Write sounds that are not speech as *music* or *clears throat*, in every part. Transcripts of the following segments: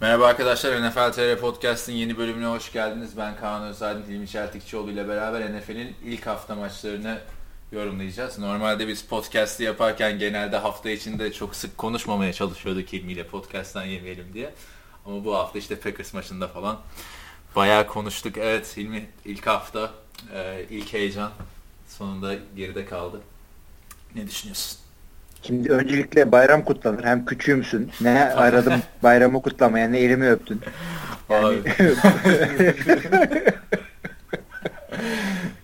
Merhaba arkadaşlar, NFL TR Podcast'in yeni bölümüne hoş geldiniz. Ben Kaan Özaydın, Hilmi Çeltikçioğlu ile beraber NFL'in ilk hafta maçlarını yorumlayacağız. Normalde biz podcast'i yaparken genelde hafta içinde çok sık konuşmamaya çalışıyorduk Hilmi ile podcast'tan yemeyelim diye. Ama bu hafta işte Packers maçında falan bayağı konuştuk. Evet Hilmi ilk hafta, e, ilk heyecan sonunda geride kaldı. Ne düşünüyorsun? Şimdi öncelikle bayram kutlanır. Hem küçüğümsün. Ne aradım *laughs* bayramı kutlamaya ne elimi öptün. Yani... *laughs*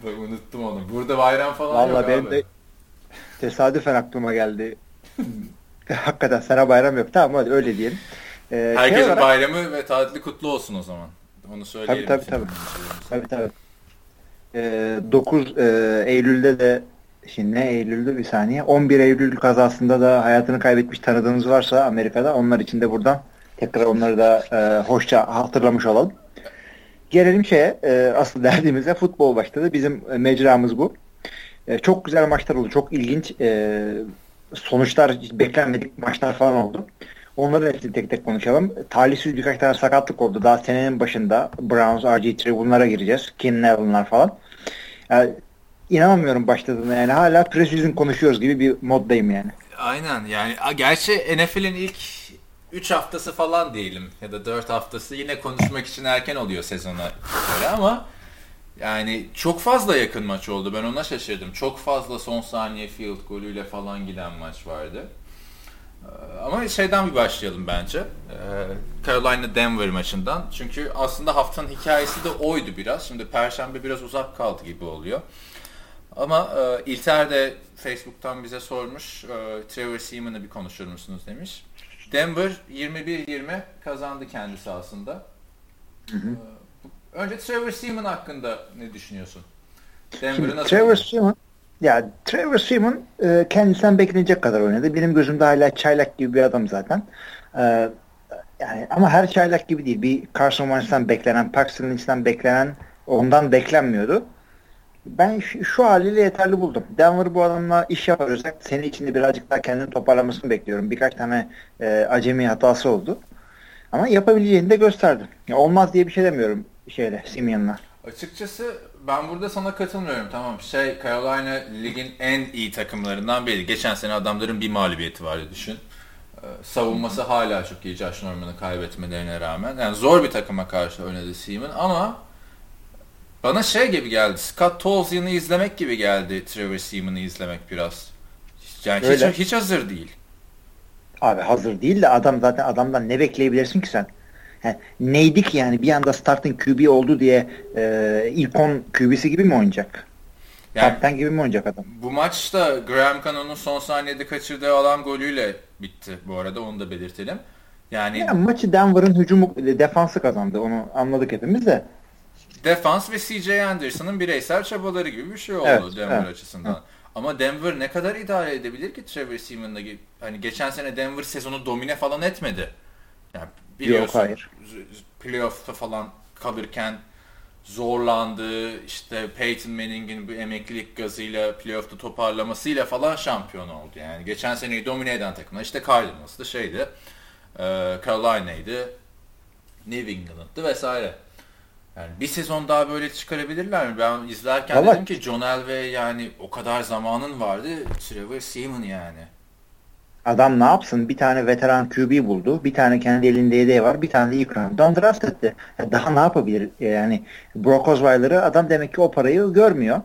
Bak unuttum onu. Burada bayram falan Vallahi yok benim abi. de tesadüfen aklıma geldi. *laughs* Hakikaten sana bayram yok. Tamam hadi öyle diyelim. Ee, şey Herkesin olarak- bayramı ve tatili kutlu olsun o zaman. Onu söyleyelim. Tabii, tabii, Tabii tabii. Ee, 9 e, Eylül'de de şimdi ne Eylül'de bir saniye 11 Eylül kazasında da hayatını kaybetmiş tanıdığınız varsa Amerika'da onlar için de buradan tekrar onları da e, hoşça hatırlamış olalım. Gelelim şeye e, asıl derdimize futbol başladı. Bizim e, mecramız bu. E, çok güzel maçlar oldu. Çok ilginç e, sonuçlar beklenmedik maçlar falan oldu. Onları hepsini tek tek konuşalım. Talihsiz birkaç tane sakatlık oldu. Daha senenin başında Browns, RG3 bunlara gireceğiz. Keenan Allen'lar falan. Yani, inanamıyorum başladığına yani. Hala preseason konuşuyoruz gibi bir moddayım yani. Aynen yani gerçi NFL'in ilk 3 haftası falan diyelim ya da 4 haftası yine konuşmak için erken oluyor sezona göre ama yani çok fazla yakın maç oldu. Ben ona şaşırdım. Çok fazla son saniye field golüyle falan giden maç vardı. Ee, Ama şeyden bir başlayalım bence. Ee, Carolina Denver maçından. Çünkü aslında haftanın hikayesi de oydu biraz. Şimdi Perşembe biraz uzak kaldı gibi oluyor. Ama e, İlter de Facebook'tan bize sormuş. E, Trevor Seaman'ı bir konuşur musunuz demiş. Denver 21-20 kazandı kendisi aslında. E, önce Trevor Seaman hakkında ne düşünüyorsun? Denver'ı nasıl Trevor? Seaman ya Trevor Seaman e, kendisinden beklenecek kadar oynadı. Benim gözümde hala çaylak gibi bir adam zaten. E, yani ama her çaylak gibi değil. Bir Carson Wentz'ten beklenen, Paxton Lynch'ten beklenen ondan beklenmiyordu. Ben şu, şu haliyle yeterli buldum. Denver bu adamla iş yaparsak sene içinde birazcık daha kendini toparlamasını bekliyorum. Birkaç tane e, acemi hatası oldu. Ama yapabileceğini de gösterdi. Ya olmaz diye bir şey demiyorum şeyle Simeon'la. Açıkçası ben burada sana katılmıyorum. Tamam şey Carolina ligin en iyi takımlarından biri. Geçen sene adamların bir mağlubiyeti vardı düşün. Ee, savunması hala çok iyi Josh Norman'ı kaybetmelerine rağmen. Yani zor bir takıma karşı oynadı Seaman ama bana şey gibi geldi. Scott Tolzien'i izlemek gibi geldi Trevor Seaman'ı izlemek biraz. Yani hiç, Öyle. hiç hazır değil. Abi hazır değil de adam zaten adamdan ne bekleyebilirsin ki sen? Yani neydi ki yani bir anda starting QB oldu diye e, ilk 10 QB'si gibi mi oynayacak? Yani 10 gibi mi oynayacak adam? bu maçta Graham Cannon'un son saniyede kaçırdığı alan golüyle bitti bu arada onu da belirtelim. Yani Ya maçı Denver'ın hücumu defansı kazandı. Onu anladık hepimiz de. Defans ve CJ Anderson'ın bireysel çabaları gibi bir şey oldu Evet, Denver evet, açısından. evet. Ama Denver ne kadar idare edebilir ki Trevor Seaman'la gibi? Hani geçen sene Denver sezonu domine falan etmedi. Yani biliyorsun hayır. z- playoff'ta falan kalırken zorlandı. İşte Peyton Manning'in bu emeklilik gazıyla playoff'ta toparlamasıyla falan şampiyon oldu. Yani geçen seneyi domine eden takımlar işte Cardinals'tı şeydi. Carolina'ydı. New England'dı vesaire. Yani bir sezon daha böyle çıkarabilirler mi? Ben izlerken Vallahi- dedim ki John Elway yani o kadar zamanın vardı. Trevor Seaman yani. Adam ne yapsın? Bir tane veteran QB buldu. Bir tane kendi elinde yedeği var. Bir tane de ilk round'dan draft etti. Daha ne yapabilir? Yani Brock Osweiler'ı adam demek ki o parayı görmüyor.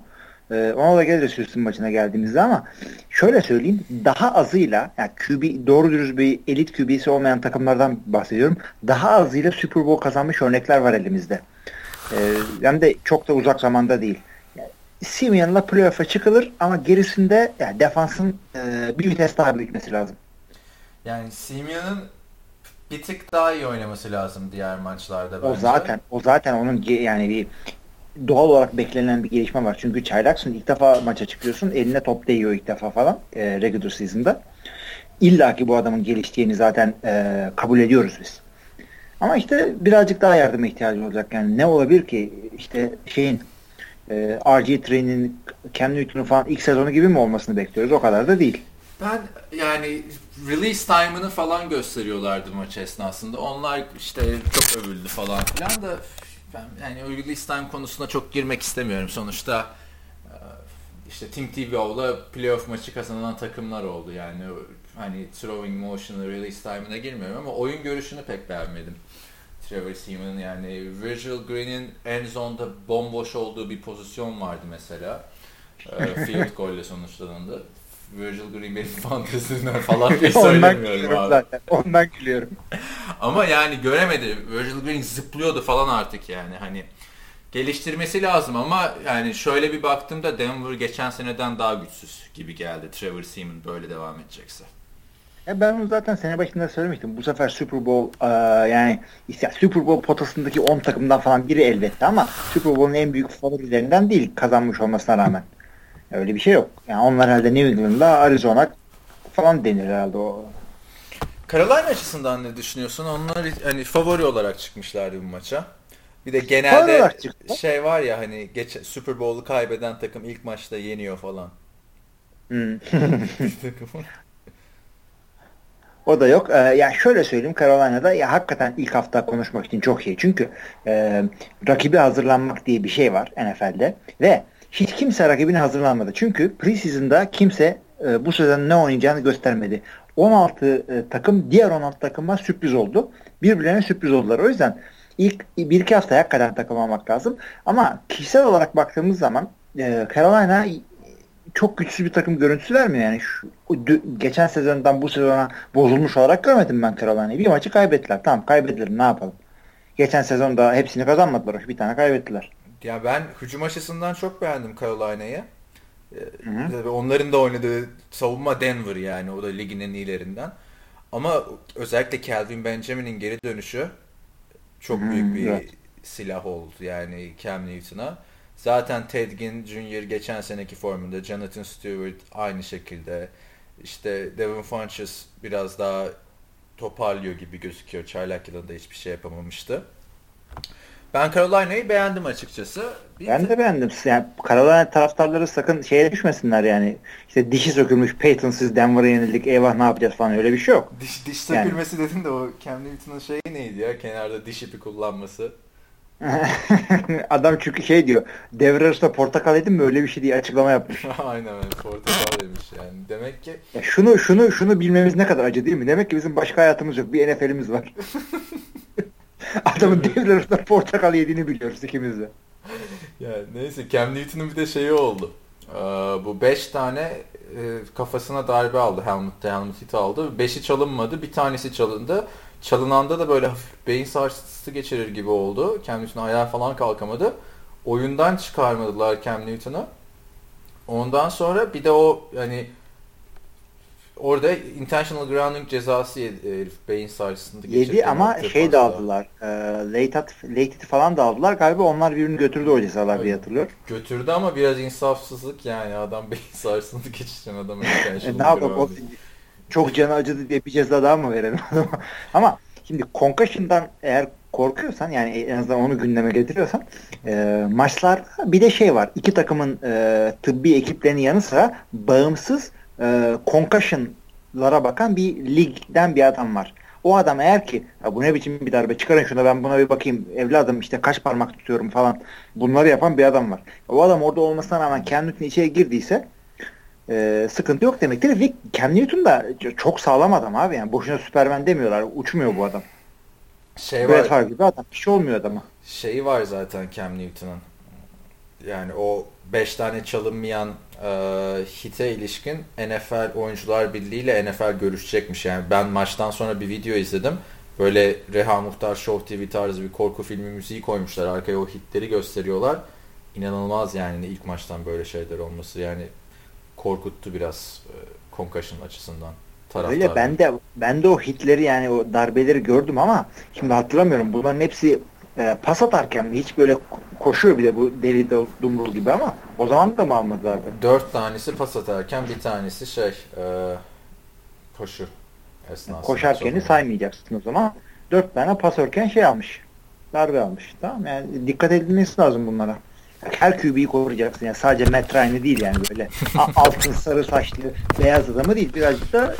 Ee, ona da geliriz Houston maçına geldiğimizde ama şöyle söyleyeyim daha azıyla yani QB doğru dürüst bir elit QB'si olmayan takımlardan bahsediyorum. Daha azıyla Super Bowl kazanmış örnekler var elimizde. Ee, hem de çok da uzak zamanda değil. Yani, Simeon'la playoff'a çıkılır ama gerisinde yani defansın e, bir vites daha büyütmesi lazım. Yani Simeon'ın bir tık daha iyi oynaması lazım diğer maçlarda bence. O zaten o zaten onun yani bir doğal olarak beklenen bir gelişme var. Çünkü çaylaksın ilk defa maça çıkıyorsun. Eline top değiyor ilk defa falan e, regular season'da. İlla ki bu adamın geliştiğini zaten e, kabul ediyoruz biz. Ama işte birazcık daha yardıma ihtiyacı olacak. Yani ne olabilir ki işte şeyin e, RG3'nin Cam Newton'un falan ilk sezonu gibi mi olmasını bekliyoruz? O kadar da değil. Ben yani release time'ını falan gösteriyorlardı maç esnasında. Onlar işte çok övüldü falan filan da ben yani release time konusuna çok girmek istemiyorum. Sonuçta e, işte Team TVO'la playoff maçı kazanan takımlar oldu. Yani hani throwing motion'ı, release time'ına girmiyorum ama oyun görüşünü pek beğenmedim. Trevor Seaman yani Virgil Green'in en zonda bomboş olduğu bir pozisyon vardı mesela. E, *laughs* field golle sonuçlandı. Virgil Green benim fantezimden *laughs* falan diye söylemiyorum abi. Zaten. Ondan gülüyorum. *laughs* Ama yani göremedi. Virgil Green zıplıyordu falan artık yani. Hani geliştirmesi lazım ama yani şöyle bir baktığımda Denver geçen seneden daha güçsüz gibi geldi. Trevor Seaman böyle devam edecekse. Ya ben onu zaten sene başında söylemiştim. Bu sefer Super Bowl e, yani işte Super Bowl potasındaki 10 takımdan falan biri elbette ama Super Bowl'un en büyük favorilerinden değil kazanmış olmasına rağmen. Öyle bir şey yok. Yani onlar herhalde New England'da Arizona falan denir herhalde o. Carolina açısından ne düşünüyorsun? Onlar hani favori olarak çıkmışlardı bu maça. Bir de genelde şey var ya hani geç Super Bowl'u kaybeden takım ilk maçta yeniyor falan. Hmm. *laughs* *laughs* o da yok. Ee, ya şöyle söyleyeyim Carolina'da ya hakikaten ilk hafta konuşmak için çok iyi. Çünkü e, rakibi hazırlanmak diye bir şey var NFL'de ve hiç kimse rakibine hazırlanmadı. Çünkü preseason'da kimse e, bu sezon ne oynayacağını göstermedi. 16 e, takım diğer 16 takıma sürpriz oldu. Birbirlerine sürpriz oldular. O yüzden ilk bir iki hafta hakikaten takım almak lazım. Ama kişisel olarak baktığımız zaman e, Carolina çok güçsüz bir takım görüntüsü vermiyor. Yani şu, geçen sezondan bu sezona bozulmuş olarak görmedim ben Carolina'yı. Bir maçı kaybettiler. Tamam kaybettiler ne yapalım. Geçen sezonda hepsini kazanmadılar. Bir tane kaybettiler. Ya ben hücum açısından çok beğendim Carolina'yı. Ee, onların da oynadığı savunma Denver yani. O da ligin en iyilerinden. Ama özellikle Calvin Benjamin'in geri dönüşü çok Hı-hı, büyük bir evet. silah oldu yani Cam Newton'a. Zaten Ted Ginn Jr. geçen seneki formunda, Jonathan Stewart aynı şekilde. İşte Devin Funches biraz daha toparlıyor gibi gözüküyor. Çaylak yılında hiçbir şey yapamamıştı. Ben Carolina'yı beğendim açıkçası. Bir ben de beğendim. Yani Carolina taraftarları sakın şeye düşmesinler yani. İşte dişi sökülmüş Peyton'sız Denver'a yenildik eyvah ne yapacağız falan öyle bir şey yok. Diş, diş sökülmesi yani. dedin de o Cam Newton'un şeyi neydi ya kenarda diş ipi kullanması. *laughs* Adam çünkü şey diyor devre arasında portakal yedim mi öyle bir şey diye açıklama yapmış. *laughs* Aynen öyle portakal demiş yani. Demek ki ya şunu şunu şunu bilmemiz ne kadar acı değil mi? Demek ki bizim başka hayatımız yok. Bir NFL'imiz var. *laughs* Adamın devre arasında portakal yediğini biliyoruz ikimiz de. Yani neyse Cam Newton'un bir de şeyi oldu. Ee, bu 5 tane e, kafasına darbe aldı. Helmut'te helmet hit aldı. 5'i çalınmadı. Bir tanesi çalındı. Çalınanda da böyle hafif beyin sarsıntısı geçirir gibi oldu. Cam Newton ayağa falan kalkamadı. Oyundan çıkarmadılar Cam Newton'u. Ondan sonra bir de o hani orada intentional grounding cezası yedi herif beyin sarsıntı Yedi ama şey de aldılar. E, late, falan da aldılar. Galiba onlar birbirini götürdü o cezalar evet. diye hatırlıyor. Götürdü ama biraz insafsızlık yani adam *laughs* beyin sarsıntı geçiren adam intentional e, ne yapalım çok canı acıdı diye bir ceza daha mı verelim *laughs* ama şimdi concussion'dan eğer korkuyorsan yani en azından onu gündeme getiriyorsan e, maçlar bir de şey var iki takımın e, tıbbi ekiplerinin yanı sıra bağımsız e, concussion'lara bakan bir ligden bir adam var. O adam eğer ki bu ne biçim bir darbe çıkarın şuna ben buna bir bakayım evladım işte kaç parmak tutuyorum falan bunları yapan bir adam var. O adam orada olmasına rağmen Newton içeri girdiyse e, sıkıntı yok demektir. Ve Cam Newton da çok sağlam adam abi yani boşuna Superman demiyorlar uçmuyor bu adam. Şey Brett var. gibi adam bir şey olmuyor adama. Şeyi var zaten Cam Newton'ın yani o 5 tane çalınmayan e, hite ilişkin NFL Oyuncular Birliği ile NFL görüşecekmiş. Yani ben maçtan sonra bir video izledim. Böyle Reha Muhtar Show TV tarzı bir korku filmi müziği koymuşlar. Arkaya o hitleri gösteriyorlar. İnanılmaz yani ilk maçtan böyle şeyler olması. Yani korkuttu biraz e, concussion açısından. Öyle ben de ben de o hitleri yani o darbeleri gördüm ama şimdi hatırlamıyorum. Bunların hepsi e, pas atarken hiç böyle koşuyor bir de bu deli de dumrul gibi ama o zaman da mı almadılar? Dört tanesi pas atarken bir tanesi şey e, koşu esnasında. Koşarkeni saymayacaksın o zaman. Dört tane pasörken şey almış. Darbe almış. Tamam yani dikkat edilmesi lazım bunlara. Her QB'yi koruyacaksın. Yani sadece Matt Ryan'ı değil yani böyle *laughs* altın sarı saçlı beyaz adamı değil. Birazcık da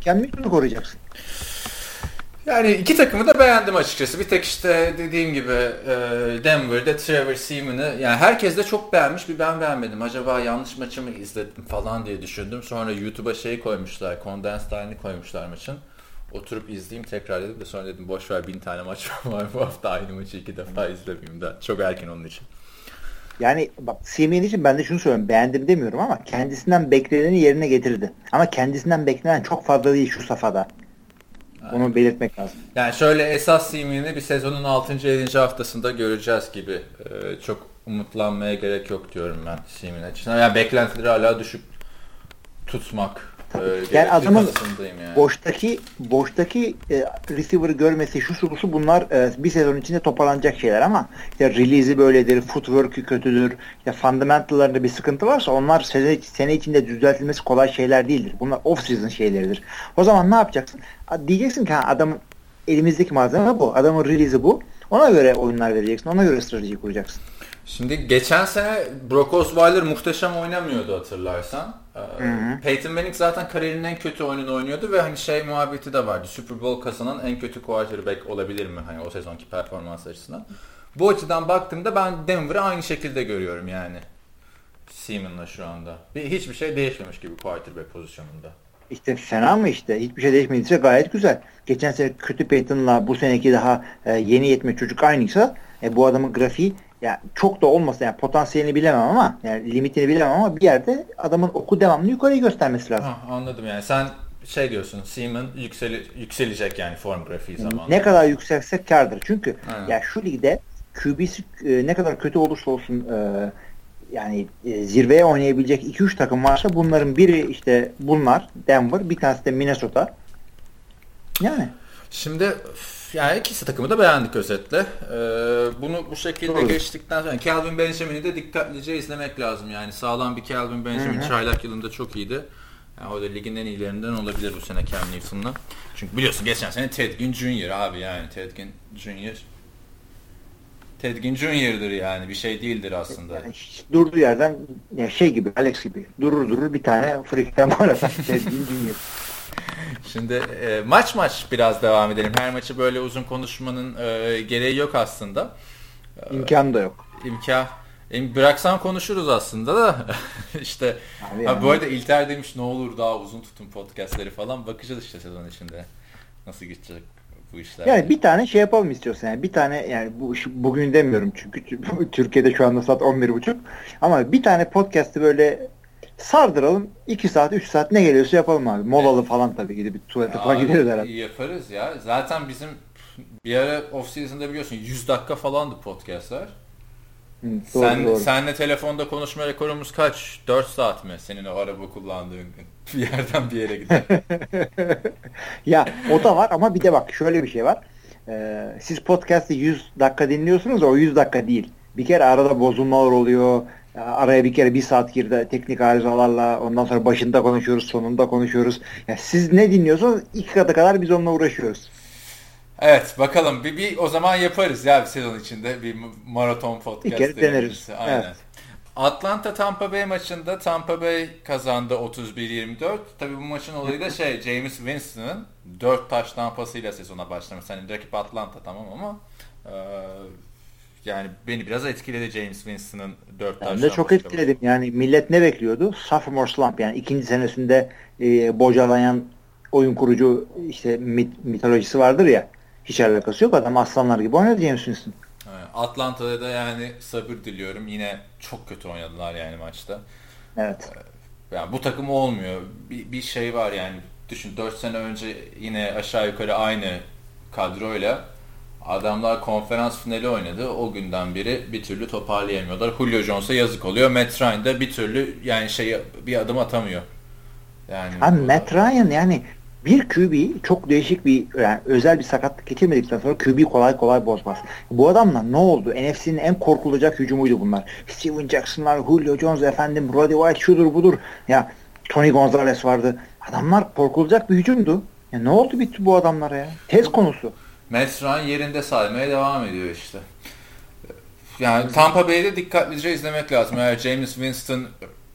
Cam Newton'u koruyacaksın. Yani iki takımı da beğendim açıkçası. Bir tek işte dediğim gibi e, Denver'da Trevor Seaman'ı yani herkes de çok beğenmiş bir ben beğenmedim. Acaba yanlış maçı mı izledim falan diye düşündüm. Sonra YouTube'a şey koymuşlar, condensed halini koymuşlar maçın. Oturup izleyeyim tekrar dedim de sonra dedim boş ver bin tane maç *laughs* var bu hafta aynı maçı iki defa izlemeyeyim de çok erken onun için. Yani bak Seaman için ben de şunu söylüyorum. Beğendim demiyorum ama kendisinden bekleneni yerine getirdi. Ama kendisinden beklenen çok fazla değil şu safhada. Onu belirtmek lazım. Yani şöyle esas Seaman'i bir sezonun 6. 7. haftasında göreceğiz gibi. Ee, çok umutlanmaya gerek yok diyorum ben Seaman açısından. Yani beklentileri hala düşük tutmak ee, yani adamın yani. boştaki boştaki e, receiver'ı görmesi şu şusu bunlar e, bir sezon içinde toparlanacak şeyler ama işte release'i böyledir, footwork'ü kötüdür, işte fundamental'larında bir sıkıntı varsa onlar sene, sene içinde düzeltilmesi kolay şeyler değildir. Bunlar off season şeyleridir. O zaman ne yapacaksın? Diyeceksin ki ha, adamın elimizdeki malzeme bu. Adamın release'i bu. Ona göre oyunlar vereceksin. Ona göre strateji kuracaksın. Şimdi geçen sene Brock Osweiler muhteşem oynamıyordu hatırlarsan. Hı Peyton Manning zaten kariyerinin en kötü oyununu oynuyordu ve hani şey muhabbeti de vardı. Super Bowl kazanan en kötü quarterback olabilir mi hani o sezonki performans açısından. Bu açıdan baktığımda ben Denver'ı aynı şekilde görüyorum yani. Seaman'la şu anda. Bir, hiçbir şey değişmemiş gibi quarterback pozisyonunda. İşte fena mı işte? Hiçbir şey değişmediyse gayet güzel. Geçen sene kötü Peyton'la bu seneki daha e, yeni yetme çocuk aynıysa e, bu adamın grafiği yani çok da olmasa yani potansiyelini bilemem ama yani limitini bilemem ama bir yerde adamın oku devamlı yukarıyı göstermesi lazım. Ha, anladım yani sen şey diyorsun Seaman yükseli, yükselecek yani form grafiği zamanında. Ne kadar yükselsek kardır. Çünkü Aynen. yani şu ligde QB'si e, ne kadar kötü olursa olsun e, yani e, zirveye oynayabilecek 2-3 takım varsa bunların biri işte bunlar Denver bir tanesi de Minnesota. Yani. Şimdi yani ikisi takımı da beğendik özetle. Ee, bunu bu şekilde Doğru. geçtikten sonra Calvin Benjamin'i de dikkatlice izlemek lazım. Yani sağlam bir Calvin Benjamin Hı-hı. çaylak yılında çok iyiydi. Yani o da ligin en iyilerinden olabilir bu sene Cam Newton'la. Çünkü biliyorsun geçen sene Ted Ginn Jr. abi yani Ted Ginn Jr. Ted Ginn Jr.'dır yani bir şey değildir aslında. Yani durduğu yerden şey gibi Alex gibi durur durur bir tane frikten gol atar Ted Ginn Jr. *laughs* Şimdi e, maç maç biraz devam edelim. Her maçı böyle uzun konuşmanın e, gereği yok aslında. E, İmkan da yok. İmkan. E, bıraksan konuşuruz aslında da *laughs* işte abi, abi bu arada İlter demiş ne olur daha uzun tutun podcastleri falan bakacağız işte sezon içinde nasıl gidecek bu işler. Yani bir tane şey yapalım istiyorsan yani bir tane yani bu bugün demiyorum çünkü *laughs* Türkiye'de şu anda saat 11.30 ama bir tane podcast'ı böyle sardıralım 2 saat 3 saat ne geliyorsa yapalım abi. Molalı evet. falan tabii gidip bir tuvalete falan gideriz herhalde. Yaparız ya. Zaten bizim bir ara off season'da biliyorsun 100 dakika falandı podcastlar. Hı, doğru, Sen doğru. senle telefonda konuşma rekorumuz kaç? 4 saat mi senin o araba kullandığın gün? *laughs* Bir yerden bir yere gider. *laughs* ya o da var ama bir de bak şöyle bir şey var. Ee, siz podcast'ı 100 dakika dinliyorsunuz o 100 dakika değil. Bir kere arada bozulmalar oluyor Araya bir kere bir saat girdi teknik arızalarla ondan sonra başında konuşuyoruz sonunda konuşuyoruz. Yani siz ne dinliyorsanız iki katı kadar biz onunla uğraşıyoruz. Evet bakalım bir, bir o zaman yaparız ya bir sezon içinde bir maraton podcast. Bir kere deneriz. Aynen. Evet. Atlanta Tampa Bay maçında Tampa Bay kazandı 31-24. Tabii bu maçın olayı da şey *laughs* James Winston'ın 4 taş tampasıyla sezona başlamış. Hani rakip Atlanta tamam ama e, yani beni biraz etkiledi James Winston'ın 4 Ben de çok etkiledim. Yani millet ne bekliyordu? Sophomore slump yani ikinci senesinde e, bocalayan oyun kurucu işte mit, mitolojisi vardır ya. Hiç alakası yok. Adam aslanlar gibi oynadı James Winston. Atlanta'da da yani sabır diliyorum. Yine çok kötü oynadılar yani maçta. Evet. Ee, yani bu takım olmuyor. Bir, bir şey var yani. Düşün 4 sene önce yine aşağı yukarı aynı kadroyla Adamlar konferans finali oynadı. O günden beri bir türlü toparlayamıyorlar. Julio Jones'a yazık oluyor. Matt Ryan da bir türlü yani şey bir adım atamıyor. Yani Abi Matt Ryan yani bir QB çok değişik bir yani özel bir sakatlık geçirmedikten sonra QB kolay kolay bozmaz. Bu adamla ne oldu? NFC'nin en korkulacak hücumuydu bunlar. Steven Jackson'lar, Julio Jones efendim, Brody White şudur budur. Ya Tony Gonzalez vardı. Adamlar korkulacak bir hücumdu. Ya ne oldu bitti bu adamlara ya? Tez konusu. Matt Ryan yerinde saymaya devam ediyor işte. yani Tampa Bay'de dikkatlice izlemek lazım. Eğer James Winston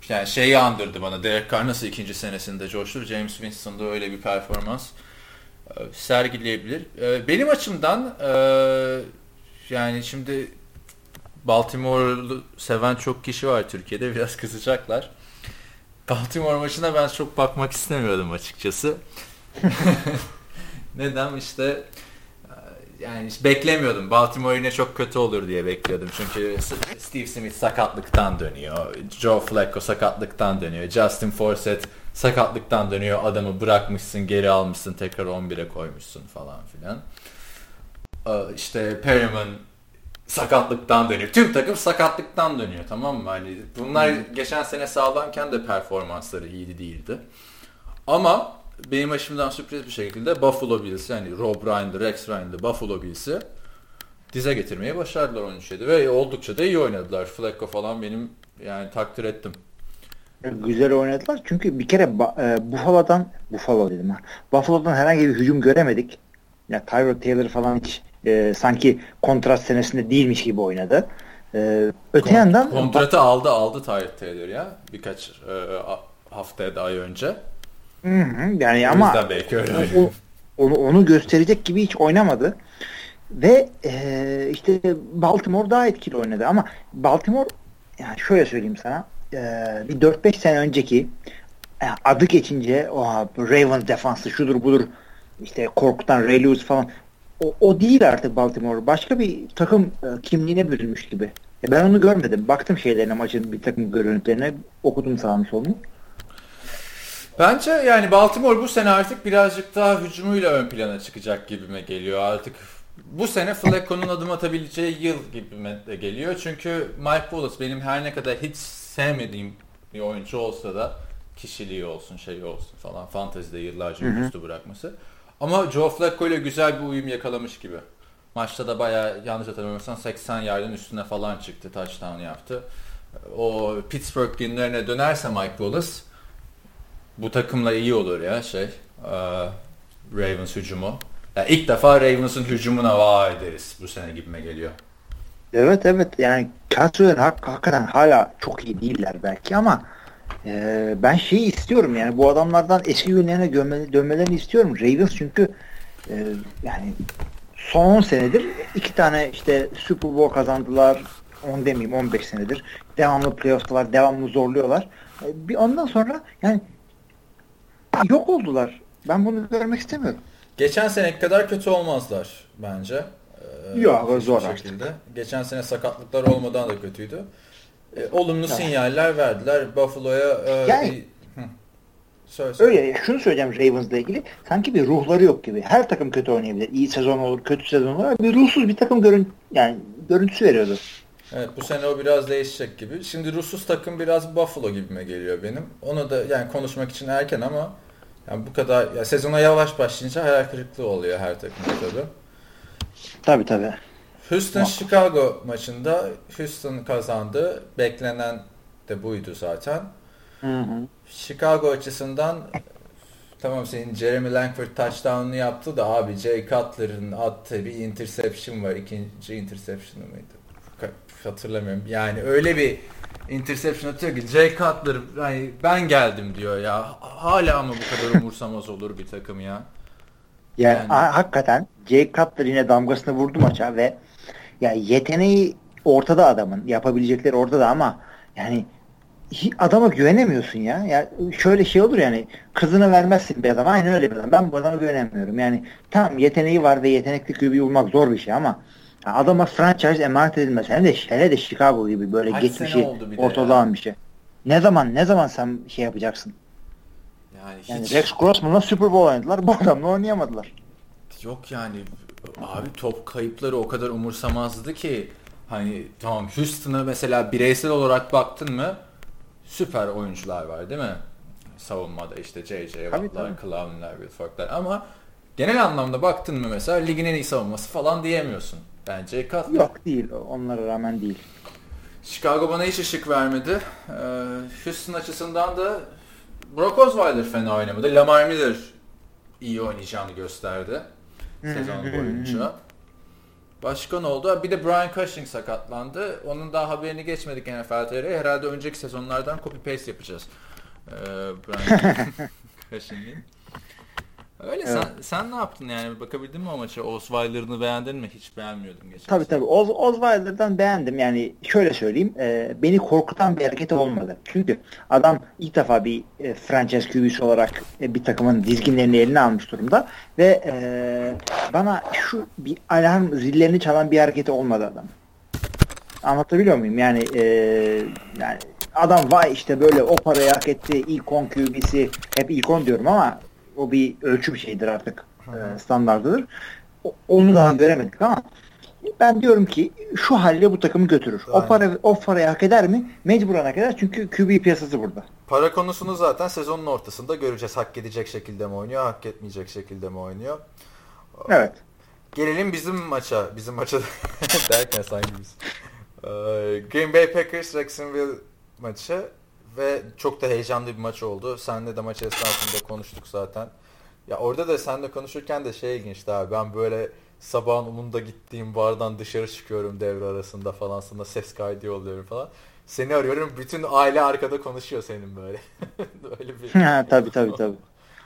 yani şeyi andırdı bana. Derek Carr nasıl ikinci senesinde coştu. James Winston'da öyle bir performans e, sergileyebilir. E, benim açımdan e, yani şimdi Baltimore'u seven çok kişi var Türkiye'de. *laughs* Biraz kızacaklar. Baltimore maçına ben çok bakmak istemiyordum açıkçası. *laughs* Neden işte yani hiç beklemiyordum. Baltimore yine çok kötü olur diye bekliyordum. Çünkü Steve Smith sakatlıktan dönüyor. Joe Flacco sakatlıktan dönüyor. Justin Forsett sakatlıktan dönüyor. Adamı bırakmışsın, geri almışsın, tekrar 11'e koymuşsun falan filan. Ee, işte Perryman sakatlıktan dönüyor. Tüm takım sakatlıktan dönüyor tamam mı? Hani bunlar geçen sene sağlamken de performansları iyiydi değildi. Ama benim açımdan sürpriz bir şekilde Buffalo Bills yani Rob Ryan'dı, Rex Ryan'dı Buffalo Bills'i dize getirmeyi başardılar 13'e ve oldukça da iyi oynadılar. Flacco falan benim yani takdir ettim. Güzel oynadılar çünkü bir kere e, Buffalo'dan Buffalo dedim ha. Buffalo'dan herhangi bir hücum göremedik. Ya yani Tyrod Taylor falan hiç e, sanki kontrat senesinde değilmiş gibi oynadı. E, öte Kont- yandan kontratı aldı aldı Tyrod Taylor ya birkaç e, haftaya da ay önce. Hı hı, yani o ama belki öyle. O, onu, onu gösterecek gibi hiç oynamadı. Ve e, işte Baltimore daha etkili oynadı ama Baltimore yani şöyle söyleyeyim sana e, bir 4-5 sene önceki yani e, adı geçince o Ravens defansı şudur budur işte korkutan Ray Lewis falan o, o değil artık Baltimore. Başka bir takım e, kimliğine bürünmüş gibi. E, ben onu görmedim. Baktım şeylerine maçın bir takım görüntülerine okudum sağını solunu. Bence yani Baltimore bu sene artık birazcık daha hücumuyla ön plana çıkacak gibime geliyor. Artık bu sene Flacco'nun adım atabileceği yıl gibime de geliyor. Çünkü Mike Wallace benim her ne kadar hiç sevmediğim bir oyuncu olsa da kişiliği olsun, şey olsun falan fantezide yıllarca üstü bırakması. Ama Joe Flacco ile güzel bir uyum yakalamış gibi. Maçta da bayağı yanlış hatırlamıyorsam 80 yardın üstüne falan çıktı. Touchdown yaptı. O Pittsburgh günlerine dönerse Mike Wallace bu takımla iyi olur ya şey. E, Ravens hücumu. Yani ilk defa Ravens'ın hücumuna vay deriz bu sene gibime geliyor. Evet evet yani hak, hakikaten hala çok iyi değiller belki ama e, ben şeyi istiyorum yani bu adamlardan eski günlerine dönme, dönmelerini istiyorum. Ravens çünkü e, yani son 10 senedir iki tane işte Super Bowl kazandılar. 10 demeyeyim 15 senedir. Devamlı playoff'talar, devamlı zorluyorlar. E, bir ondan sonra yani yok oldular. Ben bunu görmek istemiyorum. Geçen sene kadar kötü olmazlar bence. Ee, Yok zor şekilde. Artık. Geçen sene sakatlıklar olmadan da kötüydü. Ee, olumlu evet. sinyaller verdiler. Buffalo'ya e, yani, bir... Söyle, söyle. Öyle. Şunu söyleyeceğim Ravens'la ilgili. Sanki bir ruhları yok gibi. Her takım kötü oynayabilir. İyi sezon olur, kötü sezon olur. Bir ruhsuz bir takım görün yani görüntüsü veriyordu. Evet bu sene o biraz değişecek gibi. Şimdi ruhsuz takım biraz Buffalo gibime geliyor benim. Onu da yani konuşmak için erken ama yani bu kadar ya sezona yavaş başlayınca hayal kırıklığı oluyor her takımda tabii. Tabii tabii. Houston Chicago maçında Houston kazandı. Beklenen de buydu zaten. Hı hı. Chicago açısından tamam senin Jeremy Langford touchdown'unu yaptı da abi Jay Cutler'ın attığı bir interception var. İkinci interception'ı mıydı? Hatırlamıyorum. Yani öyle bir interception atıyor ki Jay Cutler yani ben geldim diyor ya. Hala ama bu kadar umursamaz olur bir takım ya. Yani, yani. hakikaten Jay Cutler yine damgasını vurdu maça ve ya yeteneği ortada adamın. Yapabilecekleri ortada ama yani adama güvenemiyorsun ya. Ya şöyle şey olur yani kızını vermezsin bir adam. Aynen öyle bir adam. Ben bu adama güvenemiyorum. Yani tamam yeteneği var ve yetenekli QB bulmak zor bir şey ama adama franchise emanet edilmez. Hem de hele de Chicago gibi böyle Kaç geçmişi ortalağın bir şey. Ne zaman ne zaman sen şey yapacaksın? Yani, hiç... yani Rex Grossman'la Super Bowl oynadılar. Bu adamla oynayamadılar. Yok yani abi top kayıpları o kadar umursamazdı ki hani tamam Houston'a mesela bireysel olarak baktın mı süper oyuncular var değil mi? Savunmada işte J.J. Watt'lar, Clown'lar, Will Fork'lar ama genel anlamda baktın mı mesela ligin en iyi savunması falan diyemiyorsun. Bence Cutler. Yok değil. Onlara rağmen değil. Chicago bana hiç ışık vermedi. Ee, Houston açısından da Brock Osweiler fena oynamadı. Lamar Miller iyi oynayacağını gösterdi. Sezon boyunca. Başka ne oldu? Bir de Brian Cushing sakatlandı. Onun daha haberini geçmedik NFL TR'ye. Herhalde önceki sezonlardan copy paste yapacağız. Ee, Brian *laughs* Cushing'in. Öyle evet. sen, sen ne yaptın yani bakabildin mi o maça? Osweiler'ını beğendin mi? Hiç beğenmiyordum geçen Tabii tabii. Oz, Osweiler'dan beğendim. Yani şöyle söyleyeyim. E, beni korkutan bir hareket olmadı. Çünkü adam ilk defa bir e, franchise QB'si olarak e, bir takımın dizginlerini eline almış durumda ve e, bana şu bir alarm zillerini çalan bir hareketi olmadı adam. Anlatabiliyor muyum? Yani e, yani adam vay işte böyle o parayı hak etti ilk 10 QB'si hep ilk 10 diyorum ama o bir ölçü bir şeydir artık. E, standardıdır. O, onu daha veremedik ama ben diyorum ki şu halde bu takımı götürür. Aynen. O para o parayı hak eder mi? Mecburen hak eder çünkü QB piyasası burada. Para konusunu zaten sezonun ortasında göreceğiz. Hak edecek şekilde mi oynuyor, hak etmeyecek şekilde mi oynuyor? Evet. Gelelim bizim maça. Bizim maça *laughs* derken sanki biz. Ee, Green Bay Packers Jacksonville maçı ve çok da heyecanlı bir maç oldu. Senle de maç esnasında konuştuk zaten. Ya orada da senle konuşurken de şey ilginçti abi. Ben böyle sabahın umunda gittiğim bardan dışarı çıkıyorum devre arasında falan sana ses kaydı yolluyorum falan. Seni arıyorum bütün aile arkada konuşuyor senin böyle. *laughs* Öyle bir. Ha, tabii tabii tabii.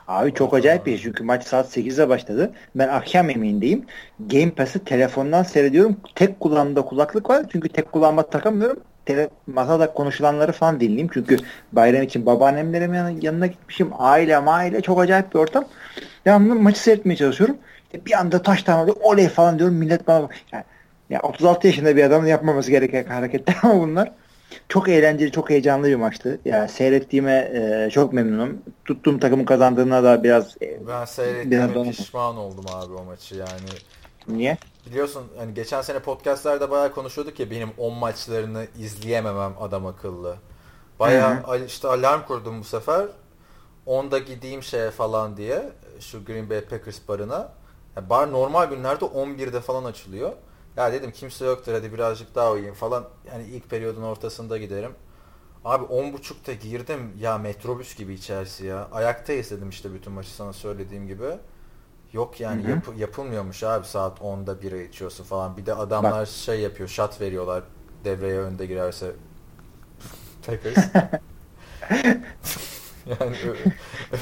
Abi çok acayip bir şey çünkü maç saat 8'de başladı. Ben akşam yemeğindeyim. Game Pass'ı telefondan seyrediyorum. Tek kulağımda kulaklık var çünkü tek kulağıma takamıyorum tele, masada konuşulanları falan dinleyeyim. Çünkü bayram için babaannemlerim yanına, gitmişim. Aile aile çok acayip bir ortam. Devamlı maçı seyretmeye çalışıyorum. İşte bir anda taş tane oley falan diyorum. Millet bana yani, ya 36 yaşında bir adamın yapmaması gereken hareketler ama bunlar. Çok eğlenceli, çok heyecanlı bir maçtı. Ya yani seyrettiğime e, çok memnunum. Tuttuğum takımın kazandığına da biraz e, ben seyrettiğime pişman oldum abi o maçı yani. Niye? Biliyorsun hani geçen sene podcastlerde bayağı konuşuyorduk ya benim 10 maçlarını izleyememem adam akıllı. Bayağı Hı-hı. işte alarm kurdum bu sefer. 10'da gideyim şeye falan diye şu Green Bay Packers barına. Yani bar normal günlerde 11'de falan açılıyor. Ya dedim kimse yoktur hadi birazcık daha uyuyayım falan. Yani ilk periyodun ortasında giderim. Abi 10.30'da girdim ya metrobüs gibi içerisi ya. Ayakta izledim işte bütün maçı sana söylediğim gibi. Yok yani yap, yapılmıyormuş abi saat 10'da bira içiyorsun falan. Bir de adamlar Bak. şey yapıyor şat veriyorlar devreye önde girerse. *laughs* Packers. *laughs* yani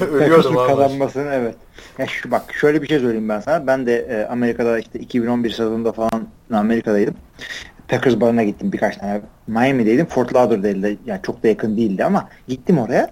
*laughs* ölüyordum abi. kazanmasını evet. Ya şu, bak şöyle bir şey söyleyeyim ben sana. Ben de e, Amerika'da işte 2011 sezonunda falan Amerika'daydım. Packers barına gittim birkaç tane. Miami'deydim. Fort Lauderdale'de yani çok da yakın değildi ama gittim oraya.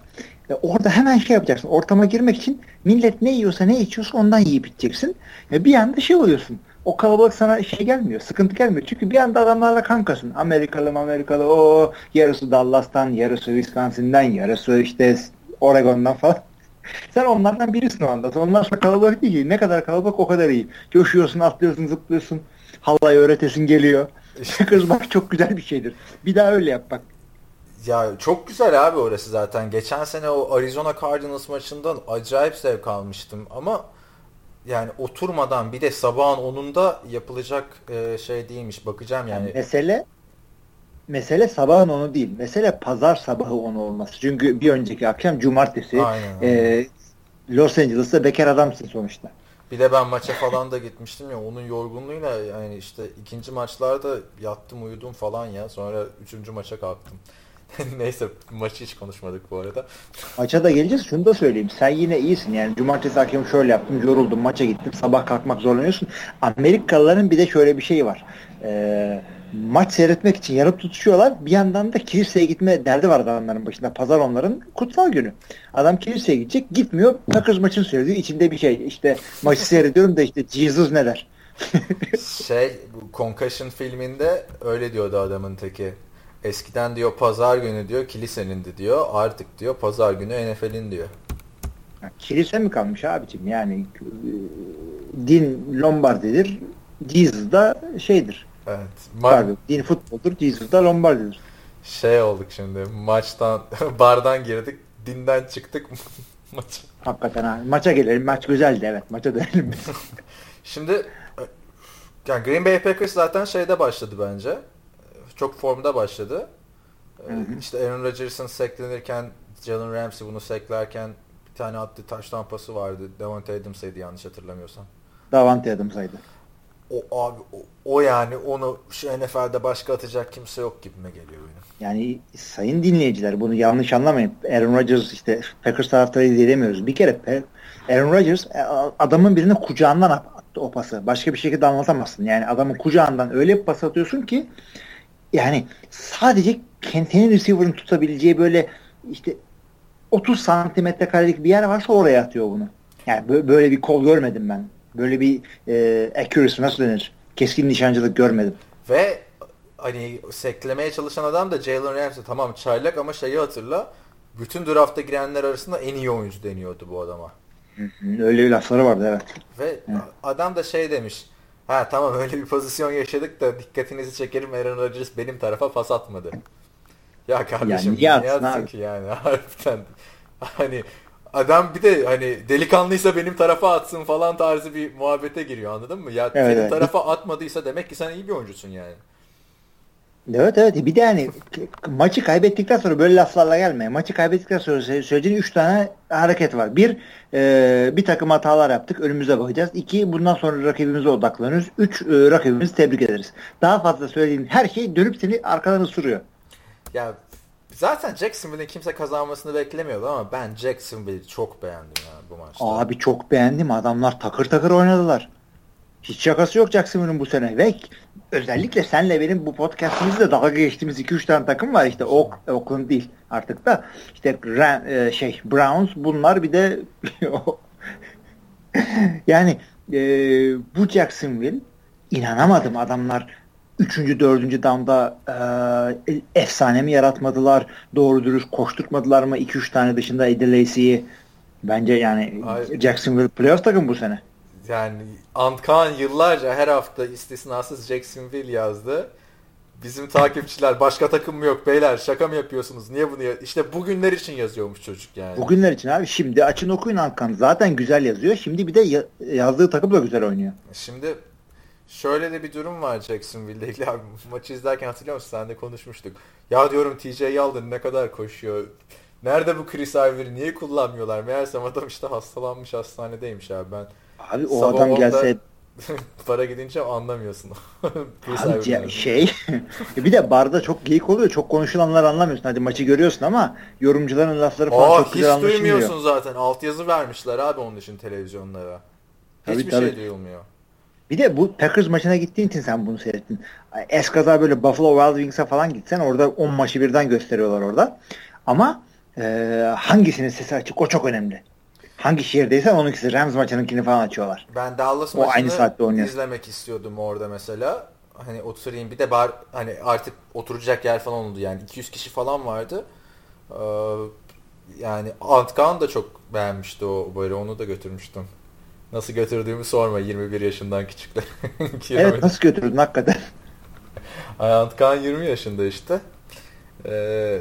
E, orada hemen şey yapacaksın. Ortama girmek için millet ne yiyorsa ne içiyorsa ondan yiyip içeceksin. E, bir anda şey oluyorsun. O kalabalık sana şey gelmiyor. Sıkıntı gelmiyor. Çünkü bir anda adamlarla kankasın. Amerikalı Amerikalı o yarısı Dallas'tan, yarısı Wisconsin'den, yarısı işte Oregon'dan falan. *laughs* Sen onlardan birisin o anda. Onlar sana kalabalık değil ki. Ne kadar kalabalık o kadar iyi. Coşuyorsun, atlıyorsun, zıplıyorsun. Halay öğretesin geliyor. *laughs* Kızmak çok güzel bir şeydir. Bir daha öyle yap bak. Ya çok güzel abi orası zaten. Geçen sene o Arizona Cardinals maçından acayip zevk almıştım ama yani oturmadan bir de sabahın onunda yapılacak e, şey değilmiş. Bakacağım yani. yani. Mesele mesele sabahın onu değil. Mesele pazar sabahı onu olması. Çünkü bir önceki akşam cumartesi aynen, e, Los Angeles'ta bekar adamsın sonuçta. Bir de ben maça falan da gitmiştim ya onun yorgunluğuyla yani işte ikinci maçlarda yattım uyudum falan ya sonra üçüncü maça kalktım. *laughs* Neyse maçı hiç konuşmadık bu arada. Maça da geleceğiz. Şunu da söyleyeyim. Sen yine iyisin. Yani cumartesi akşam şöyle yaptım. Yoruldum. Maça gittim. Sabah kalkmak zorlanıyorsun. Amerikalıların bir de şöyle bir şeyi var. Ee, maç seyretmek için yarıp tutuşuyorlar. Bir yandan da kiliseye gitme derdi var adamların başında. Pazar onların kutsal günü. Adam kiliseye gidecek. Gitmiyor. Packers maçını seyrediyor. İçinde bir şey. İşte maçı seyrediyorum da işte Jesus ne der? şey bu Concussion filminde öyle diyordu adamın teki. Eskiden diyor pazar günü diyor kilisenin diyor. Artık diyor pazar günü NFL'in diyor. kilise mi kalmış abicim? Yani e, din Lombardi'dir. Jesus da şeydir. Evet. Ma- Pardon, din futboldur. Jesus da Lombardi'dir. Şey olduk şimdi. Maçtan *laughs* bardan girdik. Dinden çıktık. *laughs* Maç. Hakikaten ha. Maça gelelim. Maç güzeldi evet. Maça dönelim. *laughs* şimdi e, yani Green Bay Packers zaten şeyde başladı bence çok formda başladı. Hı hı. İşte Aaron Rodgers'ın seklenirken Jalen Ramsey bunu seklerken bir tane attığı taş tampası vardı. Davante Adams'aydı yanlış hatırlamıyorsam. Davante Adams'aydı. o abi o, o yani onu şu NFL'de başka atacak kimse yok gibime geliyor benim. Yani sayın dinleyiciler bunu yanlış anlamayın. Aaron Rodgers işte Packers taraftarı izleyemiyoruz. Bir kere Aaron Rodgers e, adamın birini kucağından attı o pası. Başka bir şekilde anlatamazsın. Yani adamın kucağından öyle bir pas atıyorsun ki yani sadece kendini receiver'ın tutabileceği böyle işte 30 santimetre karelik bir yer varsa oraya atıyor bunu. Yani böyle bir kol görmedim ben. Böyle bir e, accuracy nasıl denir? Keskin nişancılık görmedim. Ve hani seklemeye çalışan adam da Jalen Ramsey tamam çaylak ama şeyi hatırla bütün drafta girenler arasında en iyi oyuncu deniyordu bu adama. Öyle bir lafları vardı evet. Ve Hı. adam da şey demiş ha tamam öyle bir pozisyon yaşadık da dikkatinizi çekerim Aaron Rodgers benim tarafa pas atmadı. Ya kardeşim yani niye atsın ki yani *laughs* harbiden. Hani adam bir de hani delikanlıysa benim tarafa atsın falan tarzı bir muhabbete giriyor anladın mı? Ya evet, senin evet. tarafa atmadıysa demek ki sen iyi bir oyuncusun yani. Evet evet bir de hani maçı kaybettikten sonra böyle laflarla gelme. Maçı kaybettikten sonra söyleyeceğin 3 tane hareket var. Bir e, bir takım hatalar yaptık önümüze bakacağız. İki bundan sonra rakibimize odaklanıyoruz. Üç e, rakibimizi tebrik ederiz. Daha fazla söylediğin her şey dönüp seni arkadan ısırıyor. Ya zaten Jacksonville'in kimse kazanmasını beklemiyordu ama ben Jacksonville'i çok beğendim ya bu maçta. Abi çok beğendim. Adamlar takır takır oynadılar. Hiç şakası yok Jacksonville'ın bu sene. Ve özellikle senle benim bu podcastimizde dalga geçtiğimiz 2-3 tane takım var. İşte Oak, Oakland değil artık da. İşte Ram, e, şey Browns bunlar bir de *laughs* yani e, bu Jacksonville inanamadım adamlar 3. 4. damda e, efsane mi yaratmadılar? Doğru dürüst koşturtmadılar mı? 2-3 tane dışında Eddie Lacy'yi bence yani Hayır. Jacksonville playoff takım bu sene yani Antkan yıllarca her hafta istisnasız Jacksonville yazdı. Bizim takipçiler başka takım mı yok beyler? Şaka mı yapıyorsunuz? Niye bunu ya işte bugünler için yazıyormuş çocuk yani. Bugünler için abi. Şimdi açın okuyun Antkan zaten güzel yazıyor. Şimdi bir de ya- yazdığı takım da güzel oynuyor. Şimdi şöyle de bir durum var Jacksonville'de ilgili abi. *laughs* Maçı izlerken hatırlıyor musun? Sen de konuşmuştuk. Ya diyorum TJ Yeldon ne kadar koşuyor? Nerede bu Chris Ivory? Niye kullanmıyorlar? Meğersem adam işte hastalanmış hastanedeymiş abi. Ben Abi o Sabah adam gelse *laughs* para gidince anlamıyorsun. *laughs* Abi ya, şey *laughs* bir de barda çok geyik oluyor. Çok konuşulanlar anlamıyorsun. Hadi maçı görüyorsun ama yorumcuların lafları falan Aa, çok güzel anlaşılmıyor. Hiç duymuyorsun zaten. Altyazı vermişler abi onun için televizyonlara. Hiçbir tabii, şey duyulmuyor. Bir de bu Packers maçına gittiğin için sen bunu seyrettin. Eskaza böyle Buffalo Wild Wings'a falan gitsen orada 10 maçı birden gösteriyorlar orada. Ama e, hangisinin sesi açık o çok önemli hangi şehirdeysen onunkisi Rams maçınınkini falan açıyorlar. Ben Dallas o maçını aynı saatte oynuyor. izlemek istiyordum orada mesela. Hani oturayım bir de bar hani artık oturacak yer falan oldu yani 200 kişi falan vardı. Ee, yani Antkan da çok beğenmişti o böyle onu da götürmüştüm. Nasıl götürdüğümü sorma 21 yaşından küçükler. *laughs* evet nasıl götürdün hakikaten. Antkan 20 yaşında işte. Ee,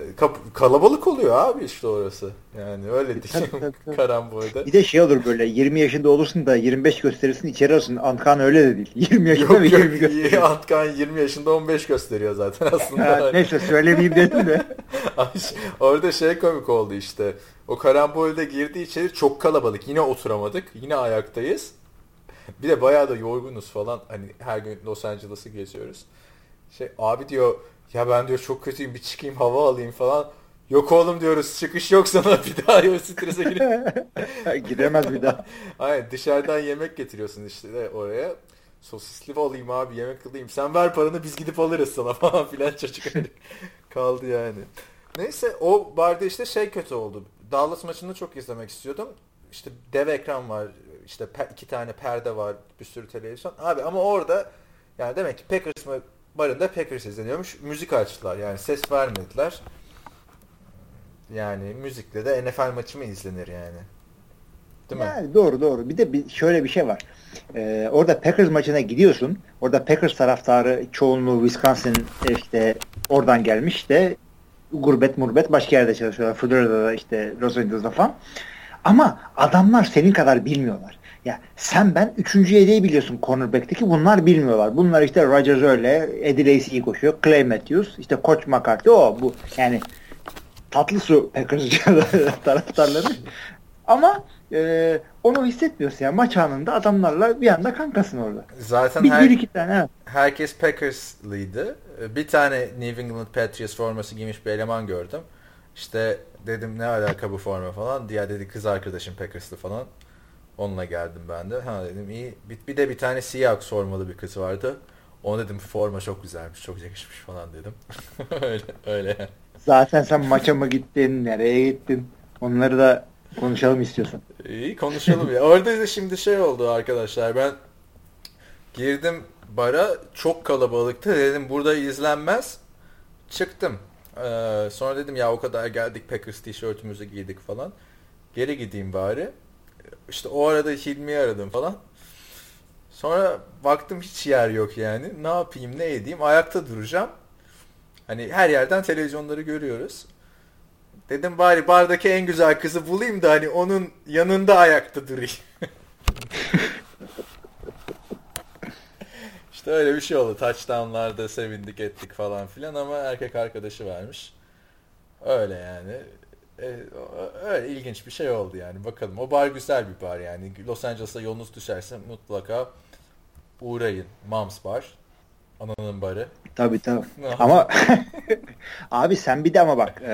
kalabalık oluyor abi işte orası. Yani öyle diyeyim *laughs* karambolde. Bir de şey olur böyle 20 yaşında olursun da 25 gösterirsin içeri olsun. Antkan öyle de değil. *laughs* 20 yaşında yok, ve 20 yok, gösteriyor. Antkan 20 yaşında 15 gösteriyor zaten *laughs* aslında. Ha, neyse söylemeyeyim dedim de. Orada şey komik oldu işte. O karambolde girdi içeri çok kalabalık. Yine oturamadık. Yine ayaktayız. Bir de bayağı da yorgunuz falan. Hani her gün Los Angeles'ı geziyoruz. Şey abi diyor ya ben diyor çok kötüyüm bir çıkayım hava alayım falan. Yok oğlum diyoruz çıkış yok sana bir daha yok strese girip. *laughs* Gidemez bir daha. Aynen dışarıdan yemek getiriyorsun işte de oraya. Sosisli alayım abi yemek alayım. Sen ver paranı biz gidip alırız sana *laughs* falan filan çocuk kaldı yani. Neyse o barda işte şey kötü oldu. Dallas maçını çok izlemek istiyordum. İşte dev ekran var. işte iki tane perde var. Bir sürü televizyon. Abi ama orada yani demek ki Packers mı barında Packers izleniyormuş. Müzik açtılar yani ses vermediler. Yani müzikle de NFL maçı mı izlenir yani? Değil yani mi? Doğru doğru. Bir de bir, şöyle bir şey var. Ee, orada Packers maçına gidiyorsun. Orada Packers taraftarı çoğunluğu Wisconsin işte oradan gelmiş de gurbet murbet başka yerde çalışıyorlar. Florida'da işte Los Angeles'da falan. Ama adamlar senin kadar bilmiyorlar. Ya sen ben üçüncü yedeği biliyorsun cornerback'teki bunlar bilmiyorlar. Bunlar işte Rodgers öyle, Eddie Lacy koşuyor, Clay Matthews, işte Koç McCarthy o bu. Yani tatlı su Packers *laughs* taraftarları. Ama e, onu hissetmiyorsun ya. Maç anında adamlarla bir anda kankasın orada. Zaten Bir, her, bir iki tane evet. herkes Packers'lıydı. Bir tane New England Patriots forması giymiş bir eleman gördüm. İşte dedim ne alaka bu forma falan. Diğer dedi kız arkadaşım Packers'lı falan. Onunla geldim ben de. Ha dedim iyi. Bir, bir de bir tane Seahawks formalı bir kız vardı. Ona dedim forma çok güzelmiş, çok yakışmış falan dedim. *laughs* öyle öyle. Zaten sen maça mı gittin, nereye gittin? Onları da konuşalım istiyorsan. İyi konuşalım ya. Orada da şimdi şey oldu arkadaşlar. Ben girdim bara çok kalabalıktı. Dedim burada izlenmez. Çıktım. Ee, sonra dedim ya o kadar geldik Packers tişörtümüzü giydik falan. Geri gideyim bari. İşte o arada Hilmi'yi aradım falan. Sonra baktım hiç yer yok yani. Ne yapayım ne edeyim ayakta duracağım. Hani her yerden televizyonları görüyoruz. Dedim bari bardaki en güzel kızı bulayım da hani onun yanında ayakta durayım. *laughs* işte öyle bir şey oldu. Touchdown'larda sevindik ettik falan filan ama erkek arkadaşı vermiş. Öyle yani. E, öyle ilginç bir şey oldu yani. Bakalım. O bar güzel bir bar yani. Los Angeles'a yolunuz düşerse mutlaka uğrayın. Mom's Bar. Ananın barı. Tabii tabii. *laughs* ama *laughs* abi sen bir de ama bak e,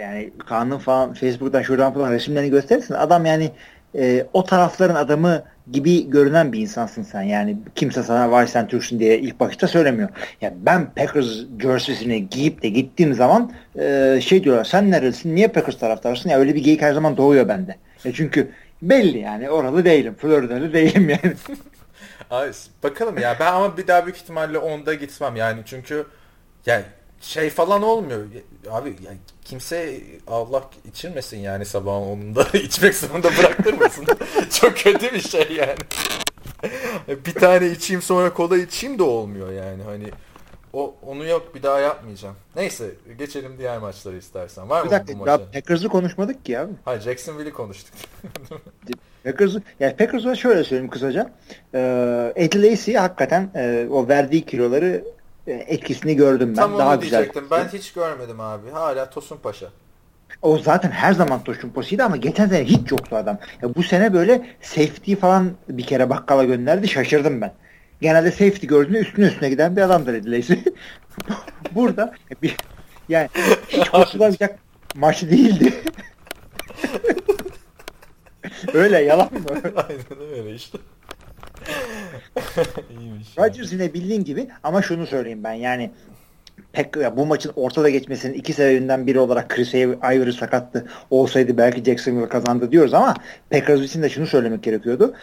yani Kaan'ın falan Facebook'tan şuradan falan resimlerini gösterirsin. Adam yani e, o tarafların adamı gibi görünen bir insansın sen. Yani kimse sana vay sen Türksün diye ilk bakışta söylemiyor. Ya ben Packers jersey'sini giyip de gittiğim zaman e, şey diyorlar sen neredesin? Niye Packers taraftarsın? Ya öyle bir geyik her zaman doğuyor bende. Ya çünkü belli yani oralı değilim. Floridalı değilim yani. *laughs* Abi, bakalım ya ben ama bir daha büyük ihtimalle onda gitmem yani çünkü yani şey falan olmuyor. Abi yani kimse Allah içirmesin yani sabahın onunda *laughs* içmek zorunda bıraktırmasın. *laughs* Çok kötü bir şey yani. *laughs* bir tane içeyim sonra kola içeyim de olmuyor yani hani o onu yok bir daha yapmayacağım. Neyse geçelim diğer maçları istersen. Var bir mı dakika, bu maçı? Packers'ı konuşmadık ki abi. Hayır Jacksonville'i konuştuk. Packers'ı yani Packers'a şöyle söyleyeyim kısaca. Ee, Eddie Lacy hakikaten e, o verdiği kiloları etkisini gördüm ben. Tam Daha onu güzel. diyecektim. Ben hiç görmedim abi. Hala Tosun Paşa. O zaten her zaman Toşun Posi'ydi ama geçen sene hiç yoktu adam. Ya bu sene böyle safety falan bir kere bakkala gönderdi şaşırdım ben. Genelde safety gördüğünde üstüne üstüne giden bir adamdır Lacy. *laughs* Burada bir, yani hiç *laughs* kurtulamayacak maç değildi. *laughs* öyle yalan mı? Aynen öyle işte. İyiymiş. Rodgers yine bildiğin gibi ama şunu söyleyeyim ben yani pek ya bu maçın ortada geçmesinin iki sebebinden biri olarak Chris Ivory sakattı. Olsaydı belki Jacksonville kazandı diyoruz ama Packers için de şunu söylemek gerekiyordu.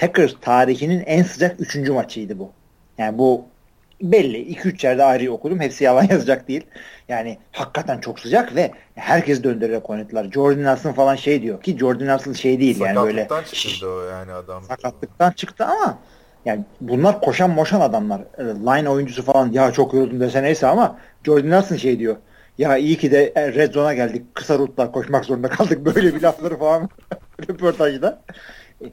Packers tarihinin en sıcak üçüncü maçıydı bu. Yani bu belli. 2-3 yerde ayrı okudum. Hepsi yalan *laughs* yazacak değil. Yani hakikaten çok sıcak ve herkes döndürerek oynadılar. Jordan Nelson falan şey diyor ki Jordan Nelson şey değil yani böyle. Sakatlıktan çıktı o yani adam. Sakatlıktan çıktı ama yani bunlar koşan moşan adamlar. E, Line oyuncusu falan ya çok yoruldum dese neyse ama Jordan Nelson şey diyor. Ya iyi ki de e, red zone'a geldik. Kısa rutlar koşmak zorunda kaldık. *laughs* Böyle bir lafları falan *laughs* röportajda.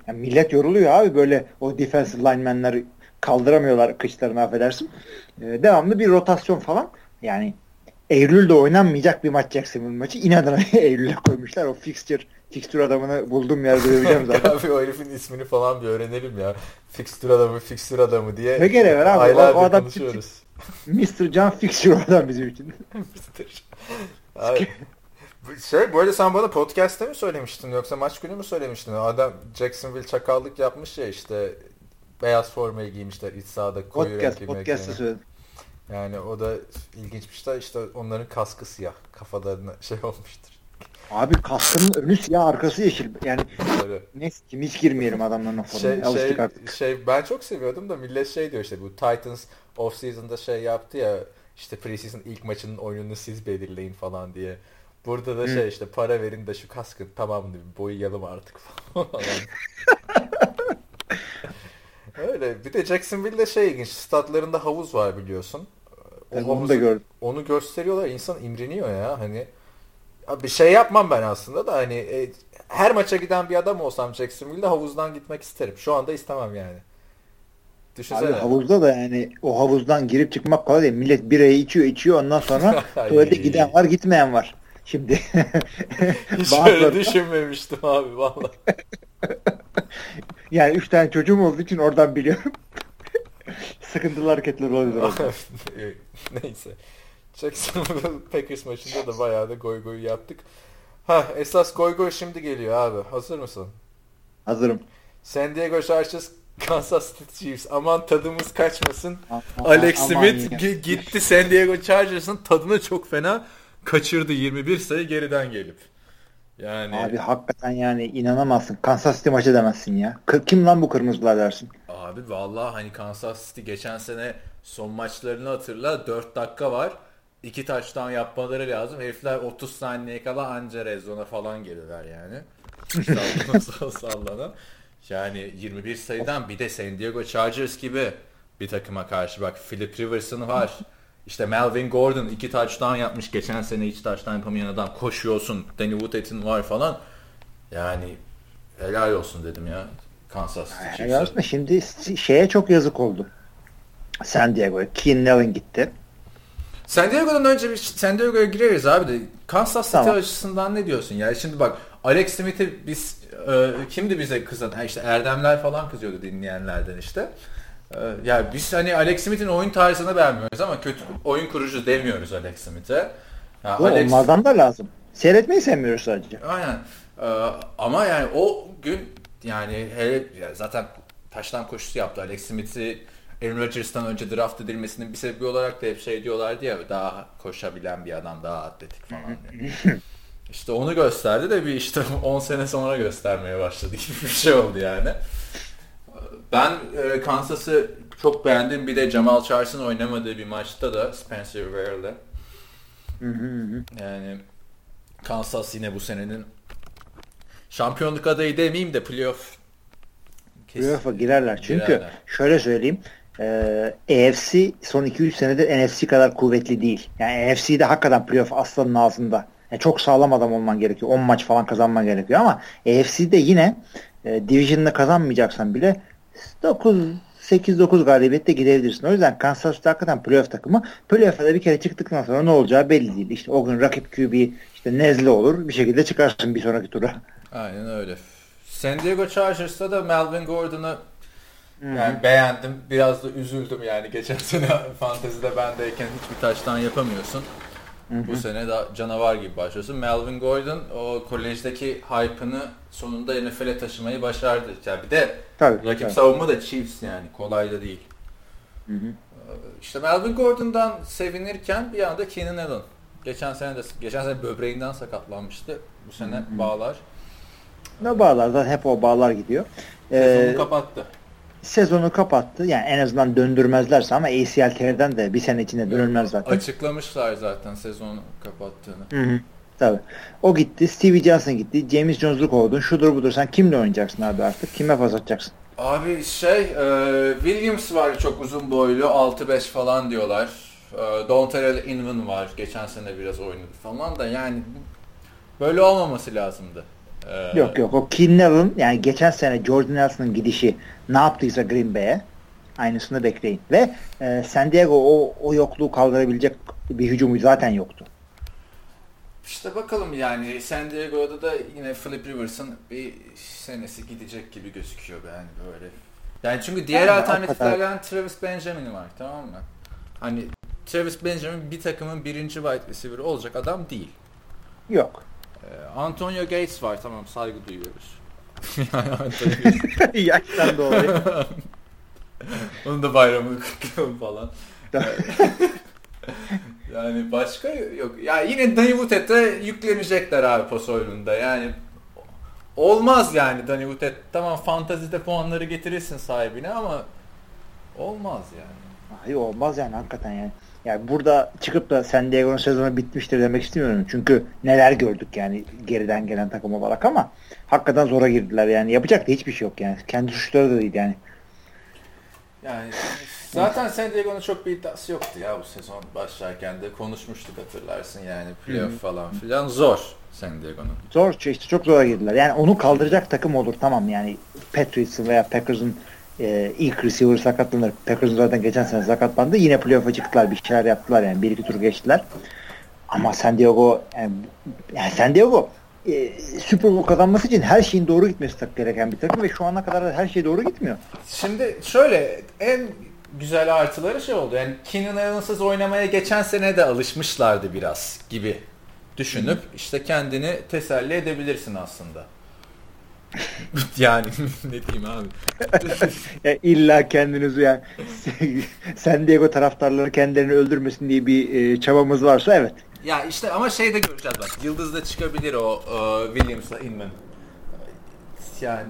Yani millet yoruluyor abi böyle o defensive linemenler kaldıramıyorlar kışlarını affedersin. Ee, devamlı bir rotasyon falan. Yani Eylül'de oynanmayacak bir maç Jacksonville maçı. İnadına *laughs* Eylül'e koymuşlar. O fixture fixture adamını buldum yerde döveceğim zaten. *laughs* abi o herifin ismini falan bir öğrenelim ya. Fixture adamı, fixture adamı diye. Ne gereği var abi? O, o adam konuşuyoruz. Mr. John Fixture adam bizim için. *laughs* Abi, bu şey böyle sen bana podcast'te mi söylemiştin yoksa maç günü mü söylemiştin? Adam Jacksonville çakallık yapmış ya işte beyaz formayı giymişler iç sahada koyu Podcast, renkli podcast'ta söyledim. Yani o da ilginçmiş de işte onların kaskı siyah kafalarına şey *laughs* olmuştur. Abi kaskının önü siyah arkası yeşil. Yani Böyle. neyse ki hiç girmeyelim adamların o formuna. Şey, Alıştık şey, artık. şey ben çok seviyordum da millet şey diyor işte bu Titans off season'da şey yaptı ya işte preseason ilk maçının oyununu siz belirleyin falan diye. Burada da Hı. şey işte para verin de şu kaskın tamamını bir boyayalım artık *laughs* falan. *laughs* Öyle. Bir de Jacksonville'de şey ilginç. Statlarında havuz var biliyorsun. Ben onu da gördüm. Onu gösteriyorlar. İnsan imreniyor ya. Hani bir şey yapmam ben aslında da hani e, her maça giden bir adam olsam Jacksonville'de havuzdan gitmek isterim. Şu anda istemem yani. Düşünsene. Abi havuzda da yani o havuzdan girip çıkmak kolay değil. Millet birayı içiyor içiyor ondan sonra *laughs* tuvalete giden var gitmeyen var. Şimdi *laughs* Hiç *laughs* öyle düşünmemiştim abi vallahi. yani üç tane çocuğum olduğu için oradan biliyorum. Sıkıntılı hareketler oluyor. orada. *laughs* Neyse. Jacksonville Packers maçında da bayağı da goy goy yaptık. Ha esas goy goy şimdi geliyor abi. Hazır mısın? Hazırım. San Diego Chargers Kansas City Chiefs. Aman tadımız kaçmasın. Alex Smith gitti San Diego Chargers'ın tadını çok fena kaçırdı 21 sayı geriden gelip. Yani Abi hakikaten yani inanamazsın. Kansas City maçı demezsin ya. Kim lan bu kırmızılar dersin. Abi vallahi hani Kansas City geçen sene son maçlarını hatırla 4 dakika var. 2 taştan yapmaları lazım. Herifler 30 saniye kala anca rezona falan gelirler yani. Sallana *laughs* sallana. Yani 21 sayıdan bir de San Diego Chargers gibi bir takıma karşı bak Philip Rivers'ın var. İşte Melvin Gordon iki touchdown yapmış. Geçen sene hiç touchdown yapamayan adam koşuyorsun. Danny Woodhead'in var falan. Yani helal olsun dedim ya. Kansas City Chiefs'e. aslında şimdi şeye çok yazık oldu. San Diego'ya. Keenan Allen gitti. San Diego'dan önce bir San Diego'ya gireriz abi de Kansas City Tamam. açısından ne diyorsun ya? Şimdi bak Alex Smith'i biz e, kimdi bize kızan? Ha işte Erdemler falan kızıyordu dinleyenlerden işte. E, ya biz hani Alex Smith'in oyun tarzını beğenmiyoruz ama kötü oyun kurucu demiyoruz Alex Smith'e. Ya Bu Alex- Onlardan da lazım. Seyretmeyi sevmiyoruz sadece. Aynen. Ee, ama yani o gün yani hele zaten taştan koşusu yaptı. Alex Smith'i Aaron Rodgers'tan önce draft edilmesinin bir sebebi olarak da hep şey diyorlardı ya daha koşabilen bir adam daha atletik falan. diye. *laughs* işte onu gösterdi de bir işte *laughs* 10 sene sonra göstermeye başladı gibi bir şey oldu yani. Ben e, Kansas'ı çok beğendim. Bir de Jamal Charles'ın oynamadığı bir maçta da Spencer Ware'le yani Kansas yine bu senenin şampiyonluk adayı demeyeyim de playoff. Playoff'a girerler. Çünkü Girerler. şöyle söyleyeyim. E, AFC son 2-3 senedir NFC kadar kuvvetli değil. Yani NFC'de hakikaten playoff aslanın ağzında. Yani çok sağlam adam olman gerekiyor. 10 maç falan kazanman gerekiyor ama AFC'de yine e, Division'da kazanmayacaksan bile 9 8-9 galibiyette gidebilirsin. O yüzden Kansas City hakikaten playoff takımı. Playoff'a da bir kere çıktıktan sonra ne olacağı belli değil. İşte o gün rakip QB işte nezle olur. Bir şekilde çıkarsın bir sonraki tura. Aynen öyle. San Diego Chargers'ta da Melvin Gordon'ı yani beğendim. Biraz da üzüldüm yani. Geçen sene *laughs* fantezide bendeyken hiçbir taştan yapamıyorsun. Bu sene de canavar gibi başlıyorsun. Melvin Gordon o kolejdeki hype'ını sonunda NFL'e taşımayı başardı. Yani bir de Tabii. rakip tabii. savunma da Chiefs yani. Kolay da değil. Hı hı. İşte Melvin Gordon'dan sevinirken bir anda Keenan Allen. Geçen sene de geçen sene böbreğinden sakatlanmıştı. Bu sene bağlar. Ne bağlardan hep o bağlar gidiyor. Sezonu Ee, kapattı. Sezonu kapattı. Yani en azından döndürmezlerse ama ACL tear'den de bir sene içinde dönülmez zaten. Açıklamışlar zaten sezonu kapattığını. Hı hı. Tabii. O gitti. Stevie Johnson gitti. James Jones'u kovdun. Şudur budur. Sen kimle oynayacaksın abi artık? Kime pas atacaksın? Abi şey e, Williams var çok uzun boylu 6-5 falan diyorlar. E, Dontrell Inman var. Geçen sene biraz oynadı falan da yani böyle olmaması lazımdı. E, Yok yok. O Keenan Allen yani geçen sene Jordan Nelson'ın gidişi ne yaptıysa Green Bay'e aynısını bekleyin. Ve e, San Diego o, o yokluğu kaldırabilecek bir hücumu zaten yoktu. İşte bakalım yani San Diego'da da yine Philip Rivers'ın bir senesi gidecek gibi gözüküyor yani böyle. Yani çünkü diğer Yani alternatiflerden Travis Benjamin var tamam mı? Hani Travis Benjamin bir takımın birinci wide receiver olacak adam değil. Yok. Ee, Antonio Gates var tamam saygı duyuyoruz. *laughs* yani Antonio Gates. *laughs* *laughs* Yaştan dolayı. Onun da bayramını kutlayalım falan. yani başka yok. Ya yine Danny Woodhead'e yüklenecekler abi pas oyununda. Yani olmaz yani Danny Woodhead. Tamam fantazide puanları getirirsin sahibine ama olmaz yani. Hayır olmaz yani hakikaten yani. Yani burada çıkıp da San Diego'nun sezonu bitmiştir demek istemiyorum. Çünkü neler gördük yani geriden gelen takım olarak ama hakikaten zora girdiler yani. Yapacak da hiçbir şey yok yani. Kendi suçları da değil yani. Yani zaten San Diego'nun çok bir iddiası yoktu ya bu sezon başlarken de konuşmuştuk hatırlarsın yani playoff falan filan zor San Diego'nun. Zor işte çok zora girdiler. Yani onu kaldıracak takım olur tamam yani Patriots'ın veya Packers'ın e, ilk receiver sakatlanır. Packers'ın zaten geçen sene sakatlandı. Yine playoff'a çıktılar. Bir şeyler yaptılar yani. Bir iki tur geçtiler. Ama San Diego yani, yani San Diego e, Super Bowl kazanması için her şeyin doğru gitmesi gereken bir takım ve şu ana kadar da her şey doğru gitmiyor. Şimdi şöyle en güzel artıları şey oldu. Yani Keenan Allen'sız oynamaya geçen sene de alışmışlardı biraz gibi düşünüp işte kendini teselli edebilirsin aslında. *laughs* yani ne diyeyim abi. *laughs* ya illa kendinizi yani San Diego taraftarları kendilerini öldürmesin diye bir e, çabamız varsa evet. Ya işte ama şey de göreceğiz bak. Yıldız da çıkabilir o uh, Williams'la Inman. Yani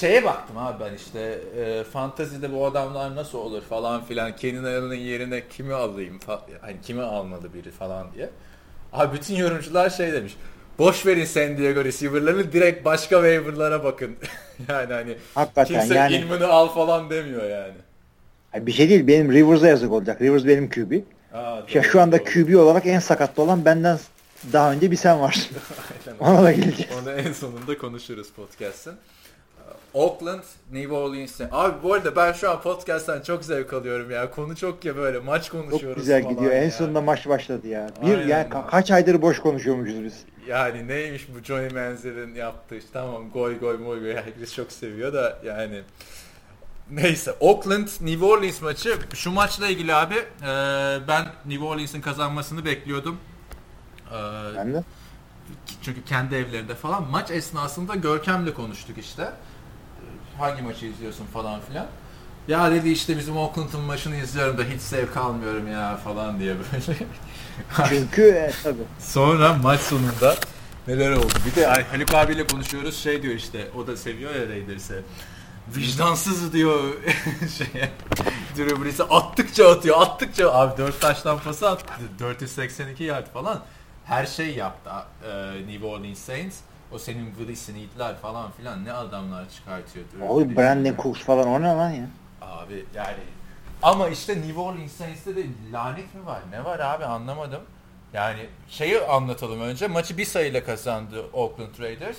şeye baktım abi ben işte e, fantazide bu adamlar nasıl olur falan filan. Kenan Allen'ın yerine kimi alayım hani kimi almalı biri falan diye. Abi bütün yorumcular şey demiş. Boş verin San Diego receiver'larını direkt başka waiver'lara bakın. *laughs* yani hani Hakikaten, kimse yani... Inman'ı al falan demiyor yani. Bir şey değil benim Rivers'a yazık olacak. Rivers benim QB. Aa, ya şu anda QB olarak en sakatlı olan benden daha önce bir sen varsın. *laughs* Ona da geleceğiz. Onu en sonunda konuşuruz podcast'ın. Oakland, New Orleans. Abi bu arada ben şu an podcast'tan çok zevk alıyorum ya. Konu çok ya böyle maç konuşuyoruz Çok güzel falan gidiyor. Ya. En sonunda maç başladı ya. Bir Aynen yani ka- kaç aydır boş konuşuyormuşuz biz. Yani neymiş bu Johnny Manziel'in yaptığı işte tamam goy goy moy goy herkes çok seviyor da yani Neyse Oakland New Orleans maçı şu maçla ilgili abi e, ben New Orleans'ın kazanmasını bekliyordum. E, ben de. Çünkü kendi evlerinde falan maç esnasında Görkem'le konuştuk işte. Hangi maçı izliyorsun falan filan. Ya dedi işte bizim Oakland'ın maçını izliyorum da hiç zevk almıyorum ya falan diye böyle. *laughs* Çünkü e, tabii. Sonra maç sonunda neler oldu? Bir de Haluk abiyle konuşuyoruz şey diyor işte o da seviyor ya Raiders'ı vicdansız diyor *laughs* şeye. Drew Brees'e attıkça atıyor, attıkça abi 4 taştan pası attı. 482 yard falan. Her şey yaptı e, New Orleans Saints. O senin Willis'ini itler falan filan ne adamlar çıkartıyor. Abi Brandon Cooks falan o ne lan ya? Abi yani ama işte New Orleans Saints'te de lanet mi var? Ne var abi anlamadım. Yani şeyi anlatalım önce. Maçı bir sayıyla kazandı Oakland Raiders.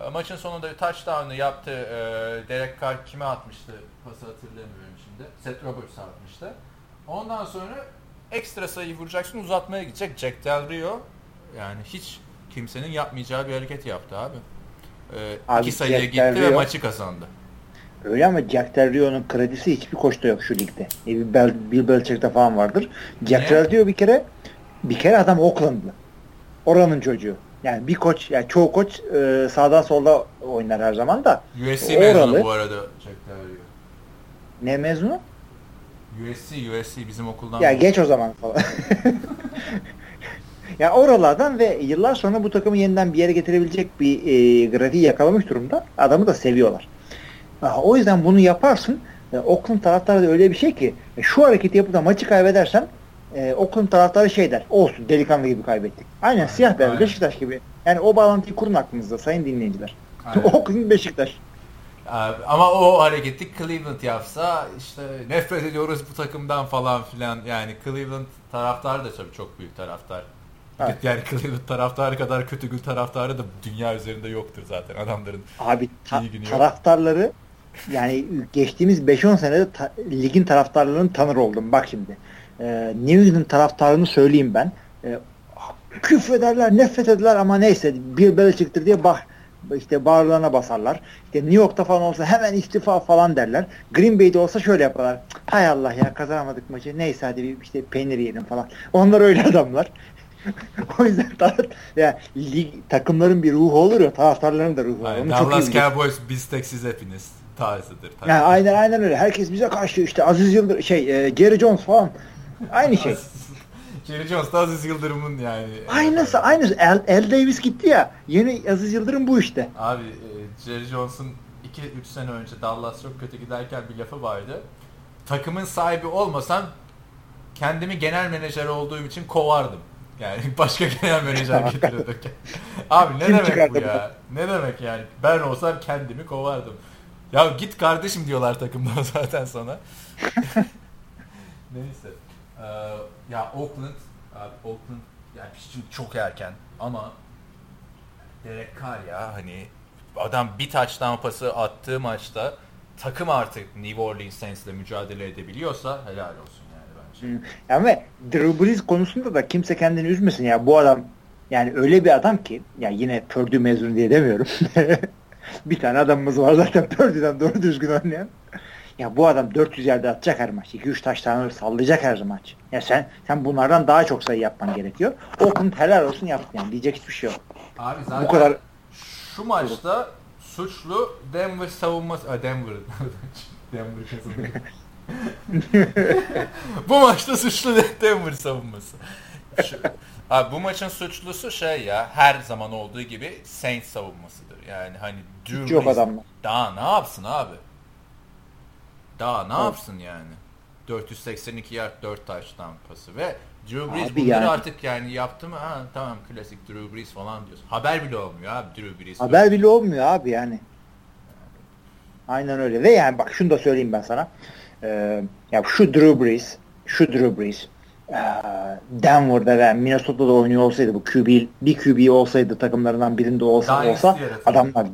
E, maçın sonunda touchdown'ı yaptı. E, Derek Carr kime atmıştı? Pası hatırlamıyorum şimdi. Seth Roberts atmıştı. Ondan sonra ekstra sayı vuracaksın uzatmaya gidecek. Jack Del Rio yani hiç kimsenin yapmayacağı bir hareket yaptı abi. E, abi iki sayıya Jack gitti Rio, ve maçı kazandı. Öyle ama Jack Del Rio'nun kredisi hiçbir koçta yok şu ligde. E, Bill, Bill Belichick'te falan vardır. Jack Del Rio bir kere bir kere adam Oakland'lı. Oranın çocuğu. Yani bir koç, yani çoğu koç e, sağdan solda oynar her zaman da. USC oralı, mezunu bu arada Jack Ne mezunu? USC, USC bizim okuldan. Ya geç o zaman falan. *laughs* ya oralardan ve yıllar sonra bu takımı yeniden bir yere getirebilecek bir e, grafiği yakalamış durumda. Adamı da seviyorlar. Aha, o yüzden bunu yaparsın. E, Oakland taraftarı da öyle bir şey ki e, şu hareketi yapıp da maçı kaybedersen e, Oakland taraftarı şey der. Olsun delikanlı gibi kaybettik. Aynen, aynen siyah beyaz Beşiktaş gibi. Yani o bağlantıyı kurun aklınızda sayın dinleyiciler. *laughs* Oakland Beşiktaş. Ama o hareketi Cleveland yapsa işte nefret ediyoruz bu takımdan falan filan. Yani Cleveland taraftarı da tabii çok büyük taraftar. Evet. Yani Cleveland taraftarı kadar kötü gün taraftarı da dünya üzerinde yoktur zaten adamların. Abi ta- taraftarları yani geçtiğimiz 5-10 senede ta- ligin taraftarlarının tanır oldum. Bak şimdi e, New England taraftarını söyleyeyim ben. E, küfrederler, nefret ederler ama neyse bir böyle çıktır diye bak işte bağırlarına basarlar. İşte New York'ta falan olsa hemen istifa falan derler. Green Bay'de olsa şöyle yaparlar. Hay Allah ya kazanamadık maçı. Neyse hadi bir işte peynir yiyelim falan. Onlar öyle *laughs* adamlar. *laughs* o yüzden taraf, ya lig, takımların bir ruhu olur ya taraftarların da ruhu olur. Aynen, Dallas Cowboys biz tek siz hepiniz tarzıdır. Yani aynen aynen öyle. Herkes bize karşı işte Aziz Yıldır şey e, Gary Jones falan Aynı şey. *laughs* Jerry Jones da Aziz Yıldırım'ın yani. Aynısı aynısı. El, El Davis gitti ya. Yeni Aziz Yıldırım bu işte. Abi e, Jerry Jones'un 2-3 sene önce Dallas çok kötü giderken bir lafı vardı. Takımın sahibi olmasam kendimi genel menajer olduğum için kovardım. Yani *laughs* başka genel menajer getirirdik. Abi ne Kim demek bu ya? Ne demek yani? Ben olsam kendimi kovardım. Ya git kardeşim diyorlar takımdan *laughs* zaten sana. Neyse. Ee, ya Oakland, abi Oakland yani şimdi çok erken ama Derek Carr ya hani adam bir touchdown pası attığı maçta takım artık New Orleans Saints'le mücadele edebiliyorsa helal olsun yani bence. Yani ve Drew Brees konusunda da kimse kendini üzmesin ya bu adam Yani öyle bir adam ki ya yine Purdue mezunu diye demiyorum. *laughs* bir tane adamımız var zaten Purdue'den doğru düzgün oynayan. Ya bu adam 400 yerde atacak her maç. 2-3 taş tane sallayacak her maç. Ya sen sen bunlardan daha çok sayı yapman gerekiyor. Oakland helal olsun yaptı yani. Diyecek hiçbir şey yok. Abi zaten Bu kadar şu maçta suçlu Denver savunması... Denver. *laughs* Denver kazandı. Bu maçta suçlu Denver savunması. Şu, abi bu maçın suçlusu şey ya her zaman olduğu gibi Saints savunmasıdır. Yani hani Drew yok adamlar. daha ne yapsın abi? Daha ne yapsın yani? 482 yard 4 touchdown pası ve Drew Brees Abi bunları yani- artık yani yaptı mı? Ha tamam klasik Drew Brees falan diyorsun. Haber bile olmuyor abi Drew Brees. Haber bile olmuyor abi yani. Aynen öyle. Ve yani bak şunu da söyleyeyim ben sana. Ee, ya şu Drew Brees, şu Drew Brees ee, Denver'da ve Minnesota'da oynuyor olsaydı bu QB bir QB olsaydı takımlarından birinde olsa Dynasty olsa adamlar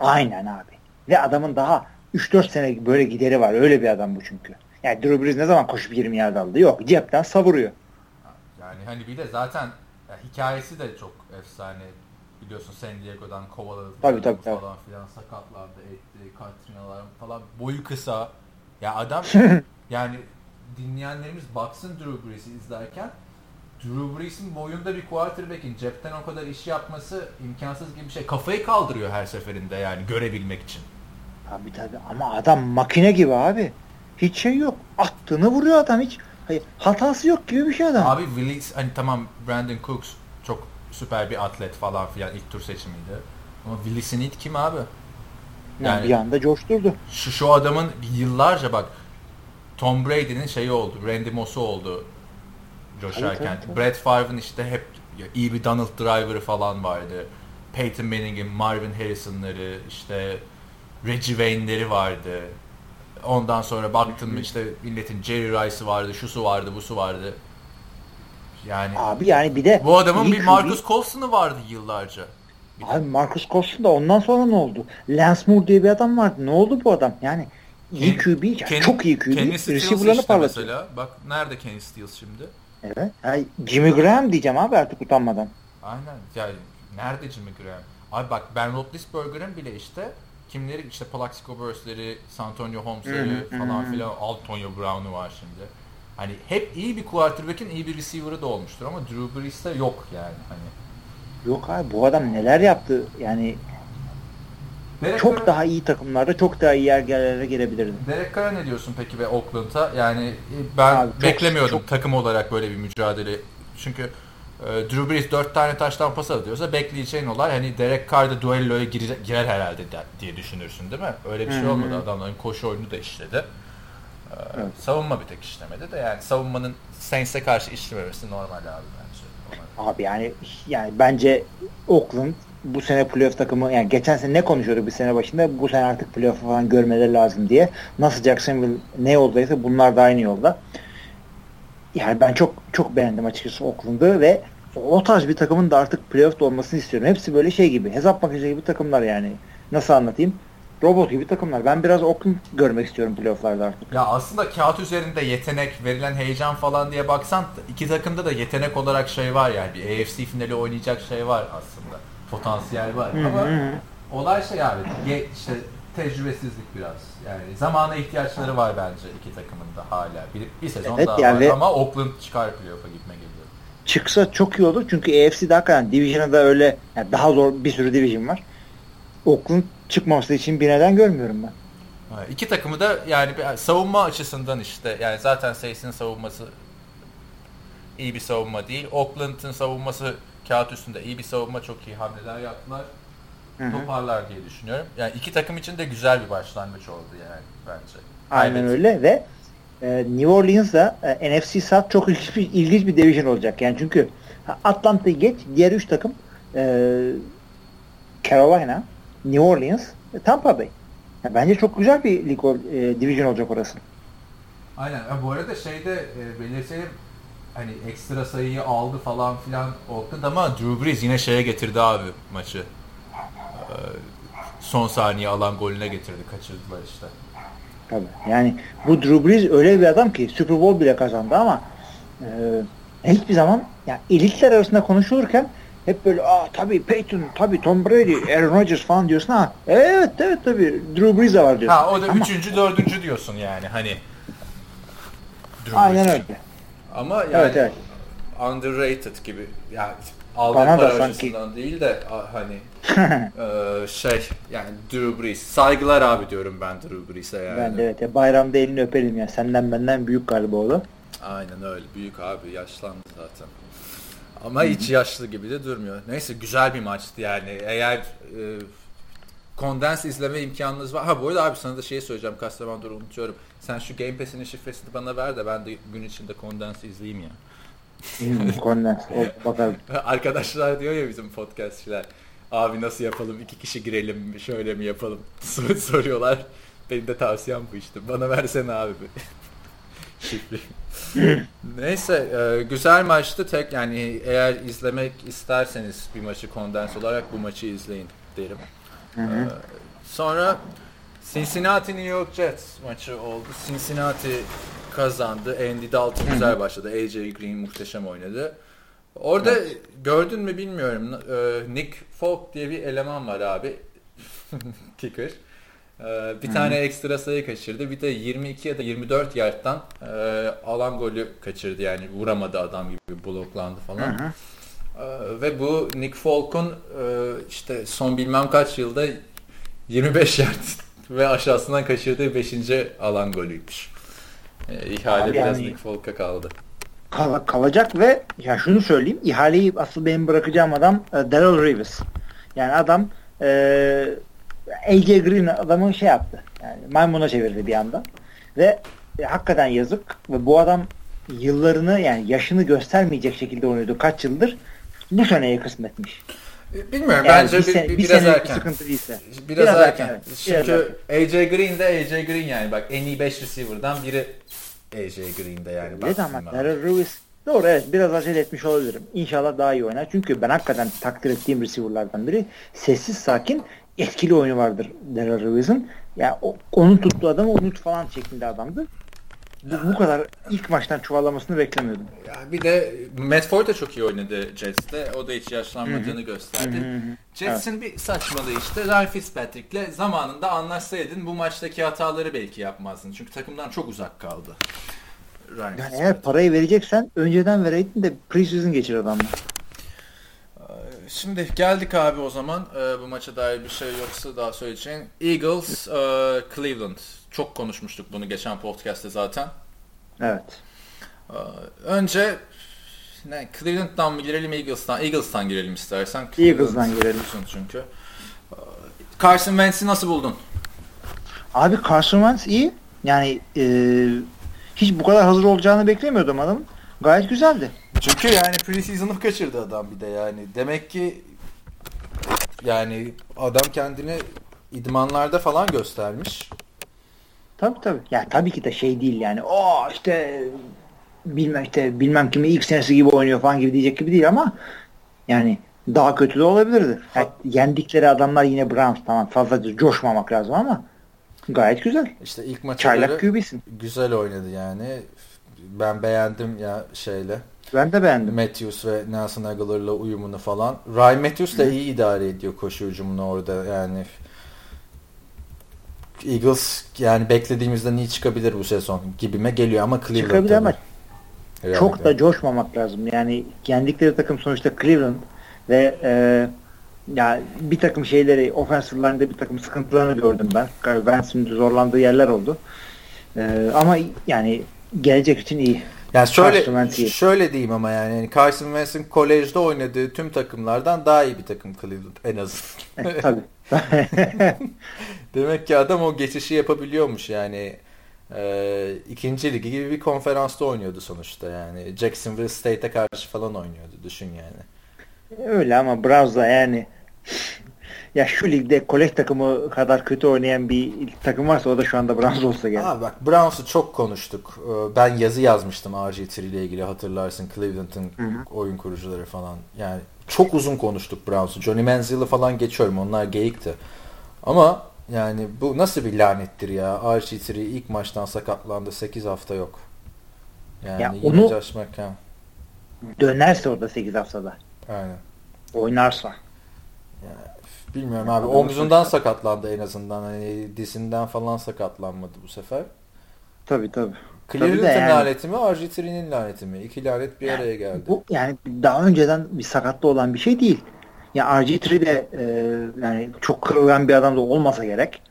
aynen abi. Ve adamın daha 3-4 sene böyle gideri var. Öyle bir adam bu çünkü. Yani Drew Brees ne zaman koşup 20 yard aldı? Yok. Cepten savuruyor. Yani hani bir de zaten ya hikayesi de çok efsane. Biliyorsun San Diego'dan kovaladı Tabii, tabii, tabii. falan filan sakatlandı etti. Katrinalar falan boyu kısa. Ya adam *laughs* yani dinleyenlerimiz baksın Drew Brees'i izlerken Drew Brees'in boyunda bir quarterback'in cepten o kadar iş yapması imkansız gibi bir şey. Kafayı kaldırıyor her seferinde yani görebilmek için. Abi tabii ama adam makine gibi abi. Hiç şey yok. Attığını vuruyor adam hiç. Hayır, hatası yok gibi bir şey adam. Abi Willis hani tamam Brandon Cooks çok süper bir atlet falan filan ilk tur seçimiydi. Ama Willis'in it kim abi? Yani, yani- bir anda coşturdu. Şu, şu adamın yıllarca bak Tom Brady'nin şeyi oldu. Randy Moss'u oldu coşarken. Evet, evet. Brett Favre'ın işte hep iyi bir Donald Driver'ı falan vardı. Peyton Manning'in, Marvin Harrison'ları, işte Reggie Wayne'leri vardı. Ondan sonra baktım mı işte milletin Jerry Rice'ı vardı, şusu vardı, busu vardı. Yani Abi yani bir de bu adamın bir Marcus Colson'ı vardı yıllarca. Abi Marcus Colston da ondan sonra ne oldu? Lance Moore diye bir adam vardı. Ne oldu bu adam? Yani iyi QB, yani çok iyi QB. Kenny Stills işte parlatıyor. mesela. Bak nerede Kenny Stills şimdi? Evet. Yani Jimmy Graham diyeceğim abi artık utanmadan. Aynen. Yani nerede Jimmy Graham? Abi bak Ben Roethlisberger'ın bile işte kimleri işte Plaxico Burress'leri, Santonio hı, falan filan Antonio Brown'u var şimdi. Hani hep iyi bir quarterback'in iyi bir receiver'ı da olmuştur ama Drew Brees'te yok yani hani. Yok abi bu adam neler yaptı? Yani Derek çok Carr- daha iyi takımlarda çok daha iyi yerlere gelebilirdi. Derek Carr'a ne diyorsun peki ve Oakland'a? Yani e, ben Abi çok- beklemiyordum çok- takım olarak böyle bir mücadele. Çünkü e, Drew Brees 4 tane taştan pas atıyorsa bekleyeceğin olay hani Derek Carr da duelloya girer, girer herhalde de- diye düşünürsün değil mi? Öyle bir şey Hı hı. olmadı. Adamların koşu oyunu da işledi. E, Evet. Savunma bir tek işlemedi de yani savunmanın Saints'e karşı işlememesi normal abi bence. Abi yani yani bence Oakland bu sene playoff takımı yani geçen sene ne konuşuyorduk bir sene başında bu sene artık playoff falan görmeleri lazım diye. Nasıl Jacksonville ne yoldaysa bunlar da aynı yolda. Yani ben çok çok beğendim açıkçası Oakland'ı ve o tarz bir takımın da artık playoff'ta olmasını istiyorum. Hepsi böyle şey gibi hesap makinesi gibi takımlar yani. Nasıl anlatayım? Robot gibi takımlar. Ben biraz Oakland görmek istiyorum playoff'larda artık. Ya aslında kağıt üzerinde yetenek, verilen heyecan falan diye baksan iki takımda da yetenek olarak şey var yani. Bir AFC finali oynayacak şey var aslında. Potansiyel var. Hı Ama olay şey abi ye- işte tecrübesizlik biraz. Yani zamana ihtiyaçları var bence iki takımın da hala. Bir, bir sezon Evet, daha yani var ama Oakland çıkar playoff'a gitme geliyor. çıksa çok iyi olur. Çünkü AFC'de hakikaten Division'a da öyle yani daha zor bir sürü division var. Oakland çıkmaması için bir neden görmüyorum ben. İki takımı da yani savunma açısından işte yani zaten Saints'in savunması iyi bir savunma değil. Oakland'ın savunması kağıt üstünde iyi bir savunma çok iyi hamleler yaptılar. Hı hı. Toparlar diye düşünüyorum. Yani iki takım için de güzel bir başlangıç oldu yani bence. Aynen Kaybet- öyle ve e, New Orleans'da e, NFC South çok ilginç bir, ilginç bir division olacak. Yani çünkü Atlanta'yı geç diğer üç takım e, Carolina, New Orleans ve Tampa Bay. Ya bence çok güzel bir lig ol- e, division olacak orası. Aynen. Ha, bu arada şeyde e, belirtelim hani ekstra sayıyı aldı falan filan Oakland ama Drew Brees yine şeye getirdi abi maçı. Ee, son saniye alan golüne getirdi. Kaçırdılar işte. Tabii. Yani bu Drew Brees öyle bir adam ki Super Bowl bile kazandı ama e, hiçbir zaman yani elitler arasında konuşulurken hep böyle aa tabii Peyton, tabii Tom Brady, Aaron Rodgers falan diyorsun ha. Evet evet tabii Drew Brees de var diyorsun. Ha o da Ama- üçüncü, dördüncü diyorsun yani hani. Drew Aynen öyle. Ama yani Evet evet. underrated gibi. Yani aldığı Bana para sanki- değil de hani *laughs* e, şey yani Drew Brees. Saygılar abi diyorum ben Drew Brees'e yani. Ben de evet ya bayramda elini öpelim ya. Senden benden büyük galiba o da. Aynen öyle. Büyük abi yaşlandı zaten. Ama hiç yaşlı gibi de durmuyor. Neyse güzel bir maçtı yani. Eğer e, kondens izleme imkanınız var. Ha bu arada abi sana da şey söyleyeceğim. Kaç zamandır unutuyorum. Sen şu Game Pass'in şifresini bana ver de ben de gün içinde kondens izleyeyim ya. Kondens. Bakalım. *laughs* Arkadaşlar diyor ya bizim podcastçiler. Abi nasıl yapalım? İki kişi girelim mi? Şöyle mi yapalım? *laughs* Sor- soruyorlar. Benim de tavsiyem bu işte. Bana versene abi. bir *laughs* Şifre. *laughs* Neyse e, güzel maçtı. Tek yani eğer izlemek isterseniz bir maçı kondens olarak bu maçı izleyin derim. Hı hı. E, sonra Cincinnati New York Jets maçı oldu. Cincinnati kazandı. Andy Dalton güzel başladı. AJ Green muhteşem oynadı. Orada gördün mü bilmiyorum. E, Nick Folk diye bir eleman var abi. *laughs* Kicker. E, bir tane ekstra sayı kaçırdı. Bir de 22 ya da 24 yardtan e, alan golü kaçırdı. Yani vuramadı adam gibi bloklandı falan. Hı hı. Ee, ve bu Nick Folk'un e, işte son bilmem kaç yılda 25 yard *laughs* ve aşağısından kaçırdığı 5. alan golüymüş. Ee, ihale Abi biraz yani- Nick Folk'a kaldı. Kal- kalacak ve ya şunu söyleyeyim ihaleyi asıl benim bırakacağım adam e, Darrell Reeves. Yani adam e, AJ Green adamı şey yaptı. Yani maymuna çevirdi bir anda. Ve e, hakikaten yazık ve bu adam yıllarını yani yaşını göstermeyecek şekilde oynuyordu kaç yıldır. Bu seneye kısmetmiş. Ee, Bilmiyorum Yani bence bir, sen- bir- bir biraz erken. sıkıntı değilse. Biraz, Biraz erken. erken, evet. Biraz Çünkü AJ Green de AJ Green yani bak en iyi 5 receiver'dan biri AJ Green'de yani. Evet ama. Darrell Reeves doğru evet biraz acele etmiş olabilirim. İnşallah daha iyi oynar. Çünkü ben hakikaten takdir ettiğim receiver'lardan biri. Sessiz sakin etkili oyunu vardır Darrell Reeves'in. Ya o, onun tuttuğu adamı unut falan şeklinde adamdı. Bu, bu kadar ilk maçtan çuvallamasını beklemiyordum. Ya bir de Matt Ford da çok iyi oynadı Jets'te. O da hiç yaşlanmadığını gösterdi. Hı hı hı. Jets'in bir saçmalığı işte Ryan Fitzpatrick'le zamanında anlaşsaydın bu maçtaki hataları belki yapmazdın. Çünkü takımdan çok uzak kaldı. Ryan Yani eğer parayı vereceksen önceden vereydin de preseason geçir adamla. Şimdi geldik abi o zaman. Ee, bu maça dair bir şey yoksa daha söyleyeceğim. Eagles, e, Cleveland. Çok konuşmuştuk bunu geçen podcast'te zaten. Evet. Ee, önce ne Cleveland'dan mı girelim Eagles'tan? Eagles'tan girelim istersen. Eagles'dan Cleveland girelim. diyorsun Çünkü. Ee, Carson Wentz'i nasıl buldun? Abi Carson Wentz iyi. Yani e, hiç bu kadar hazır olacağını beklemiyordum adamın. Gayet güzeldi. Çünkü yani preseason'ı kaçırdı adam bir de yani. Demek ki yani adam kendini idmanlarda falan göstermiş. Tabii tabii. Ya tabii ki de şey değil yani. O işte bilmem işte bilmem kimi ilk senesi gibi oynuyor falan gibi diyecek gibi değil ama yani daha kötü de olabilirdi. Yani yendikleri adamlar yine Browns tamam fazla coşmamak lazım ama gayet güzel. İşte ilk maça Çaylak QB'sin. güzel oynadı yani. Ben beğendim ya şeyle. Ben de beğendim. Matthews ve Nelson Aguilar'la uyumunu falan. Ryan Matthews da iyi idare ediyor koşu hücumunu orada yani. Eagles yani beklediğimizden iyi çıkabilir bu sezon gibime geliyor ama Cleveland Çıkabilir ama Yani. çok da coşmamak lazım. Yani yendikleri takım sonuçta Cleveland ve e, ya bir takım şeyleri offensive line'de bir takım sıkıntılarını gördüm ben. Wentz'in zorlandığı yerler oldu. E, ama yani gelecek için iyi. Yani şöyle şöyle diyeyim ama yani, yani Carson Wentz'in kolejde oynadığı tüm takımlardan daha iyi bir takım Cleveland en azından. E, tabii. *laughs* Demek ki adam o geçişi yapabiliyormuş yani. Ee, ikinci ligi gibi bir konferansta oynuyordu sonuçta yani. Jacksonville State'e karşı falan oynuyordu düşün yani. Öyle ama Browns'la yani ya şu ligde kolej takımı kadar kötü oynayan bir takım varsa o da şu anda Browns olsa gerek. Abi bak Browns'u çok konuştuk. Ee, Ben yazı yazmıştım RG3 ile ilgili hatırlarsın Cleveland'ın oyun kurucuları falan. Yani çok uzun konuştuk Browns'u. Johnny Manziel'i falan geçiyorum. Onlar geyikti. Ama yani bu nasıl bir lanettir ya? RG3 ilk maçtan sakatlandı. 8 hafta yok. Yani Ya onu- Josh McCown. Dönerse orada 8 haftada. Aynen. Oynarsa. Bilmiyorum abi. Omzundan sakatlandı en azından. Hani dizinden falan sakatlanmadı bu sefer. Tabii tabii. Cleveland'ın yani- laneti mi, RG3'nin laneti mi? İki lanet bir araya geldi. Bu yani daha önceden bir sakatlı olan bir şey değil. Ya RG3 de e, yani çok kırılgan bir adam da olmasa gerek.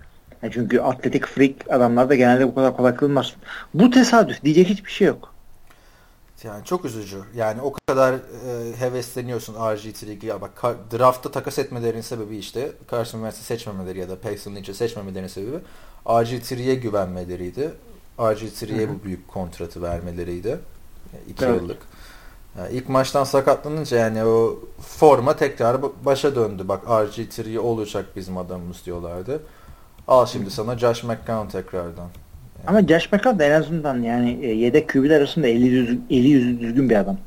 Yani çünkü atletik freak adamlar da genelde bu kadar kolay kırılmaz. Bu tesadüf diyecek hiçbir şey yok. Yani çok üzücü. Yani o kadar e, hevesleniyorsun RG3'yi. Ya bak draftta takas etmelerinin sebebi işte Carson Wentz'i seçmemeleri ya da Paxton Lynch'i seçmemelerinin sebebi RG3'ye güvenmeleriydi. RG3'ye bu büyük kontratı vermeleriydi. Yani iki Evet. yıllık. Yani ilk maçtan sakatlanınca yani o forma tekrar ba- başa döndü. Bak RG3 olacak bizim adamımız diyorlardı. Al şimdi sana Josh McCown tekrardan. Ama Josh McCown da en azından yani e, yedek QB'ler arasında eli, yüzü, eli yüzü düzgün bir adam.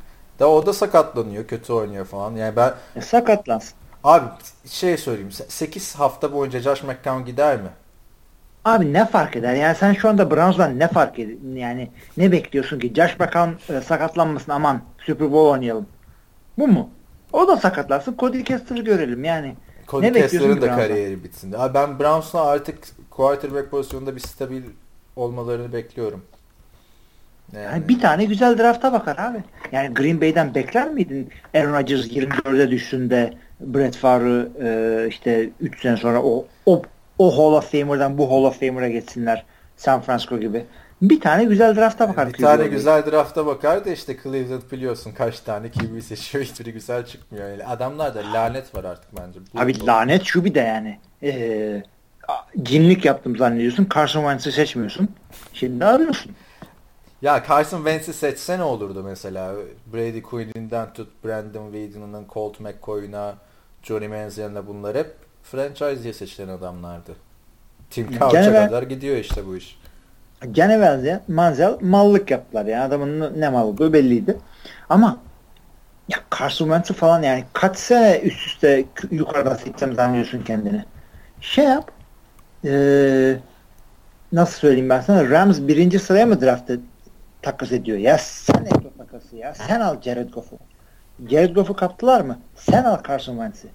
Da o da sakatlanıyor, kötü oynuyor falan. Yani ben E, sakatlansın. Abi şey söyleyeyim. 8 hafta boyunca Josh McCown gider mi? Abi ne fark eder? Yani sen şu anda Browns'dan ne fark eder? Yani ne bekliyorsun ki? Josh McCown e, sakatlanmasın aman Super Bowl oynayalım. Bu mu? O da sakatlansın. Cody Kessler'ı görelim yani. Cody Kessler'ın da Browns'dan? kariyeri bitsin. Abi ben Browns'la artık quarterback pozisyonunda bir stabil olmalarını bekliyorum. Yani, Yani bir tane güzel drafta bakar abi. Yani Green Bay'den bekler miydin? Aaron Rodgers 24'e düşsün de Brett Favre e, işte 3 sene sonra o, o o Hall of Famer'dan bu Hall of Famer'a geçsinler. San Francisco gibi. Bir tane güzel drafta bakar. bir QB tane güzel drafta bakar da işte Cleveland biliyorsun kaç tane QB seçiyor hiçbiri güzel çıkmıyor. Yani adamlarda lanet var artık bence. Bu- Abi lanet şu bir de yani. Ee, cinlik yaptım zannediyorsun. Carson Wentz'i seçmiyorsun. Şimdi arıyorsun. Ya Carson Wentz'i seçse ne olurdu mesela? Brady Quinn'inden tut Brandon Whedon'dan Colt McCoy'una Johnny Manziel'ine bunlar hep franchise diye seçilen adamlardı. Tim Couch'a kadar gidiyor işte bu iş. Gene benzeyen Manziel mallık yaptılar yani adamın ne mal olduğu belliydi. Ama ya Carson Wentz'i falan yani kaç sene üst üste yukarıdan seçsem zannediyorsun kendini. Şey yap ee, nasıl söyleyeyim ben sana Rams birinci sıraya mı draft'ta takas ediyor? Ya sen et o takası ya. Sen al Jared Goff'u. Jared Goff'u kaptılar mı? Sen al Carson Wentz'i.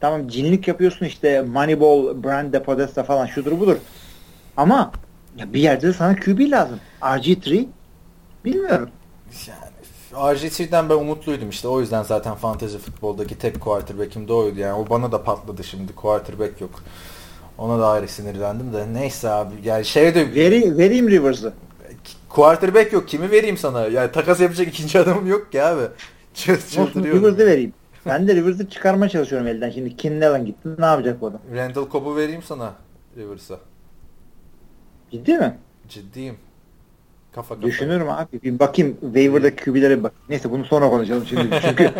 Tamam cinlik yapıyorsun işte Moneyball, Brand de Podesta falan şudur budur. Ama ya bir yerde de sana QB lazım. RG3 bilmiyorum. Yani RG3'den ben umutluydum işte. O yüzden zaten fantasy futboldaki tek quarterback'im de oydu. Yani o bana da patladı şimdi. Quarterback yok. Ona da ayrı sinirlendim de. Neyse abi. Yani şey de Veri, vereyim Rivers'ı. quarterback yok. Kimi vereyim sana? Yani takas yapacak ikinci adamım yok ki abi. *laughs* Çıldırıyorum. Rivers'ı vereyim. Ben de Rivers'ı çıkarmaya çalışıyorum elden. Şimdi Allen gitti. Ne yapacak bu adam? Randall Cobb'u vereyim sana Rivers'a. Ciddi mi? Ciddiyim. Kafa kafa. Düşünürüm abi. Bir bakayım waiver'daki QB'lere bak. Neyse bunu sonra konuşalım şimdi. *laughs* Çünkü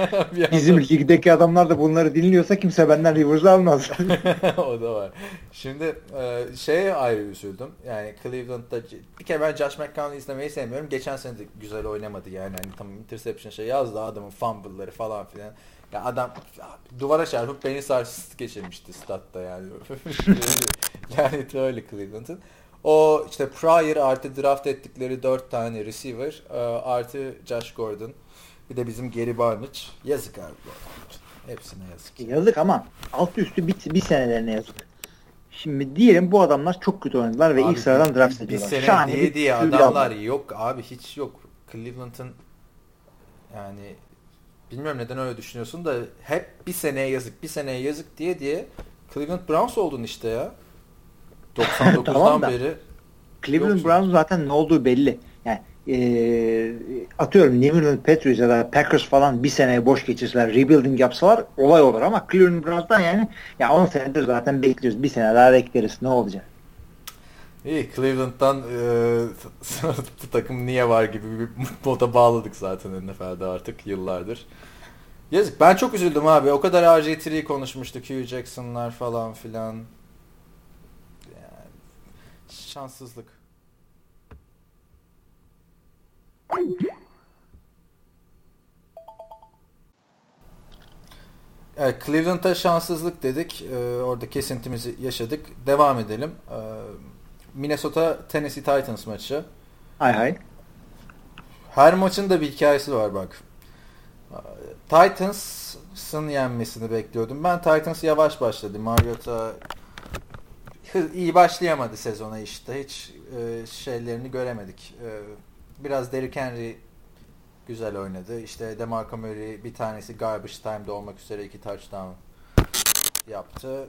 bizim ligdeki adamlar da bunları dinliyorsa kimse benden Rivers'ı almaz. *laughs* o da var. Şimdi e, şeye ayrı üzüldüm. Yani Cleveland'da bir kere ben Josh McCown'u izlemeyi sevmiyorum. Geçen sene de güzel oynamadı yani. Hani tamam interception şey yazdı adamın fumble'ları falan filan. Ya adam duvara çarpıp beni sarsıntı geçirmişti statta yani. *laughs* Lanet öyle Cleveland'ın. O işte Pryor artı draft ettikleri 4 tane receiver e, artı Josh Gordon. Bir de bizim Gary Barnage. Yazık abi. Hepsine yazık. yazık ama alt üstü bir, bir senelerine yazık. Şimdi diyelim bu adamlar çok kötü oynadılar ve Abi ilk sıradan draft bir ediyorlar. sene Şahane diye bir diye adamlar yok abi hiç yok. Cleveland'ın yani bilmiyorum neden öyle düşünüyorsun da hep bir seneye yazık bir seneye yazık diye diye Cleveland Browns oldun işte ya. 99'dan *laughs* Tamam da- beri Cleveland Yoksun. Browns zaten ne olduğu belli. Yani eee, atıyorum New England Patriots ya da Packers falan bir seneye boş geçirseler, rebuilding yapsalar olay olur ama Cleveland Browns'tan yani ya 10 senedir zaten bekliyoruz. Bir sene daha bekleriz. Ne olacak? iyi Cleveland'dan e, *laughs* takım niye var gibi bir *laughs* moda bağladık zaten NFL'de artık yıllardır. Yazık. Ben çok üzüldüm abi. O kadar RG3 konuşmuştuk. Hugh Jackson'lar falan filan. Şanssızlık. Evet, Cleveland'a şanssızlık dedik. Ee, orada kesintimizi yaşadık. Devam edelim. Ee, Minnesota Tennessee Titans maçı. Hay hay. Her maçın da bir hikayesi var bak. Titans Titans'ın yenmesini bekliyordum. Ben Titans yavaş başladı. Mariota iyi başlayamadı sezona işte. Hiç e, şeylerini göremedik. E, biraz Derrick Henry güzel oynadı. İşte DeMarco Murray bir tanesi garbage time'da olmak üzere iki touchdown yaptı.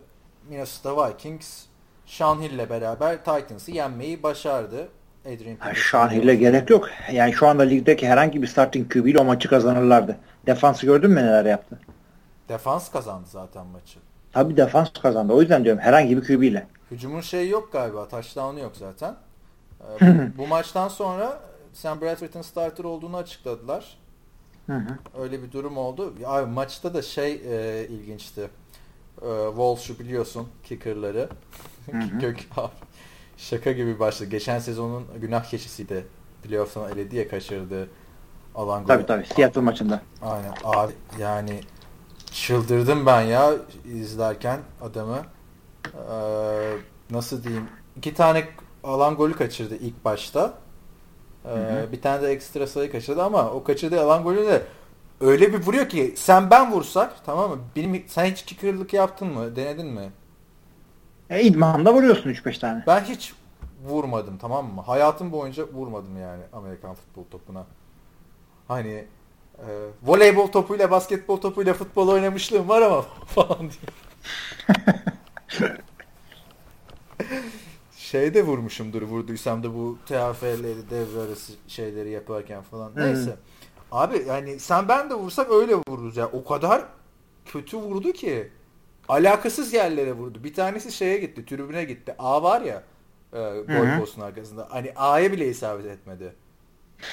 Minnesota Vikings Sean Hill'le beraber Titans'ı yenmeyi başardı. Adrian yani Sean Hill'e gerek yok. Yani şu anda ligdeki herhangi bir starting QB ile o maçı kazanırlardı. Defansı gördün mü neler yaptı? Defans kazandı zaten maçı. Tabii defans kazandı. O yüzden diyorum herhangi bir QB ile. Hücumun şeyi yok galiba. Touchdown'u yok zaten. Ee, bu, bu maçtan sonra Sam Bradford'ın starter olduğunu açıkladılar. Öyle bir durum oldu. Abi maçta da şey e, ilginçti. E, Walsh'u biliyorsun kicker'ları. *laughs* Gök abi. Şaka gibi başladı. Geçen sezonun günah keçisiydi. Playoff'tan eledi ya kaçırdı. Alan golü. Tabii tabii. Seattle maçında. Aynen. Abi yani çıldırdım ben ya izlerken adamı. Ee, nasıl diyeyim? İki tane alan golü kaçırdı ilk başta. Ee, bir tane de ekstra sayı kaçırdı ama o kaçırdığı alan golü de öyle bir vuruyor ki sen ben vursak tamam mı? Benim, sen hiç kicker'lık yaptın mı? Denedin mi? E, idmanda vuruyorsun 3-5 tane. Ben hiç vurmadım tamam mı? Hayatım boyunca vurmadım yani Amerikan futbol topuna. Hani e, voleybol topuyla, basketbol topuyla futbol oynamışlığım var ama *laughs* falan diye. *laughs* *laughs* Şeyde vurmuşumdur vurduysam da bu TFL'leri devre arası şeyleri yaparken falan. Neyse. Hı. Abi yani sen ben de vursak öyle vururuz ya. O kadar kötü vurdu ki alakasız yerlere vurdu. Bir tanesi şeye gitti, tribüne gitti. A var ya e, gol postun arkasında. Hani A'ya bile isabet etmedi.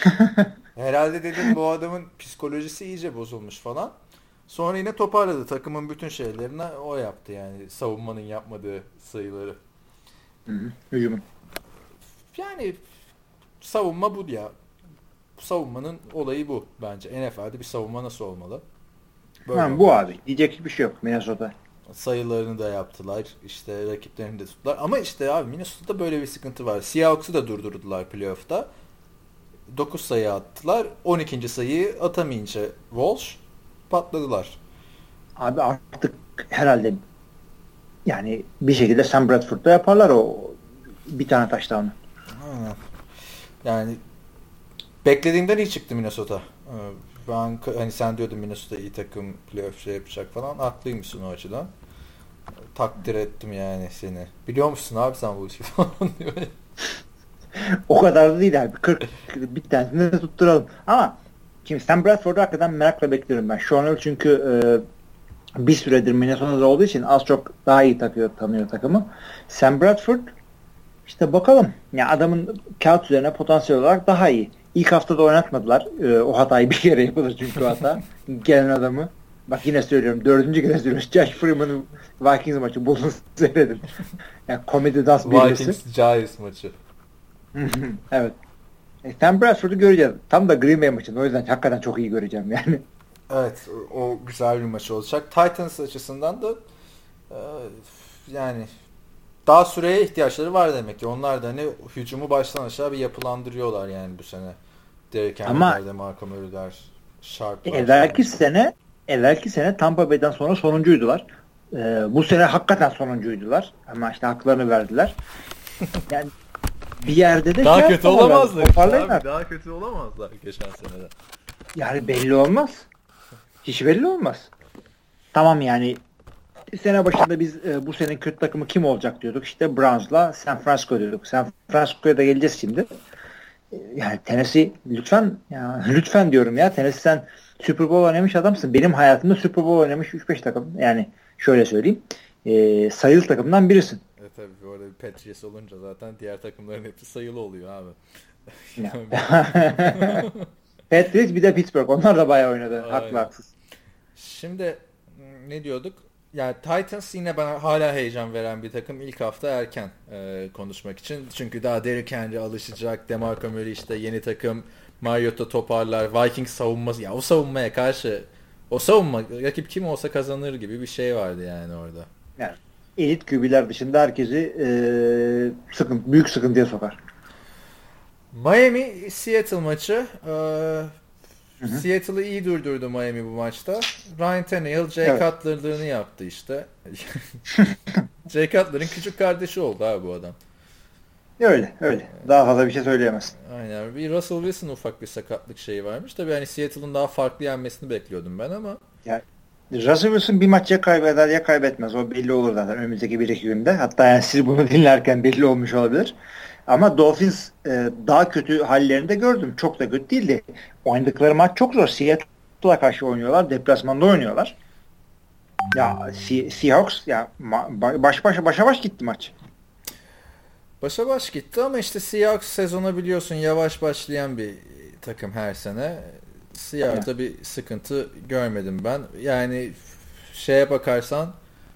*laughs* Herhalde dedim bu adamın psikolojisi iyice bozulmuş falan. Sonra yine toparladı. Takımın bütün şeylerini o yaptı yani. Savunmanın yapmadığı sayıları. Hücumun. Yani savunma bu ya. Savunmanın olayı bu bence. NFL'de bir savunma nasıl olmalı? Böyle ha, bu abi. Diyecek bir şey yok Minnesota. Sayılarını da yaptılar. İşte rakiplerini de tuttular. Ama işte abi Minnesota'da böyle bir sıkıntı var. Seahawks'ı da durdurdular playoff'ta. 9 sayı attılar. 12. sayıyı atamayınca Walsh patladılar. Abi artık herhalde yani bir şekilde Sam Bradford'da yaparlar o bir tane taştanı. Yani beklediğimden iyi çıktı Minnesota. Ee, ben hani sen diyordun Minnesota iyi takım playoff şey yapacak falan. Haklıymışsın o açıdan. Takdir ettim yani seni. Biliyor musun abi sen bu işi *laughs* falan diyor. o kadar da değil abi. 40 bir tanesini de tutturalım. Ama şimdi Sam Bradford'u hakikaten merakla bekliyorum ben. Şu an çünkü e, bir süredir Minnesota'da olduğu için az çok daha iyi takıyor, tanıyor takımı. Sam Bradford işte bakalım. Ya adamın kağıt üzerine potansiyel olarak daha iyi. İlk haftada oynatmadılar. Ee, o hatayı bir kere yapılır çünkü hata. *laughs* Gelen adamı. Bak yine söylüyorum. Dördüncü kere söylüyorum. Josh Freeman'ın Vikings maçı. Bulun *laughs* seyredin. yani komedi dans birisi. Vikings Giants maçı. *laughs* evet. E, Sam Bradford'u göreceğiz. Tam da Green Bay maçında. O yüzden hakikaten çok iyi göreceğim yani. Evet. O güzel bir maç olacak. Titans açısından da e, yani daha süreye ihtiyaçları var demek ki. Onlar da hani hücumu baştan aşağı bir yapılandırıyorlar yani bu sene. Derek Henry'ler, Marco Murray'ler, Sharp'lar. Evvelki sene evvelki sene Tampa Bay'den sonra sonuncuydular. Ee, bu sene hakikaten sonuncuydular. Ama işte haklarını verdiler. *laughs* Yani bir yerde de daha şey kötü olamazlar. Işte abi, daha kötü olamazlar geçen senede. Yani belli olmaz. Hiç belli olmaz. Tamam yani sene başında biz e, bu sene kötü takımı kim olacak diyorduk. İşte Browns'la San Francisco diyorduk. San Francisco'ya da geleceğiz şimdi. E, yani Tennessee lütfen ya, *laughs* lütfen diyorum ya Tennessee sen Super Bowl oynamış adamsın. Benim hayatımda Super Bowl oynamış 3-5 takım. Yani şöyle söyleyeyim. E, sayılı takımdan birisin. Evet tabii bu bir Patriots olunca zaten diğer takımların hepsi sayılı oluyor abi. *laughs* *laughs* Patriots bir de Pittsburgh. Onlar da bayağı oynadı. Aynen. Haklı haksız. Şimdi ne diyorduk? yani Titans yine bana hala heyecan veren bir takım. İlk hafta erken e, konuşmak için. Çünkü daha Derrick Henry alışacak. DeMarco Murray işte yeni takım. Mariota toparlar. Vikings savunması. Ya o savunmaya karşı o savunma rakip kim olsa kazanır gibi bir şey vardı yani orada. Yani elit QB'ler dışında herkesi e, sıkıntı, büyük sıkıntıya sokar. Miami Seattle maçı e, Seattle'ı iyi durdurdu Miami bu maçta. Ryan Tannehill Jay evet. Cutler'lığını yaptı işte. *laughs* Jay Cutler'ın küçük kardeşi oldu abi bu adam. Öyle öyle. Daha fazla bir şey söyleyemezsin. Aynen. Bir Russell Wilson ufak bir sakatlık şeyi varmış. Tabii hani Seattle'ın daha farklı yenmesini bekliyordum ben ama. Ya, Russell Wilson bir maç ya kaybeder ya kaybetmez. O belli olur zaten önümüzdeki bir iki günde. Hatta yani siz bunu *laughs* dinlerken belli olmuş olabilir. Ama Dolphins e, daha kötü hallerini de gördüm. Çok da kötü değildi. Oynadıkları maç çok zor. Seattle'a karşı oynuyorlar. Deplasmanda oynuyorlar. Ya Seahawks ya baş başa başa baş gitti maç. Başa baş gitti ama işte Seahawks sezona biliyorsun yavaş başlayan bir takım her sene. Seahawks'ta bir sıkıntı görmedim ben. Yani şeye bakarsan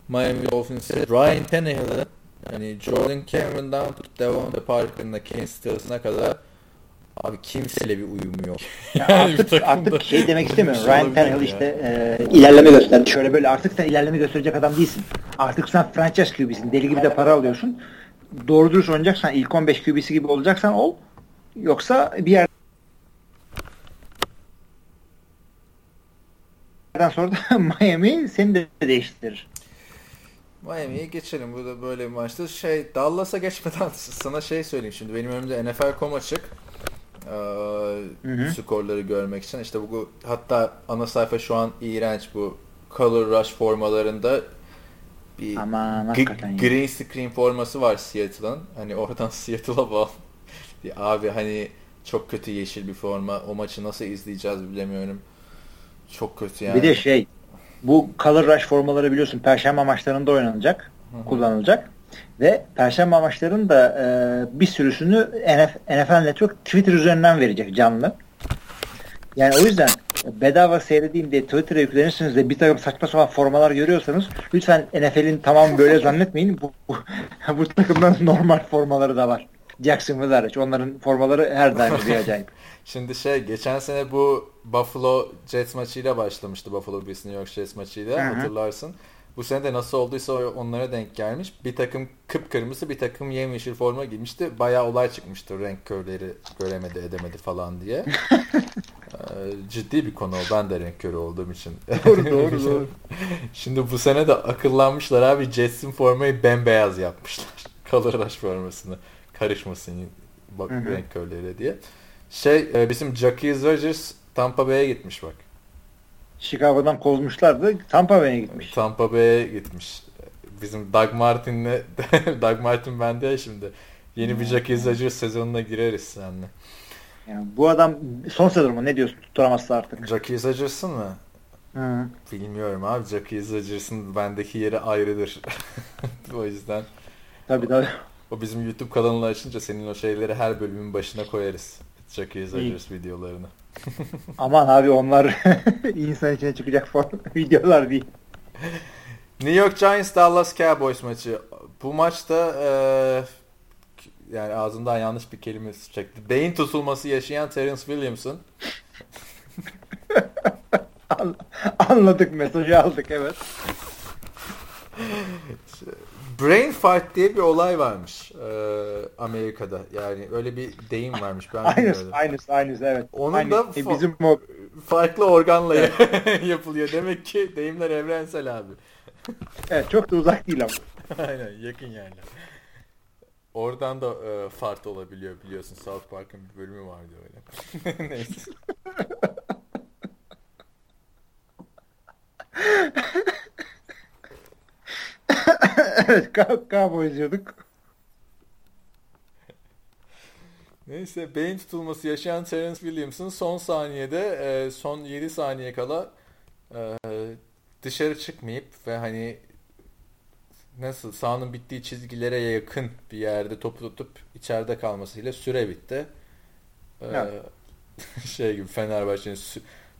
Miami Dolphins'e Ryan Tannehill'in hani Jordan Cameron'dan tut Devonta Parker'ına Ken Stills'ına kadar abi kimseyle bir uyumu yok. Ya *laughs* yani artık, artık şey demek istemiyorum. Ryan Tannehill işte e, ilerleme gösterdi. Şöyle böyle artık sen ilerleme gösterecek adam değilsin. Artık sen franchise QB'sin. Deli gibi de para alıyorsun doğru dürüst oynayacaksan ilk 15 QB'si gibi olacaksan ol. Yoksa bir yerden sonra da *laughs* Miami seni de değiştirir. Miami'ye geçelim. Burada böyle bir maçta. Şey Dallas'a geçmeden *laughs* sana şey söyleyeyim şimdi. Benim önümde NFL.com açık. Ee, hı hı. skorları görmek için. İşte bu hatta ana sayfa şu an iğrenç bu Color Rush formalarında bir Aman, hakikaten green screen forması var Seattle'ın. Hani oradan *laughs* Seattle'a bağlı. Abi hani çok kötü yeşil bir forma. O maçı nasıl izleyeceğiz bilemiyorum. Çok kötü yani. Bir de şey bu Color Rush formaları biliyorsun Perşembe maçlarında oynanacak. Hı-hı. Kullanılacak. Ve Perşembe maçlarının da e, bir sürüsünü NFL Network Twitter üzerinden verecek canlı. Yani o yüzden bedava seyredeyim diye Twitter'a yüklenirsiniz de bir takım saçma sapan formalar görüyorsanız lütfen NFL'in tamam böyle zannetmeyin. Bu, bu, *laughs* bu takımdan normal formaları da var. Jacksonville hariç. Onların formaları her daim bir acayip. Şimdi şey geçen sene bu Buffalo Jets maçıyla başlamıştı. Buffalo Bills New York Jets maçıyla Hı-hı. hatırlarsın. Bu sene de nasıl olduysa onlara denk gelmiş. Bir takım kıpkırmızı bir takım yemyeşil forma giymişti. Bayağı olay çıkmıştı renk körleri göremedi edemedi falan diye. *laughs* Ee, ciddi bir konu o. Ben de renk körü olduğum için. Doğru doğru doğru. *laughs* Şimdi bu sene de akıllanmışlar abi. Jets'in formayı bembeyaz yapmışlar. *laughs* Rush formasını. Karışmasın bak renk körleri diye. Şey e, bizim Jackie Rodgers Tampa Bay'e gitmiş bak. Chicago'dan kovmuşlardı. Tampa Bay'e gitmiş. Tampa Bay'e gitmiş. Bizim Doug Martin'le *laughs* Doug Martin bende ya şimdi. Yeni bir Jackie Rodgers sezonuna gireriz seninle. Yani bu adam son sezon mu? Ne diyorsun? Tutturamazsa artık. Jackie Rodgers'ın mı? Hı. Bilmiyorum abi. Jackie Rodgers'ın bendeki yeri ayrıdır. *laughs* o yüzden. Tabii tabii. O bizim YouTube kanalını açınca senin o şeyleri her bölümün başına koyarız. Jackie Rodgers videolarını. *laughs* Aman abi onlar *laughs* insan içine çıkacak *laughs* videolar değil. New York Giants Dallas Cowboys maçı. Bu maçta e, yani ağzından yanlış bir kelime çekti. Beyin tutulması yaşayan Terence Williamson. Anladık mesajı aldık evet. Brain fart diye bir olay varmış e, Amerika'da. Yani öyle bir deyim varmış. Ben aynısı, aynısı, aynısı evet. Onun Aynı, da e, bizim o farklı organla *laughs* yapılıyor. Demek ki deyimler evrensel abi. evet çok da uzak değil ama. *laughs* Aynen yakın yani. Oradan da e, fart olabiliyor biliyorsun. South Park'ın bir bölümü vardı öyle. *laughs* Neyse. *laughs* evet, Cowboy izliyorduk. Neyse beyin tutulması yaşayan Terence Williams'ın son saniyede e, son 7 saniye kala e, dışarı çıkmayıp ve hani nasıl sahanın bittiği çizgilere yakın bir yerde topu tutup içeride kalmasıyla süre bitti. Ee, *laughs* şey gibi Fenerbahçe'nin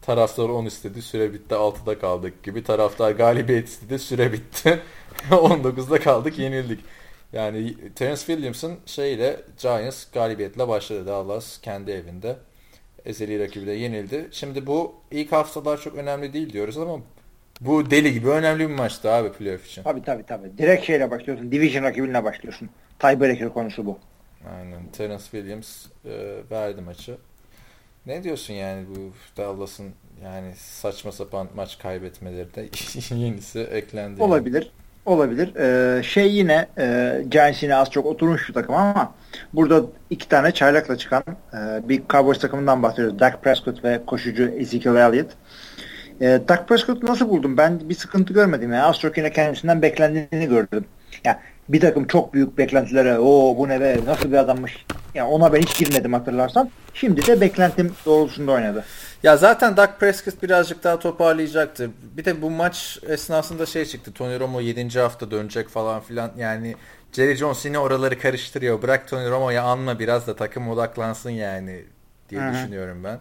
taraftar 10 istedi süre bitti 6'da kaldık gibi taraftar galibiyet istedi süre bitti *laughs* 19'da kaldık yenildik. Yani Terence Williamson şeyle Giants galibiyetle başladı Dallas kendi evinde. Ezeli rakibi de yenildi. Şimdi bu ilk haftalar çok önemli değil diyoruz ama bu deli gibi önemli bir maçtı abi playoff için. Tabii tabii tabii. Direkt şeyle başlıyorsun. Division rakibinle başlıyorsun. Tiebreaker konusu bu. Aynen. Terence Williams e, verdi maçı. Ne diyorsun yani bu Dallas'ın yani saçma sapan maç kaybetmeleri de *laughs* yenisi eklendi. Olabilir. Yani. Olabilir. Ee, şey yine e, yine az çok oturmuş şu takım ama burada iki tane çaylakla çıkan e, bir Cowboys takımından bahsediyoruz. Dak Prescott ve koşucu Ezekiel Elliott. E, Dak Prescott'u nasıl buldum? Ben bir sıkıntı görmedim. Yani az çok yine kendisinden beklendiğini gördüm. Ya bir takım çok büyük beklentilere o bu ne be nasıl bir adammış. Ya ona ben hiç girmedim hatırlarsan. Şimdi de beklentim doğrultusunda oynadı. Ya zaten Dak Prescott birazcık daha toparlayacaktır. Bir de bu maç esnasında şey çıktı. Tony Romo 7. hafta dönecek falan filan. Yani Jerry Jones yine oraları karıştırıyor. Bırak Tony Romo'yu anma biraz da takım odaklansın yani diye Hı-hı. düşünüyorum ben.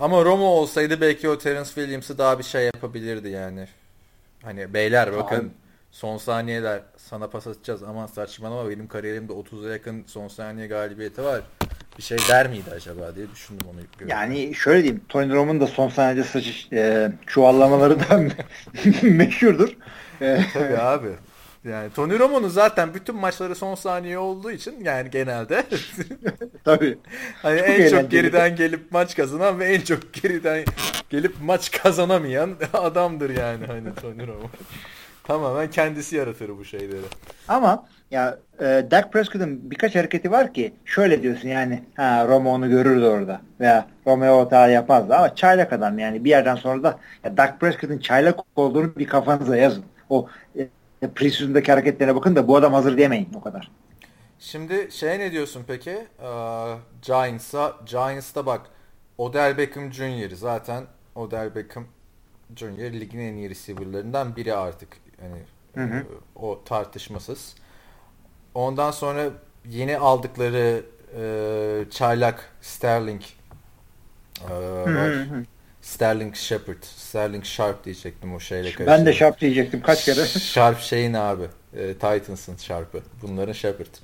Ama Romo olsaydı belki o Terence Williams'ı daha bir şey yapabilirdi yani. Hani beyler bakın Abi. Son saniyeler sana pas atacağız ama saçmalama benim kariyerimde 30'a yakın son saniye galibiyeti var bir şey der miydi acaba diye düşündüm onu. Görünce. Yani şöyle diyeyim. Tony Romo'nun da son saniyede sıçış, e, çuvallamaları da *laughs* meşhurdur. E, Tabii abi. Yani Tony Romo'nun zaten bütün maçları son saniye olduğu için yani genelde *laughs* Tabii. hani çok en çok geriden gelip maç kazanan ve en çok geriden gelip maç kazanamayan *laughs* adamdır yani hani Tony Romo. Tamamen kendisi yaratır bu şeyleri. Ama ya e, Dak Prescott'ın birkaç hareketi var ki şöyle diyorsun yani ha Roma onu görürdü orada veya Romeo hata yapmazdı ama çaylak adam yani bir yerden sonra da ya Dak Prescott'ın çaylak olduğunu bir kafanıza yazın. O e, preseason'daki hareketlerine bakın da bu adam hazır demeyin o kadar. Şimdi şey ne diyorsun peki? Ee, Giants'a Giants'ta bak Odell Beckham Jr. zaten Odell Beckham Jr. ligin en iyi receiver'larından biri artık. Yani hı hı. E, o tartışmasız. Ondan sonra yeni aldıkları e, çaylak Sterling e, var. Sterling Shepard. Sterling Sharp diyecektim o şeyle karıştırdım. Ben de Sharp diyecektim kaç kere. Sharp şeyin abi. E, Titans'ın Sharp'ı. Bunların Shepard.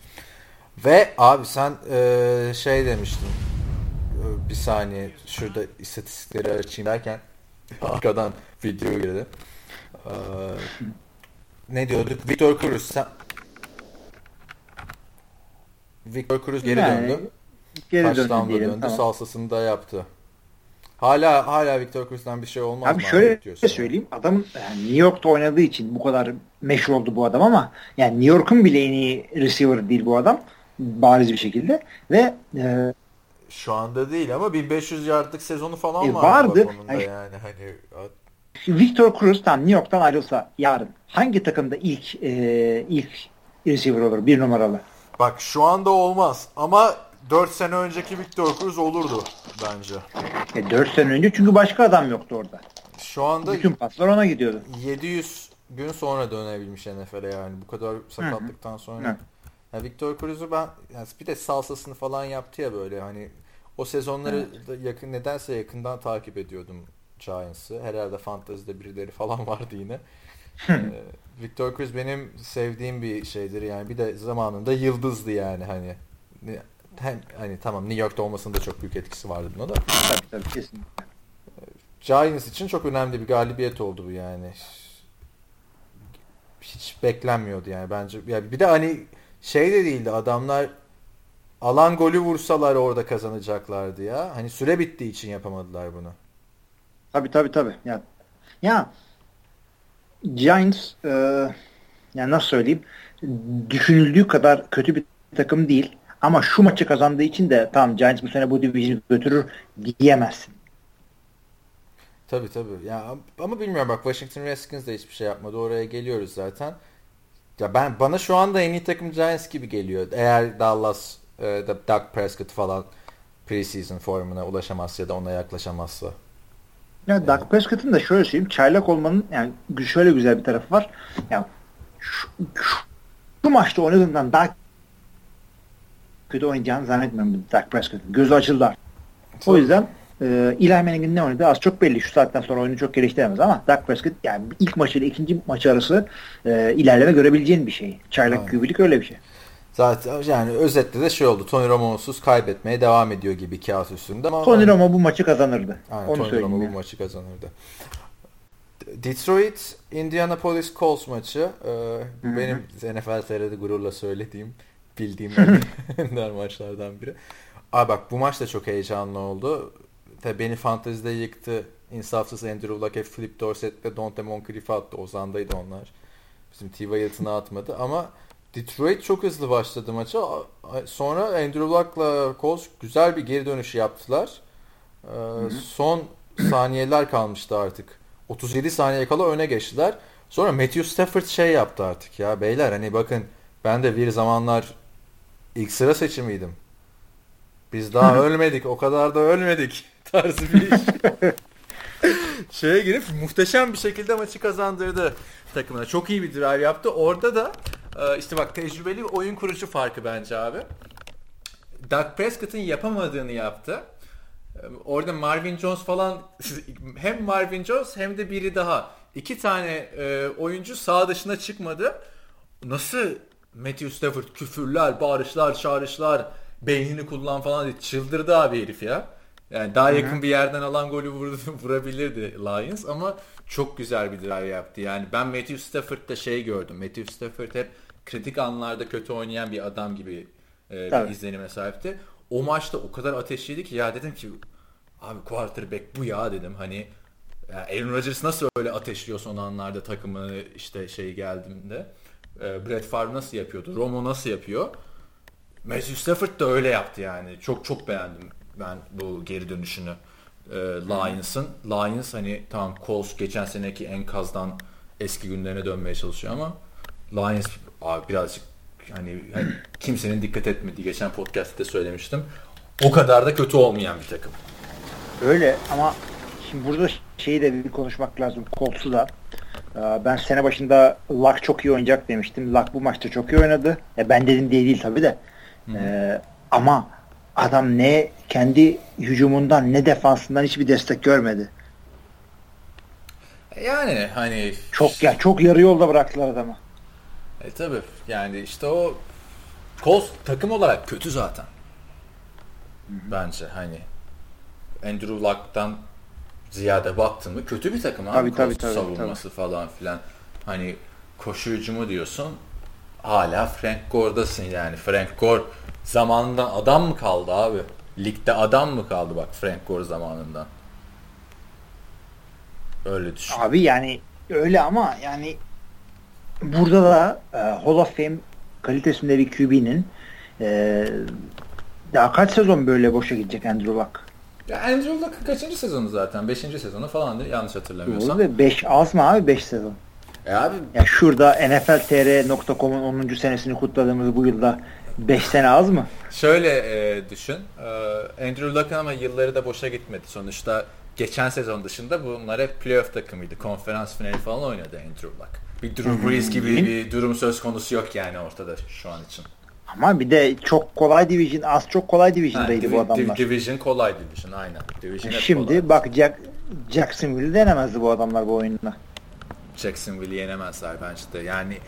Ve abi sen e, şey demiştin. E, bir saniye şurada istatistikleri açayım derken *laughs* arkadan video girdi. E, ne diyorduk? Victor Cruz sen, Victor Cruz geri yani, döndü. Geri döndü diyelim. döndü. Tamam. Salsasını da yaptı. Hala hala Victor Cruz'dan bir şey olmaz Abi mı? şöyle diyorsun söyleyeyim. Adam yani New York'ta oynadığı için bu kadar meşhur oldu bu adam ama yani New York'un bile en iyi receiver değil bu adam. Bariz bir şekilde ve e, şu anda değil ama 1500 yardlık sezonu falan e, vardı. Bak yani, yani hani Victor Cruz tam New York'tan ayrılsa yarın hangi takımda ilk e, ilk receiver olur? Bir numaralı. Bak şu anda olmaz ama 4 sene önceki Victor Cruz olurdu bence. E 4 sene önce çünkü başka adam yoktu orada. Şu anda bütün paslar ona gidiyordu. 700 gün sonra dönebilmiş NFL'e yani bu kadar sakatlıktan sonra. Hı. Ya Victor Cruz'u ben yani bir de salsasını falan yaptı ya böyle hani o sezonları evet. yakın nedense yakından takip ediyordum Giants'ı. Herhalde fantezide birileri falan *laughs* vardı yine. Ee, Victor Cruz benim sevdiğim bir şeydir yani bir de zamanında yıldızdı yani hani hem hani tamam New York'ta olmasında çok büyük etkisi vardı buna da. Tabii tabii kesinlikle. Giants için çok önemli bir galibiyet oldu bu yani. Hiç beklenmiyordu yani bence. Yani bir de hani şey de değildi adamlar alan golü vursalar orada kazanacaklardı ya. Hani süre bittiği için yapamadılar bunu. Tabii tabii tabii. Ya, ya Giants e, yani nasıl söyleyeyim düşünüldüğü kadar kötü bir takım değil. Ama şu maçı kazandığı için de tamam Giants bu sene bu division'ı götürür diyemezsin. Tabii tabii. Ya ama bilmiyorum bak Washington Redskins de hiçbir şey yapmadı. Oraya geliyoruz zaten. Ya ben bana şu anda en iyi takım Giants gibi geliyor. Eğer Dallas e, Doug Prescott falan preseason formuna ulaşamazsa ya da ona yaklaşamazsa. Ya. Doug Prescott'ın da şöyle söyleyeyim. Çaylak olmanın yani şöyle güzel bir tarafı var. Yani şu, şu, şu maçta oynadığından daha kötü oynayacağını zannetmiyorum Dak Prescott'ın. Gözü açıldı. O yüzden e, Eli Manning'in ne oynadığı az çok belli. Şu saatten sonra oyunu çok geliştiremez ama Dak Prescott yani ilk maçı ile ikinci maç arası e, ilerleme görebileceğin bir şey. Çaylak kübülük öyle bir şey. Zaten yani özetle de şey oldu. Tony Romo'suz kaybetmeye devam ediyor gibi kağıt üstünde ama Tony Romo bu maçı kazanırdı. Aynen, Onu Tony Romo bu maçı kazanırdı. Detroit Indianapolis Colts maçı e, Hı-hı. benim NFL TR'de gururla söylediğim bildiğim ender *laughs* maçlardan biri. Abi bak bu maç da çok heyecanlı oldu. Tabii beni fantezide yıktı. İnsafsız Andrew Luck hep Flip Dorsett ve Dante Moncrief attı. Ozan'daydı onlar. Bizim T. Wyatt'ını atmadı ama Detroit çok hızlı başladı maça. Sonra Andrew Luck'la Colts güzel bir geri dönüş yaptılar. Ee, son saniyeler kalmıştı artık. 37 saniye kala öne geçtiler. Sonra Matthew Stafford şey yaptı artık ya beyler hani bakın ben de bir zamanlar ilk sıra seçimiydim. Biz daha *laughs* ölmedik o kadar da ölmedik *laughs* tarzı bir iş. *laughs* Şeye girip muhteşem bir şekilde maçı kazandırdı takımına. Çok iyi bir drive yaptı. Orada da e, işte bak tecrübeli oyun kurucu farkı bence abi. Doug Prescott'ın yapamadığını yaptı. E, orada Marvin Jones falan *laughs* hem Marvin Jones hem de biri daha. iki tane e, oyuncu sağ dışına çıkmadı. Nasıl Matthew Stafford küfürler, bağırışlar, çağrışlar, beynini kullan falan diye çıldırdı abi herif ya. Yani daha yakın bir yerden alan golü vurdu, *laughs* vurabilirdi Lions ama çok güzel bir drive yaptı. Yani ben Matthew Stafford'da şey gördüm. Matthew Stafford hep kritik anlarda kötü oynayan bir adam gibi e, bir izlenime sahipti. O maçta o kadar ateşliydi ki ya dedim ki abi quarterback bu ya dedim. Hani yani Aaron Rodgers nasıl öyle ateşliyor son anlarda takımı işte şey geldiğinde. E, Brett Favre nasıl yapıyordu? Romo nasıl yapıyor? Matthew Stafford da öyle yaptı yani. Çok çok beğendim ben bu geri dönüşünü. E, Lions'ın. Lions hani tamam Colts geçen seneki enkazdan eski günlerine dönmeye çalışıyor ama Lions abi birazcık hani, hani kimsenin dikkat etmediği geçen podcast'te söylemiştim. O kadar da kötü olmayan bir takım. Öyle ama şimdi burada şeyi de bir konuşmak lazım. Colts'u da. Ee, ben sene başında Luck çok iyi oynayacak demiştim. Luck bu maçta çok iyi oynadı. Ya ben dedim diye değil tabi de. Ee, ama adam ne kendi hücumundan ne defansından hiçbir destek görmedi. Yani hani çok ya çok yarı yolda bıraktılar adamı. E tabi yani işte o Colts takım olarak kötü zaten. Bence hani Andrew Luck'tan ziyade baktın mı kötü bir takım abi. Tabii, tabii, tabii, savunması tabii. falan filan. Hani koşu hücumu diyorsun. Hala Frank Gore'dasın yani. Frank Gore zamanından adam mı kaldı abi? Ligde adam mı kaldı bak Frank Gore zamanından? Öyle düşün. Abi yani öyle ama yani burada da e, Hall of Fame kalitesinde bir QB'nin e, daha kaç sezon böyle boşa gidecek Andrew Luck? Ya Andrew Luck'ın kaçıncı sezonu zaten? Beşinci sezonu falandır yanlış hatırlamıyorsam. Ve 5 az mı abi 5 sezon? E abi Ya şurada NFLTR.com'un 10. senesini kutladığımız bu yılda 5 sene az mı? Şöyle e, düşün. E, Andrew Luck'ın ama yılları da boşa gitmedi. Sonuçta geçen sezon dışında bunlar hep playoff takımıydı. Konferans finali falan oynadı Andrew Luck. Bir Drew Brees gibi bir durum söz konusu yok yani ortada şu an için. Ama bir de çok kolay division, az çok kolay division'daydı Ha, bu adamlar. Division kolay division aynen. Division Şimdi kolay. bak Jack, Jacksonville'i denemezdi bu adamlar bu oyunla. Jacksonville'i yenemezler bence de. Yani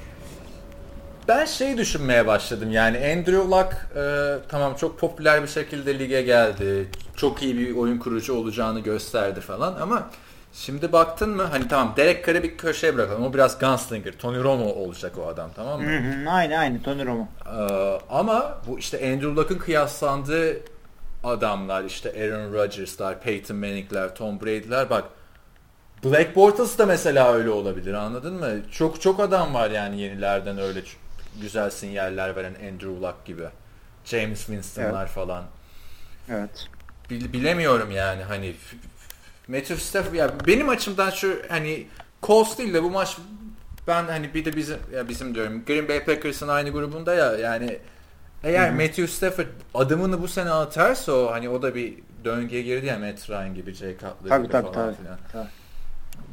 ben şey düşünmeye başladım yani Andrew Luck e, tamam çok popüler bir şekilde lige geldi. Çok iyi bir oyun kurucu olacağını gösterdi falan ama şimdi baktın mı hani tamam Derek Carr'ı bir köşeye bırakalım. O biraz gunslinger. Tony Romo olacak o adam tamam mı? Hı hı, aynı aynı Tony Romo. Ee, ama bu işte Andrew Luck'ın kıyaslandığı adamlar işte Aaron Rodgers'lar, Peyton Manning'ler, Tom Brady'ler bak Black Bortles da mesela öyle olabilir anladın mı? Çok çok adam var yani yenilerden öyle güzel sinyaller veren Andrew Luck gibi. James Winston'lar falan. Evet. Bil- bilemiyorum yani hani Matthew Stafford ya benim açımdan şu hani Colts değil de bu maç ben hani bir de bizim ya bizim diyorum Green Bay Packers'ın aynı grubunda ya yani eğer Matthew Stafford adımını bu sene atarsa o hani o da bir döngüye girdi ya Matt Ryan gibi Jay Cutler Tabii gibi tabii falan tabii. filan. tabii.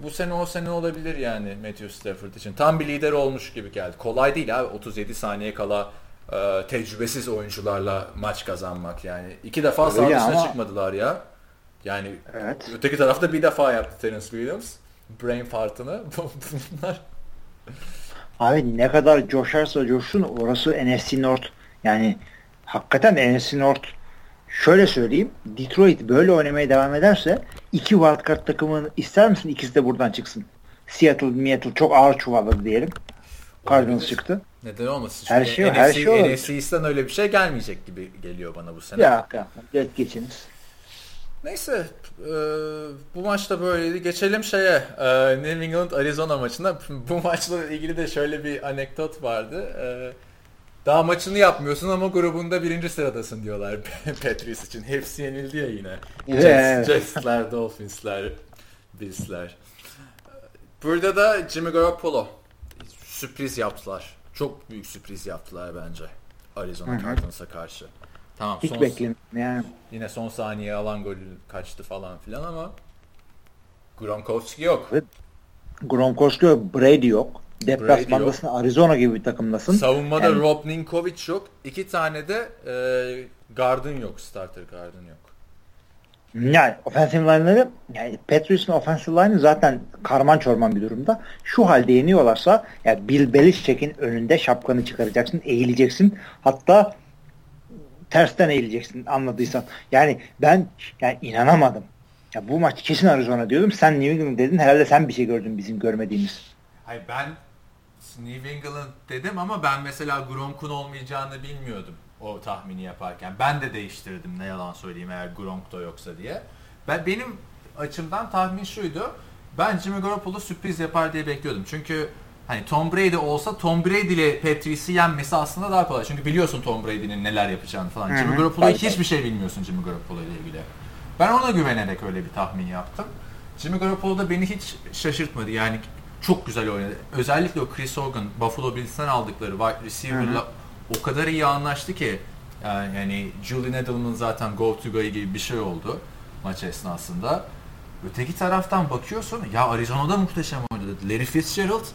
Bu sene o sene olabilir yani Matthew Stafford için. Tam bir lider olmuş gibi geldi. Kolay değil abi 37 saniye kala e, tecrübesiz oyuncularla maç kazanmak yani. İki defa sağ dışına ama- çıkmadılar ya. Yani Evet. öteki tarafta bir defa yaptı Terence Williams. Brain fartını. *laughs* Bunlar Abi ne kadar coşarsa coşsun orası NFC North. Yani hakikaten NFC North şöyle söyleyeyim. Detroit böyle oynamaya devam ederse iki wildcard takımını ister misin ikisi de buradan çıksın? Seattle, Seattle çok ağır çuvalladı diyelim. Cardinals çıktı. Neden olmasın? Her şey- NFC, her şey olabilir. NFC East'ten öyle bir şey gelmeyecek gibi geliyor bana bu sene. Ya, ya. Geç geçiniz. Neyse e, bu maçta böyleydi. Geçelim şeye e, New England Arizona maçına. *laughs* Bu maçla ilgili de şöyle bir anekdot vardı. E, daha maçını yapmıyorsun ama grubunda birinci sıradasın diyorlar *laughs* Patriots için. Hepsi yenildi ya yine. Jets, Jets'ler, Dolphins'ler, Bills'ler. Burada da Jimmy Garoppolo sürpriz yaptılar. Çok büyük sürpriz yaptılar bence. Arizona. Cardinals'a karşı. Tamam Hiç son, beklemedim yani. Yine son saniye alan golü kaçtı falan filan ama Gronkowski yok. Gronkowski yok, Brady yok. Deplasmandasın Arizona gibi bir takımdasın. Savunmada Yani- Rob Ninkovic yok. İki tane de e, guard'ın yok. Starter guard'ın yok. Yani offensive line'ları yani Patriots'ın offensive line'ı zaten karman çorman bir durumda. Şu halde yeniyorlarsa yani Bill Belichick'in önünde şapkanı çıkaracaksın, eğileceksin. Hatta tersten eğileceksin anladıysan. Yani ben yani inanamadım. Ya bu maç kesin Arizona diyordum. Sen New England dedin. Herhalde sen bir şey gördün bizim görmediğimiz. Hayır ben New England dedim ama ben mesela Gronk'un olmayacağını bilmiyordum o tahmini yaparken. Ben de değiştirdim ne yalan söyleyeyim eğer Gronk da yoksa diye. Ben benim açımdan tahmin şuydu. Ben Jimmy Garoppolo sürpriz yapar diye bekliyordum. Çünkü hani Tom Brady olsa Tom Brady ile Patrice'i yenmesi aslında daha kolay. Çünkü biliyorsun Tom Brady'nin neler yapacağını falan. Hı hı. Jimmy Garoppolo'yu hiçbir şey bilmiyorsun Jimmy Garoppolo ile ilgili. Ben ona güvenerek öyle bir tahmin yaptım. Jimmy Garoppolo da beni hiç şaşırtmadı. Yani çok güzel oynadı. Özellikle o Chris Hogan, Buffalo Bills'ten aldıkları wide receiver'la o kadar iyi anlaştı ki yani, yani Julian Edelman zaten go to guy gibi bir şey oldu maç esnasında. Öteki taraftan bakıyorsun ya Arizona'da muhteşem oynadı. Larry Fitzgerald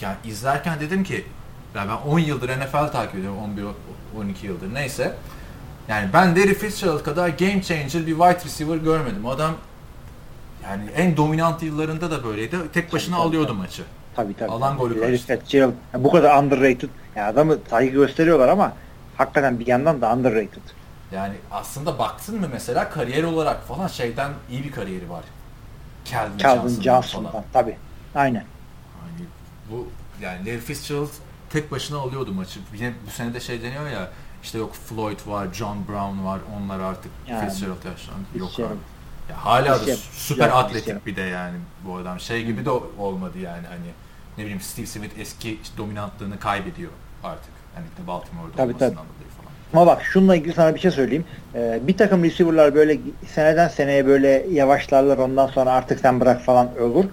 yani izlerken dedim ki ya ben 10 yıldır NFL takip ediyorum 11 12 yıldır neyse. Yani ben Larry Fitzgerald kadar game changer bir wide receiver görmedim. Adam yani en dominant yıllarında da böyleydi. Tek başına tabii, alıyordu tabii. maçı. Tabii tabii. Alan golü Larry kaçtı. Fitzgerald. Ya bu kadar underrated. Ya adamı saygı gösteriyorlar ama hakikaten bir yandan da underrated. Yani aslında baktın mı mesela kariyer olarak falan şeyden iyi bir kariyeri var. Calvin, Calvin Johnson'dan Johnson'dan falan. tabii. Aynen. Yani bu yani Larry Fitzgerald tek başına alıyordu maçı. Yine bu sene de şey deniyor ya işte yok Floyd var, John Brown var. Onlar artık Yani, Fitzgerald yaşlandı. Yok abi. Ya hala da süper Güzel atletik bir de yani bu adam. Şey gibi de olmadı yani hani ne bileyim Steve Smith eski dominantlığını kaybediyor artık. Hani de Baltimore'da Tabii, olmasından tabii. dolayı falan. Ama bak şununla ilgili sana bir şey söyleyeyim. Ee, bir takım receiver'lar böyle seneden seneye böyle yavaşlarlar ondan sonra artık sen bırak falan olur.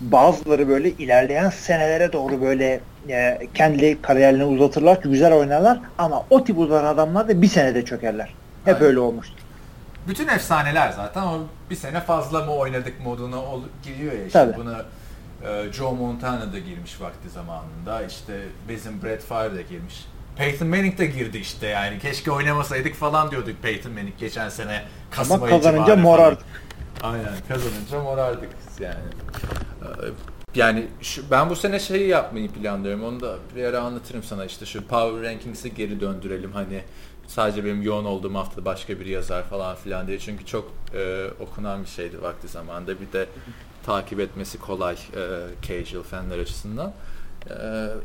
Bazıları böyle ilerleyen senelere doğru böyle e, kendi kariyerlerini uzatırlar, güzel oynarlar ama o tip uzanan adamlar da bir senede çökerler. Hep Aynen. öyle olmuştu. Bütün efsaneler zaten o bir sene fazla mı oynadık moduna ol- giriyor ya işte Tabii. buna e, Joe Montana da girmiş vakti zamanında işte bizim Brett Favre de girmiş. Peyton Manning de girdi işte yani keşke oynamasaydık falan diyorduk Peyton Manning geçen sene Kasım Ama kazanınca morardık. Aynen kazanınca morardık yani. E, Yani şu, ben bu sene şeyi yapmayı planlıyorum. Onu da bir ara anlatırım sana işte şu Power Rankings'i geri döndürelim hani sadece benim yoğun olduğum hafta başka biri yazar falan filan diye. Çünkü çok e, okunan bir şeydi vakti zamanında. Bir de takip etmesi kolay e, casual fanlar açısından. E,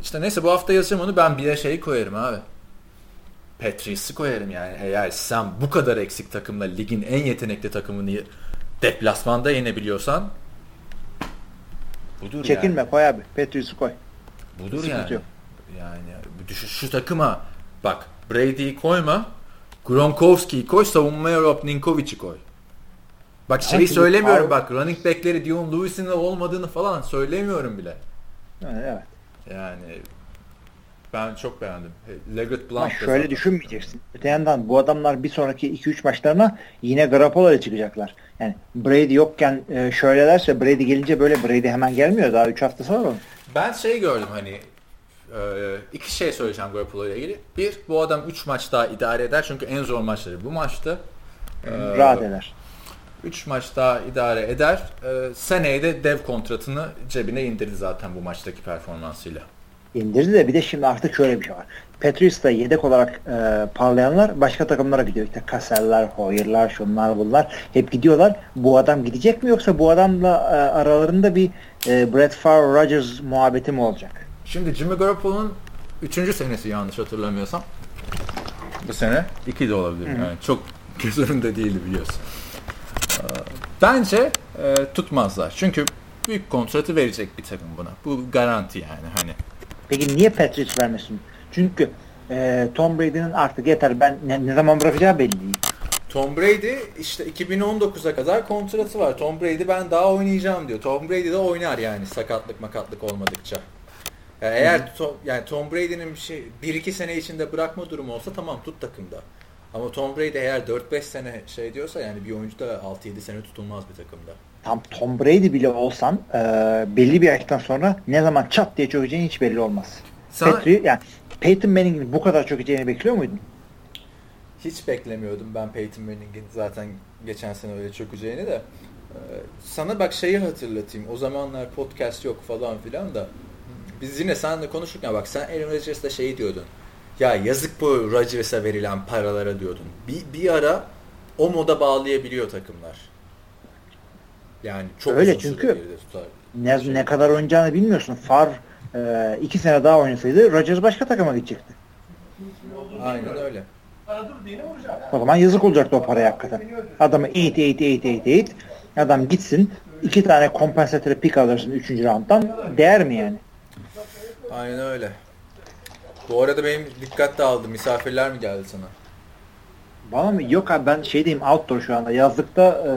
işte neyse bu hafta yazacağım onu ben bir şey koyarım abi. Patrice'i koyarım yani. Eğer sen bu kadar eksik takımla ligin en yetenekli takımını deplasmanda yenebiliyorsan budur Çekinme yani. koy abi. Patriots'u koy. Budur Sıkıntı yani. yok. Yani düşün şu takıma bak Brady'yi koyma Gronkowski'yi koy savunmaya Rob Ninkovic'i koy. Bak Ya şeyi söylemiyorum Power- bak running back'leri Dion Lewis'in olmadığını falan söylemiyorum bile. Evet. Yani ben çok beğendim. Leggett Blount şöyle zaten. düşünmeyeceksin. Öte yandan bu adamlar bir sonraki 2-3 maçlarına yine Garoppolo ile çıkacaklar. Yani Brady yokken e, şöyle derse Brady gelince böyle Brady hemen gelmiyor. Daha 3 haftası var onun. Ben şey gördüm hani e, iki şey söyleyeceğim Garoppolo ile ilgili. Bir bu adam 3 maç daha idare eder çünkü en zor maçları bu maçtı. E, Rahat eder. 3 maç daha idare eder. E, seneye de dev kontratını cebine indirdi zaten bu maçtaki performansıyla. İndirdi de bir de şimdi artık şöyle bir şey var. Patriots'ta yedek olarak e, parlayanlar başka takımlara gidiyor. İşte Cassell'lar, Hoyer'lar, şunlar bunlar hep gidiyorlar. Bu adam gidecek mi yoksa bu adamla e, aralarında bir e, Brett Favre Rodgers muhabbeti mi olacak? Şimdi Jimmy Garoppolo'nun 3. senesi yanlış hatırlamıyorsam. Bu sene 2 de olabilir. Hı-hı. Yani çok *laughs* göz önünde değildi biliyorsun. Ee, bence e, tutmazlar. Çünkü büyük kontratı verecek bir takım buna. Bu garanti yani hani. Peki niye Patriots vermesin? Çünkü e, Tom Brady'nin artık yeter ben ne, ne zaman bırakacağı belli değil. Tom Brady işte 2019'a kadar kontratı var. Tom Brady ben daha oynayacağım diyor. Tom Brady de oynar yani sakatlık makatlık olmadıkça. Yani eğer Tom, yani Tom Brady'nin bir şey 1-2 sene içinde bırakma durumu olsa tamam tut takımda. Ama Tom Brady eğer 4-5 sene şey diyorsa yani bir oyuncu da 6-7 sene tutulmaz bir takımda. Tam Tom Brady bile olsan e, belli bir yaştan sonra ne zaman çat diye çökeceğin hiç belli olmaz. Sana... Petri, yani Peyton Manning'in bu kadar çökeceğini bekliyor muydun? Hiç beklemiyordum ben Peyton Manning'in zaten geçen sene öyle çökeceğini de. Ee, sana bak şeyi hatırlatayım. O zamanlar podcast yok falan filan da. Biz yine seninle konuşurken bak sen Aaron Rodgers'da şey diyordun. Ya yazık bu Rodgers'a verilen paralara diyordun. Bir, bir ara o moda bağlayabiliyor takımlar. Yani çok Öyle çünkü. Ne, şey. ne kadar oynayacağını bilmiyorsun. Far e, iki sene daha oynasaydı Rodgers başka takıma gidecekti. Aynen öyle. O zaman yazık olacaktı o paraya hakikaten. Adamı eğit eğit eğit eğit eğit. Adam gitsin iki tane kompensatörü pik alırsın üçüncü rounddan. Değer mi yani? Aynen öyle. Bu arada benim dikkat dağıldı. Misafirler mi geldi sana? Bana mı? Yok abi ben şeydeyim outdoor şu anda. Yazlıkta e,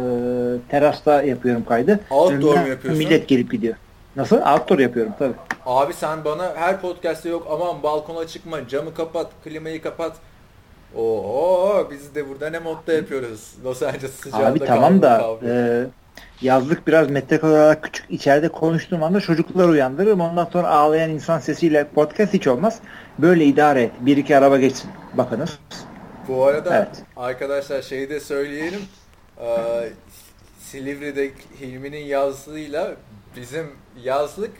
terasta yapıyorum kaydı. Outdoor Önümden mu yapıyorsun? Millet gelip gidiyor. Nasıl? Outdoor yapıyorum tabii. Abi sen bana her podcast'te yok aman balkona çıkma, camı kapat, klimayı kapat. Oo biz de burada ne modda yapıyoruz. Los Angeles sıcağında Abi tamam da e, yazlık biraz metrekare olarak küçük içeride konuştuğum anda çocuklar uyandırırım. Ondan sonra ağlayan insan sesiyle podcast hiç olmaz. Böyle idare et. Bir iki araba geçsin. Bakınız. Bu arada evet. arkadaşlar şeyi de söyleyelim. Ee, Silivri'de Hilmi'nin yazlığıyla bizim yazlık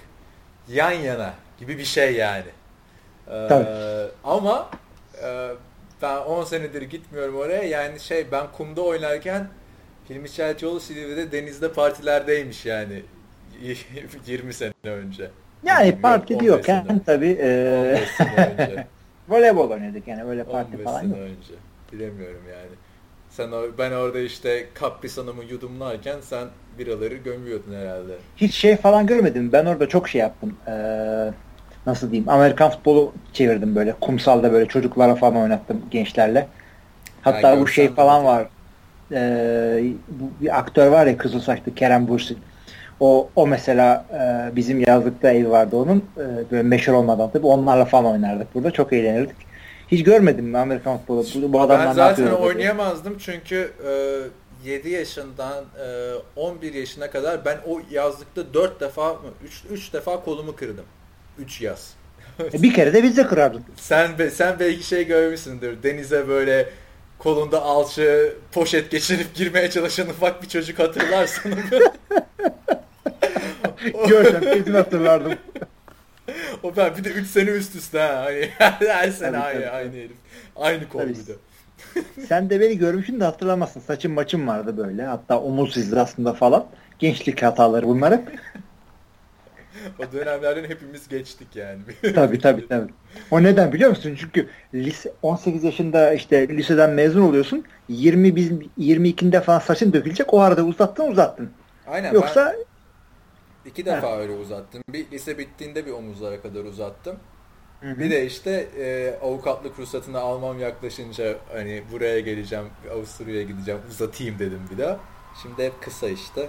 yan yana gibi bir şey yani. Ee, Tabii. Ama e, ben 10 senedir gitmiyorum oraya. Yani şey ben kumda oynarken Hilmi Çelçioğlu Silivri'de denizde partilerdeymiş yani *laughs* 20 sene önce. Yani Bilmiyorum, parti diyorken tabii e, *laughs* voleybol oynadık yani öyle parti falan yok. önce. Bilemiyorum yani. Sen ben orada işte Kapris Hanım'ı yudumlarken sen biraları gömüyordun herhalde. Hiç şey falan görmedim. Ben orada çok şey yaptım. Ee, nasıl diyeyim Amerikan futbolu çevirdim böyle. Kumsalda böyle çocuklara falan oynattım gençlerle. Hatta bu şey falan var. Ee, bu bir aktör var ya kızıl saçlı Kerem Bursin. O, o mesela e, bizim yazlıkta ev vardı onun. E, böyle meşhur olmadan tabii onlarla falan oynardık burada. Çok eğlenirdik. Hiç görmedim mi Amerikan futbolu? Bu adamlar ben zaten oynayamazdım dedi. çünkü e, 7 yaşından e, 11 yaşına kadar ben o yazlıkta 4 defa 3 3 defa kolumu kırdım. 3 yaz. E, bir kere de biz de kırardık. Sen sen belki şey görmüşsündür. Denize böyle kolunda alçı poşet geçirip girmeye çalışan ufak bir çocuk hatırlarsın. *laughs* *laughs* Görsem kesin hatırlardım. o ben bir de 3 sene üst üste ha. Hani *laughs* her sene tabii, aynı, tabii. aynı herif. Aynı kol bir de. *laughs* Sen de beni görmüşsün de hatırlamazsın. Saçım maçım vardı böyle. Hatta omuz izli aslında falan. Gençlik hataları bunlar hep. o dönemlerden hepimiz geçtik yani. tabii tabii tabii. O neden biliyor musun? Çünkü lise 18 yaşında işte liseden mezun oluyorsun. 20 biz 22'inde falan saçın dökülecek. O arada uzattın uzattın. Aynen. Yoksa ben İki defa ha. öyle uzattım. Bir lise bittiğinde bir omuzlara kadar uzattım. Hı hı. Bir de işte e, avukatlık ruhsatını almam yaklaşınca hani buraya geleceğim, Avusturya'ya gideceğim, uzatayım dedim bir daha. Şimdi hep kısa işte.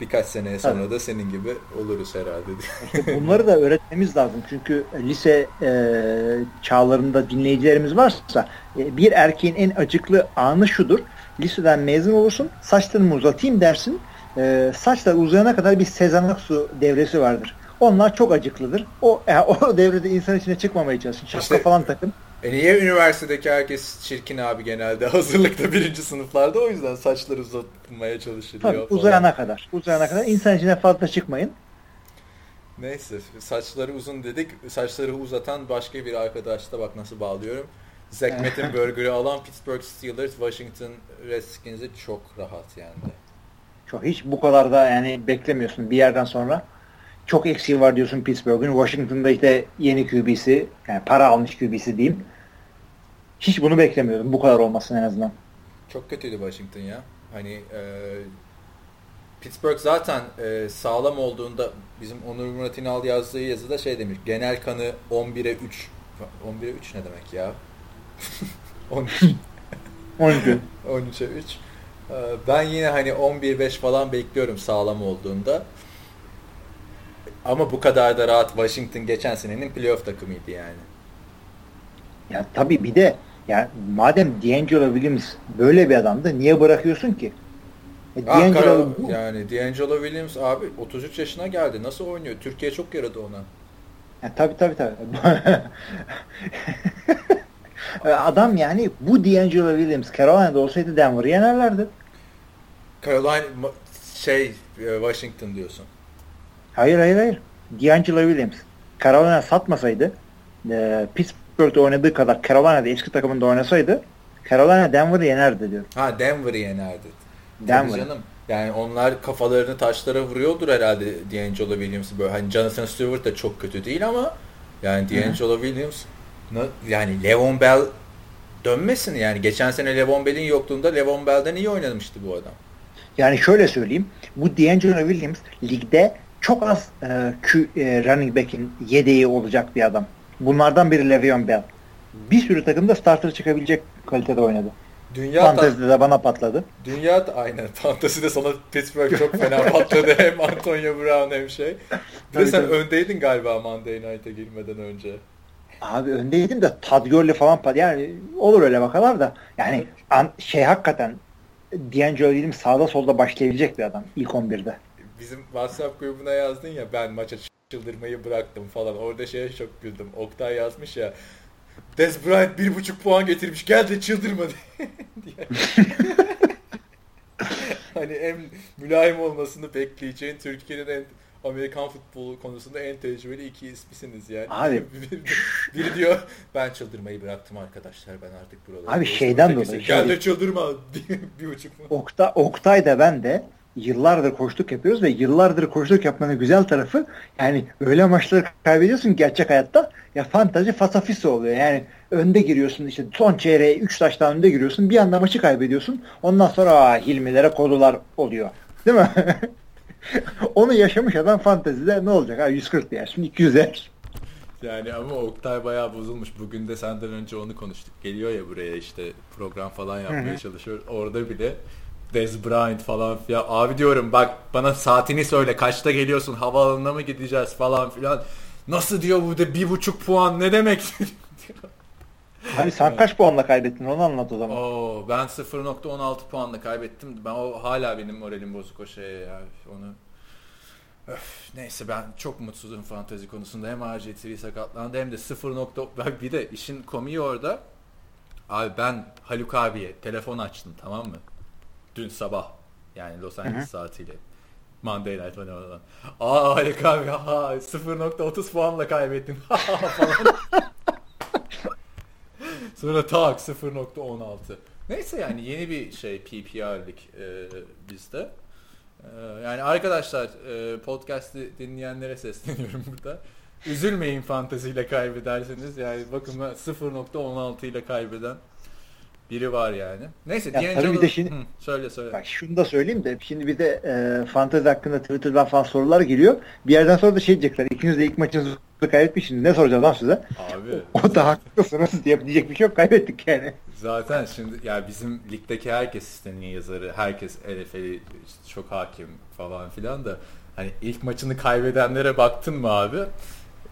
Birkaç seneye sonra Tabii. da senin gibi oluruz herhalde. İşte bunları da öğretmemiz lazım. Çünkü lise e, çağlarında dinleyicilerimiz varsa e, bir erkeğin en acıklı anı şudur. Liseden mezun olursun, saçlarımı uzatayım dersin e, saçlar uzayana kadar bir Sezen Aksu devresi vardır. Onlar çok acıklıdır. O yani *laughs* o devrede insan içine çıkmamaya çalışın. Şapka işte, falan takın. E niye üniversitedeki herkes çirkin abi genelde? *laughs* Hazırlıkta birinci sınıflarda o yüzden saçları uzatmaya çalışılıyor. Tabii, falan. uzayana kadar. Uzayana kadar insan içine fazla çıkmayın. Neyse saçları uzun dedik. Saçları uzatan başka bir arkadaş da bak nasıl bağlıyorum. Zach Mettenberger'ı *laughs* alan Pittsburgh Steelers Washington Redskins'e çok rahat yani. Çok hiç bu kadar da yani beklemiyorsun bir yerden sonra. çok eksiği var diyorsun Pittsburgh'un. Washington'da işte yeni QB'si yani para almış QB'si diyeyim. Hiç bunu beklemiyordum. Bu kadar olmasın en azından. Çok kötüydü Washington ya. Hani e, Pittsburgh zaten e, sağlam olduğunda bizim Onur Murat İnal yazdığı yazıda şey demiş. Genel kanı 11'e 3. 11'e 3 ne demek ya? 13. 13. 13'e 3. E, ben yine hani 11-5 falan bekliyorum sağlam olduğunda. Ama bu kadar da rahat Washington geçen senenin playoff takımıydı yani. Ya tabii bir de ya madem D'Angelo Williams böyle bir adamdı niye bırakıyorsun ki? E, ah, D'Angelo yani D'Angelo Williams abi 33 yaşına geldi. Nasıl oynuyor? Türkiye çok yaradı ona. Ya, tabii tabii tabii. *laughs* Adam yani bu D'Angelo Williams Carolina'da olsaydı Denver'ı yenerlerdi. Carolina şey e, Washington diyorsun. Hayır hayır hayır. D'Angelo Williams Carolina satmasaydı e, Pittsburgh'da oynadığı kadar Carolina'da eski takımında oynasaydı Carolina Denver'ı yenerdi diyor. Ha Denver'ı yenerdi. Denver. canım. Yani onlar kafalarını taşlara vuruyordur herhalde D'Angelo Williams'ı böyle. Hani Jonathan Stewart da çok kötü değil ama yani D'Angelo Williams yani Levon Bell dönmesin yani. Geçen sene Levon Bell'in yokluğunda Levon Bell'den iyi oynamıştı bu adam. Yani şöyle söyleyeyim. Bu D'Angelo Williams ligde çok az e, Q, e, running back'in yedeği olacak bir adam. Bunlardan biri Le'Veon Bell. Bir sürü takımda starter çıkabilecek kalitede oynadı. Dünya Fantezide de bana patladı. Dünya da aynen. Fantezide sana Pittsburgh çok fena patladı. *laughs* hem Antonio Brown hem şey. Bir de sen tabii. öndeydin galiba Monday Night'e girmeden önce. Abi öndeydim de Todd Gurley falan yani olur öyle bakalar da yani an, şey hakikaten D'Angelo dedim sağda solda başlayabilecek bir adam ilk 11'de. Bizim WhatsApp grubuna yazdın ya ben maça çıldırmayı bıraktım falan. Orada şeye çok güldüm. Oktay yazmış ya Des Bryant bir buçuk puan getirmiş. Gel de çıldırma *laughs* diye. *laughs* hani en mülayim olmasını bekleyeceğin Türkiye'nin en Amerikan futbolu konusunda en tecrübeli iki ismisiniz yani. Abi. *laughs* biri, diyor ben çıldırmayı bıraktım arkadaşlar ben artık buralarda. Abi şeyden dolayı. Gel de çıldırma *laughs* bir buçuk mu? Oktay, Oktay da ben de yıllardır koştuk yapıyoruz ve yıllardır koştuk yapmanın güzel tarafı yani öyle maçları kaybediyorsun gerçek hayatta ya fantazi fasafisi oluyor. Yani önde giriyorsun işte son çeyreğe 3 taştan önde giriyorsun bir anda maçı kaybediyorsun. Ondan sonra aa, Hilmilere kodular oluyor. Değil mi? *laughs* *laughs* Onu yaşamış adam fantezide ne olacak? Ha 140 yer şimdi 200 yer. Yani ama Oktay bayağı bozulmuş. Bugün de senden önce onu konuştuk. Geliyor ya buraya işte program falan yapmaya Hı-hı. çalışıyor. Orada bile Dez Bryant falan filan. Abi diyorum bak bana saatini söyle kaçta geliyorsun havaalanına mı gideceğiz falan filan. Nasıl diyor bu da bir buçuk puan ne demek? *laughs* Hani sen kaç puanla kaybettin onu anlat o zaman. Oo, ben 0.16 puanla kaybettim. Ben o hala benim moralim bozuk o şeye ya. Onu Öf, neyse ben çok mutsuzum fantezi konusunda. Hem RG3 sakatlandı hem de 0. Bir de işin komiği orada. Abi ben Haluk abiye telefon açtım tamam mı? Dün sabah. Yani Los Angeles Hı-hı. saatiyle. Monday Night Football'dan. Aa harika abi. Ha, 0.30 puanla kaybettin. *laughs* falan. Sonra tak 0.16. Neyse yani yeni bir şey PPR'lik e, bizde. E, yani arkadaşlar e, podcast'i dinleyenlere sesleniyorum *laughs* burada. Üzülmeyin fanteziyle kaybederseniz. Yani bakın 0.16 ile kaybeden biri var yani. Neyse ya, D'Angelo... bir de şimdi, Hı, söyle söyle. Bak şunu da söyleyeyim de şimdi bir de e, fantezi hakkında Twitter'dan falan sorular geliyor. Bir yerden sonra da şey diyecekler. İkiniz de ilk maçınızı kaybetmişsiniz. Ne soracağız lan size? Abi. o da haklısınız diye diyecek bir şey yok. Kaybettik yani. Zaten şimdi ya bizim ligdeki herkes sitenin yazarı. Herkes NFL'i çok hakim falan filan da hani ilk maçını kaybedenlere baktın mı abi?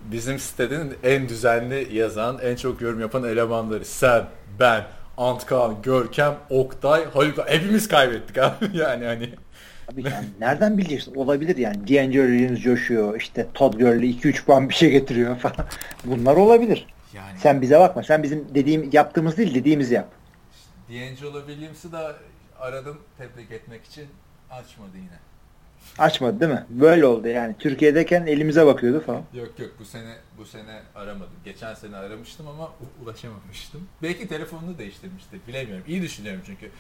Bizim sitenin en düzenli yazan, en çok yorum yapan elemanları sen, ben, Antkan, Görkem, Oktay, Haluk hepimiz kaybettik abi *laughs* yani hani. Abi yani nereden bileceksin? Olabilir yani. D'Angelo Williams coşuyor. işte Todd Gurley 2-3 puan bir şey getiriyor *laughs* falan. Bunlar olabilir. Yani. Sen bize bakma. Sen bizim dediğim yaptığımız değil dediğimizi yap. D'Angelo Williams'ı da aradım tebrik etmek için açmadı yine. Açmadı değil mi? Böyle oldu yani. Türkiye'deyken elimize bakıyordu falan. Yok yok bu sene bu sene aramadım. Geçen sene aramıştım ama ulaşamamıştım. Belki telefonunu değiştirmiştir. Bilemiyorum. İyi düşünüyorum çünkü.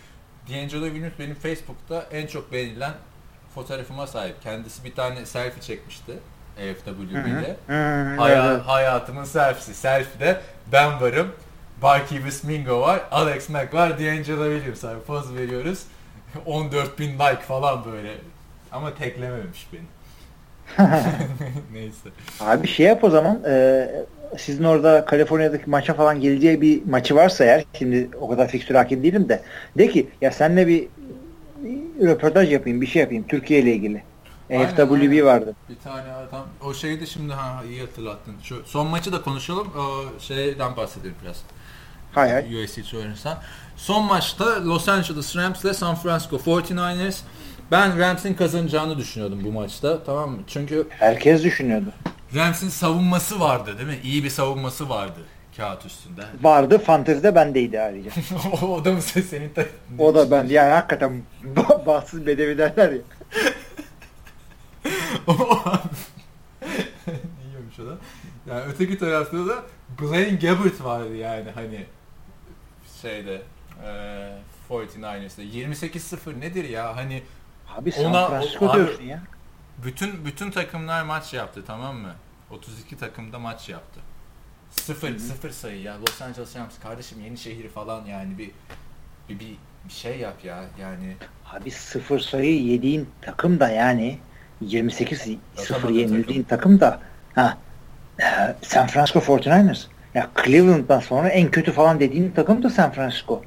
D'Angelo Williams benim Facebook'ta en çok beğenilen fotoğrafıma sahip. Kendisi bir tane selfie çekmişti. AFWB'de. Hı hı, Haya- evet. Hayatımın selfie'si. Selfie'de ben varım. Barkibus Mingo var. Alex Mack var. D'Angelo Williams abi. Poz veriyoruz. *laughs* 14 bin like falan böyle. Ama teklememiş beni. *laughs* *laughs* Neyse. Abi şey yap o zaman e, sizin orada Kaliforniya'daki maça falan geleceği bir maçı varsa eğer şimdi o kadar fikstür hakim değilim de de ki ya senle bir bir röportaj yapayım bir şey yapayım Türkiye ile ilgili. Aynen, FWB aynen. vardı. Bir tane adam. O şeyi de şimdi ha iyi hatırlattın. Şu son maçı da konuşalım. O şeyden bahsedelim biraz. Hay hay. USC söylürsen. Son maçta Los Angeles Rams ile San Francisco 49ers. Ben Rams'in kazanacağını düşünüyordum bu maçta. Tamam mı? Çünkü Herkes düşünüyordu. Rams'in savunması vardı değil mi? İyi bir savunması vardı kağıt üstünde. Vardı fantezide bendeydi ayrıca. *laughs* o da mı senin de? O da ben yani hakikaten *laughs* ba- bahtsız bedevi derler ya. *laughs* İyiymiş o da. Yani öteki tarafta da Blaine Gabbert vardı yani hani şeyde eee 49ers'da 28-0 nedir ya hani Abi San Ona- Francisco abi- diyorsun ya. bütün bütün takımlar maç yaptı tamam mı? 32 takımda maç yaptı. 0 0 sayı ya Los Angeles Rams kardeşim yeni şehir falan yani bir bir, bir, bir şey yap ya yani Abi sıfır sayı yediğin takım da yani 28 sıfır yenildiğin takım da ha e, San Francisco 49ers. Ya Cleveland'dan sonra en kötü falan dediğin takım da San Francisco.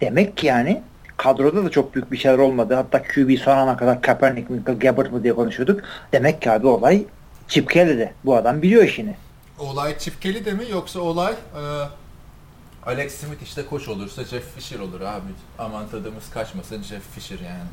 Demek ki yani kadroda da çok büyük bir şeyler olmadı. Hatta QB son ana kadar Kaepernick mi Gabbert mı diye konuşuyorduk. Demek ki abi olay Chip Kelly'de. Bu adam biliyor işini. Olay çipkeli de mi yoksa olay e, Alex Smith işte koç olursa Jeff Fisher olur abi. Aman tadımız kaçmasın Jeff Fisher yani.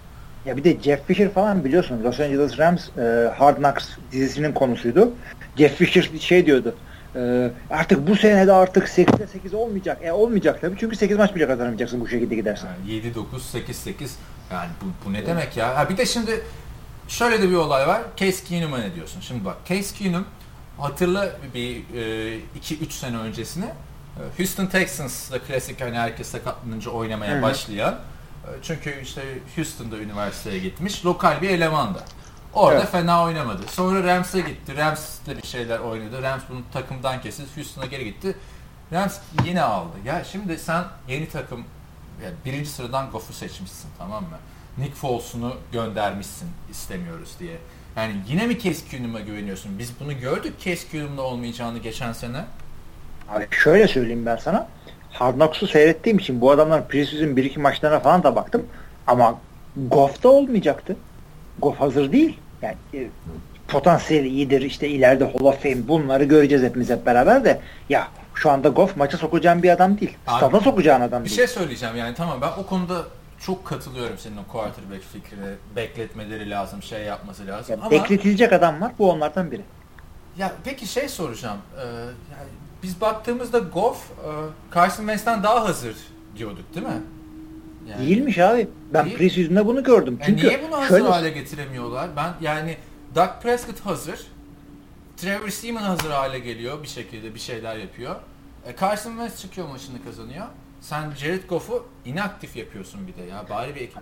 Ya bir de Jeff Fisher falan biliyorsun Los Angeles Rams e, Hard Knocks dizisinin konusuydu. Jeff Fisher bir şey diyordu. E, artık bu sene de artık 8'e 8 olmayacak. E olmayacak tabii çünkü 8 maç bile kazanamayacaksın bu şekilde gidersen. Yani 7 9 8 8 yani bu, bu ne demek ya? Ha bir de şimdi şöyle de bir olay var. Case Keenum'a ne diyorsun? Şimdi bak Case Keenum hatırla bir 2-3 sene öncesine e, Houston Texans'da klasik hani herkes sakatlanınca oynamaya hı. başlayan e, çünkü işte Houston'da üniversiteye gitmiş lokal bir elemandı. Orada Evet. fena oynamadı. Sonra Rams'e gitti. Rams'le bir şeyler oynadı. Rams bunu takımdan kesildi. Houston'a geri gitti. Rams yine aldı. Ya şimdi sen yeni takım yani birinci sıradan Goff'u seçmişsin tamam mı? Nick Foles'unu göndermişsin istemiyoruz diye. Yani yine mi Case Keenum'a güveniyorsun? Biz bunu gördük Case Keenum'da olmayacağını geçen sene. Abi şöyle söyleyeyim ben sana. Hard Knocks'u seyrettiğim için bu adamların preseason 1-2 maçlarına falan da baktım. Ama Goff'ta olmayacaktı. Goff hazır değil. Yani e, potansiyeli iyidir. işte ileride Hall of Fame bunları göreceğiz hepimiz hep beraber de. Ya şu anda Goff maça sokacağın bir adam değil. Stada sokacağın adam Bir değil. şey söyleyeceğim yani tamam ben o konuda çok katılıyorum senin o quarterback fikrine. Bekletmeleri lazım, şey yapması lazım. Ya Ama Bekletilecek adam var. Bu onlardan biri. ya peki şey soracağım. Ee, yani biz baktığımızda Goff e, Carson Wentz'ten daha hazır diyorduk değil mi? Yani- Değilmiş abi. Ben Değil. preseason'da bunu gördüm. Yani Çünkü niye bunu hazır şöyle hale getiremiyorlar? Ben yani Dak Prescott hazır. Trevor Seaman hazır hale geliyor bir şekilde bir şeyler yapıyor. E, Carson Wentz çıkıyor maçını kazanıyor. Sen Jared Goff'u inaktif yapıyorsun bir de ya. Bari bir ekip.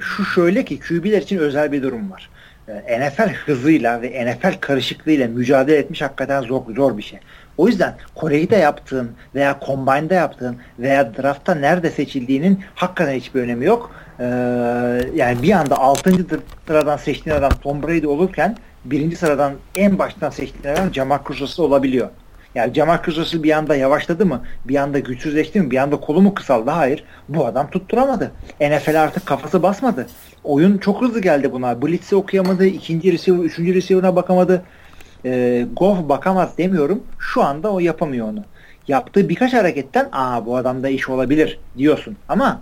Şu şöyle ki QB'ler için özel bir durum var. Ee, NFL hızıyla ve NFL karışıklığıyla mücadele etmiş hakikaten zor, zor bir şey. O yüzden Kore'yi de yaptığın veya Combine'da yaptığın veya draftta nerede seçildiğinin hakikaten hiçbir önemi yok. Ee, yani bir anda 6. sıradan seçtiğin adam Tom Brady olurken birinci sıradan en baştan seçtiğin adam Jamal Russell olabiliyor. Yani Jamal Russell bir anda yavaşladı mı? Bir anda güçsüzleşti mi? Bir anda kolu mu kısaldı? Hayır. Bu adam tutturamadı. NFL artık kafası basmadı. Oyun çok hızlı geldi buna. Blitz'i okuyamadı. ikinci receiver, üçüncü receiver'ına bakamadı. Ee, Goff bakamaz demiyorum. Şu anda o yapamıyor onu. Yaptığı birkaç hareketten aa bu adamda iş olabilir diyorsun. Ama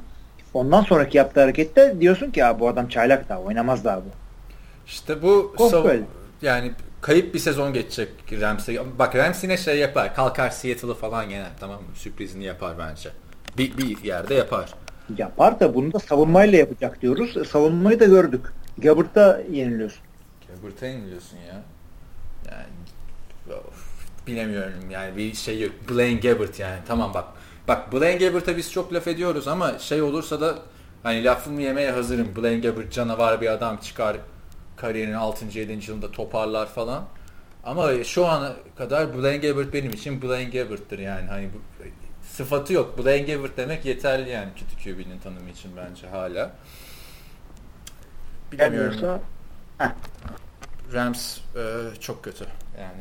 ondan sonraki yaptığı harekette diyorsun ki aa bu adam çaylak daha oynamaz daha bu. İşte bu sav- yani kayıp bir sezon geçecek Rams'e. Bak Rams yine şey yapar. Kalkar Seattle'ı falan yener tamam mı? Sürprizini yapar bence. Bir, bir yerde yapar. Yapar da bunu da savunmayla yapacak diyoruz. E, Savunmayı da gördük. Gabbert'ta yeniliyorsun. Gilbert'a iniliyorsun ya. Yani of, bilemiyorum yani bir şey yok. Blaine Gabbert yani tamam bak. Bak Blaine Gabbert'a biz çok laf ediyoruz ama şey olursa da hani lafımı yemeye hazırım. Blaine Gabbert canavar bir adam çıkar. Kariyerinin 6. 7. yılında toparlar falan. Ama şu ana kadar Blaine Gabbert benim için Blaine Gabbert'tır yani. Hani bu, sıfatı yok. Blaine Gabbert demek yeterli yani kötü QB'nin tanımı için bence hala. Gelmiyorsa Rams e, çok kötü. Yani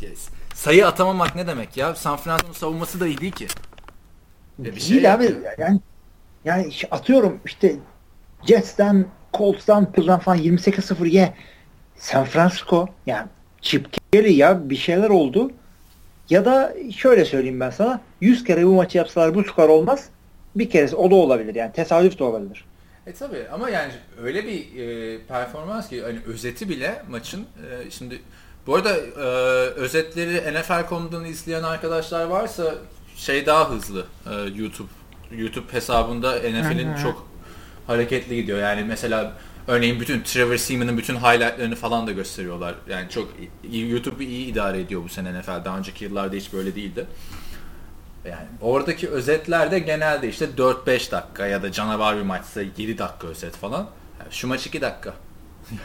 yes. sayı atamamak ne demek ya? San Francisco'nun savunması da iyi değil ki. E, bir değil şey abi. yok Yani yani atıyorum işte Jets'ten, Colts'tan, Pills'dan falan 28-0 ye. San Francisco yani Chip Kelly ya bir şeyler oldu. Ya da şöyle söyleyeyim ben sana 100 kere bu maçı yapsalar bu skor olmaz. Bir keresi o da olabilir yani tesadüf de olabilir. E tabi ama yani öyle bir e, performans ki hani özeti bile maçın e, şimdi bu arada e, özetleri NFL.com'dan izleyen arkadaşlar varsa şey daha hızlı e, YouTube YouTube hesabında NFL'in çok hareketli gidiyor. Yani mesela örneğin bütün Trevor Seaman'ın bütün highlightlarını falan da gösteriyorlar. Yani çok YouTube iyi idare ediyor bu sene NFL. Daha önceki yıllarda hiç böyle değildi. Yani oradaki özetler de genelde işte 4-5 dakika ya da canavar bir maçsa 7 dakika özet falan. Yani şu maç 2 dakika.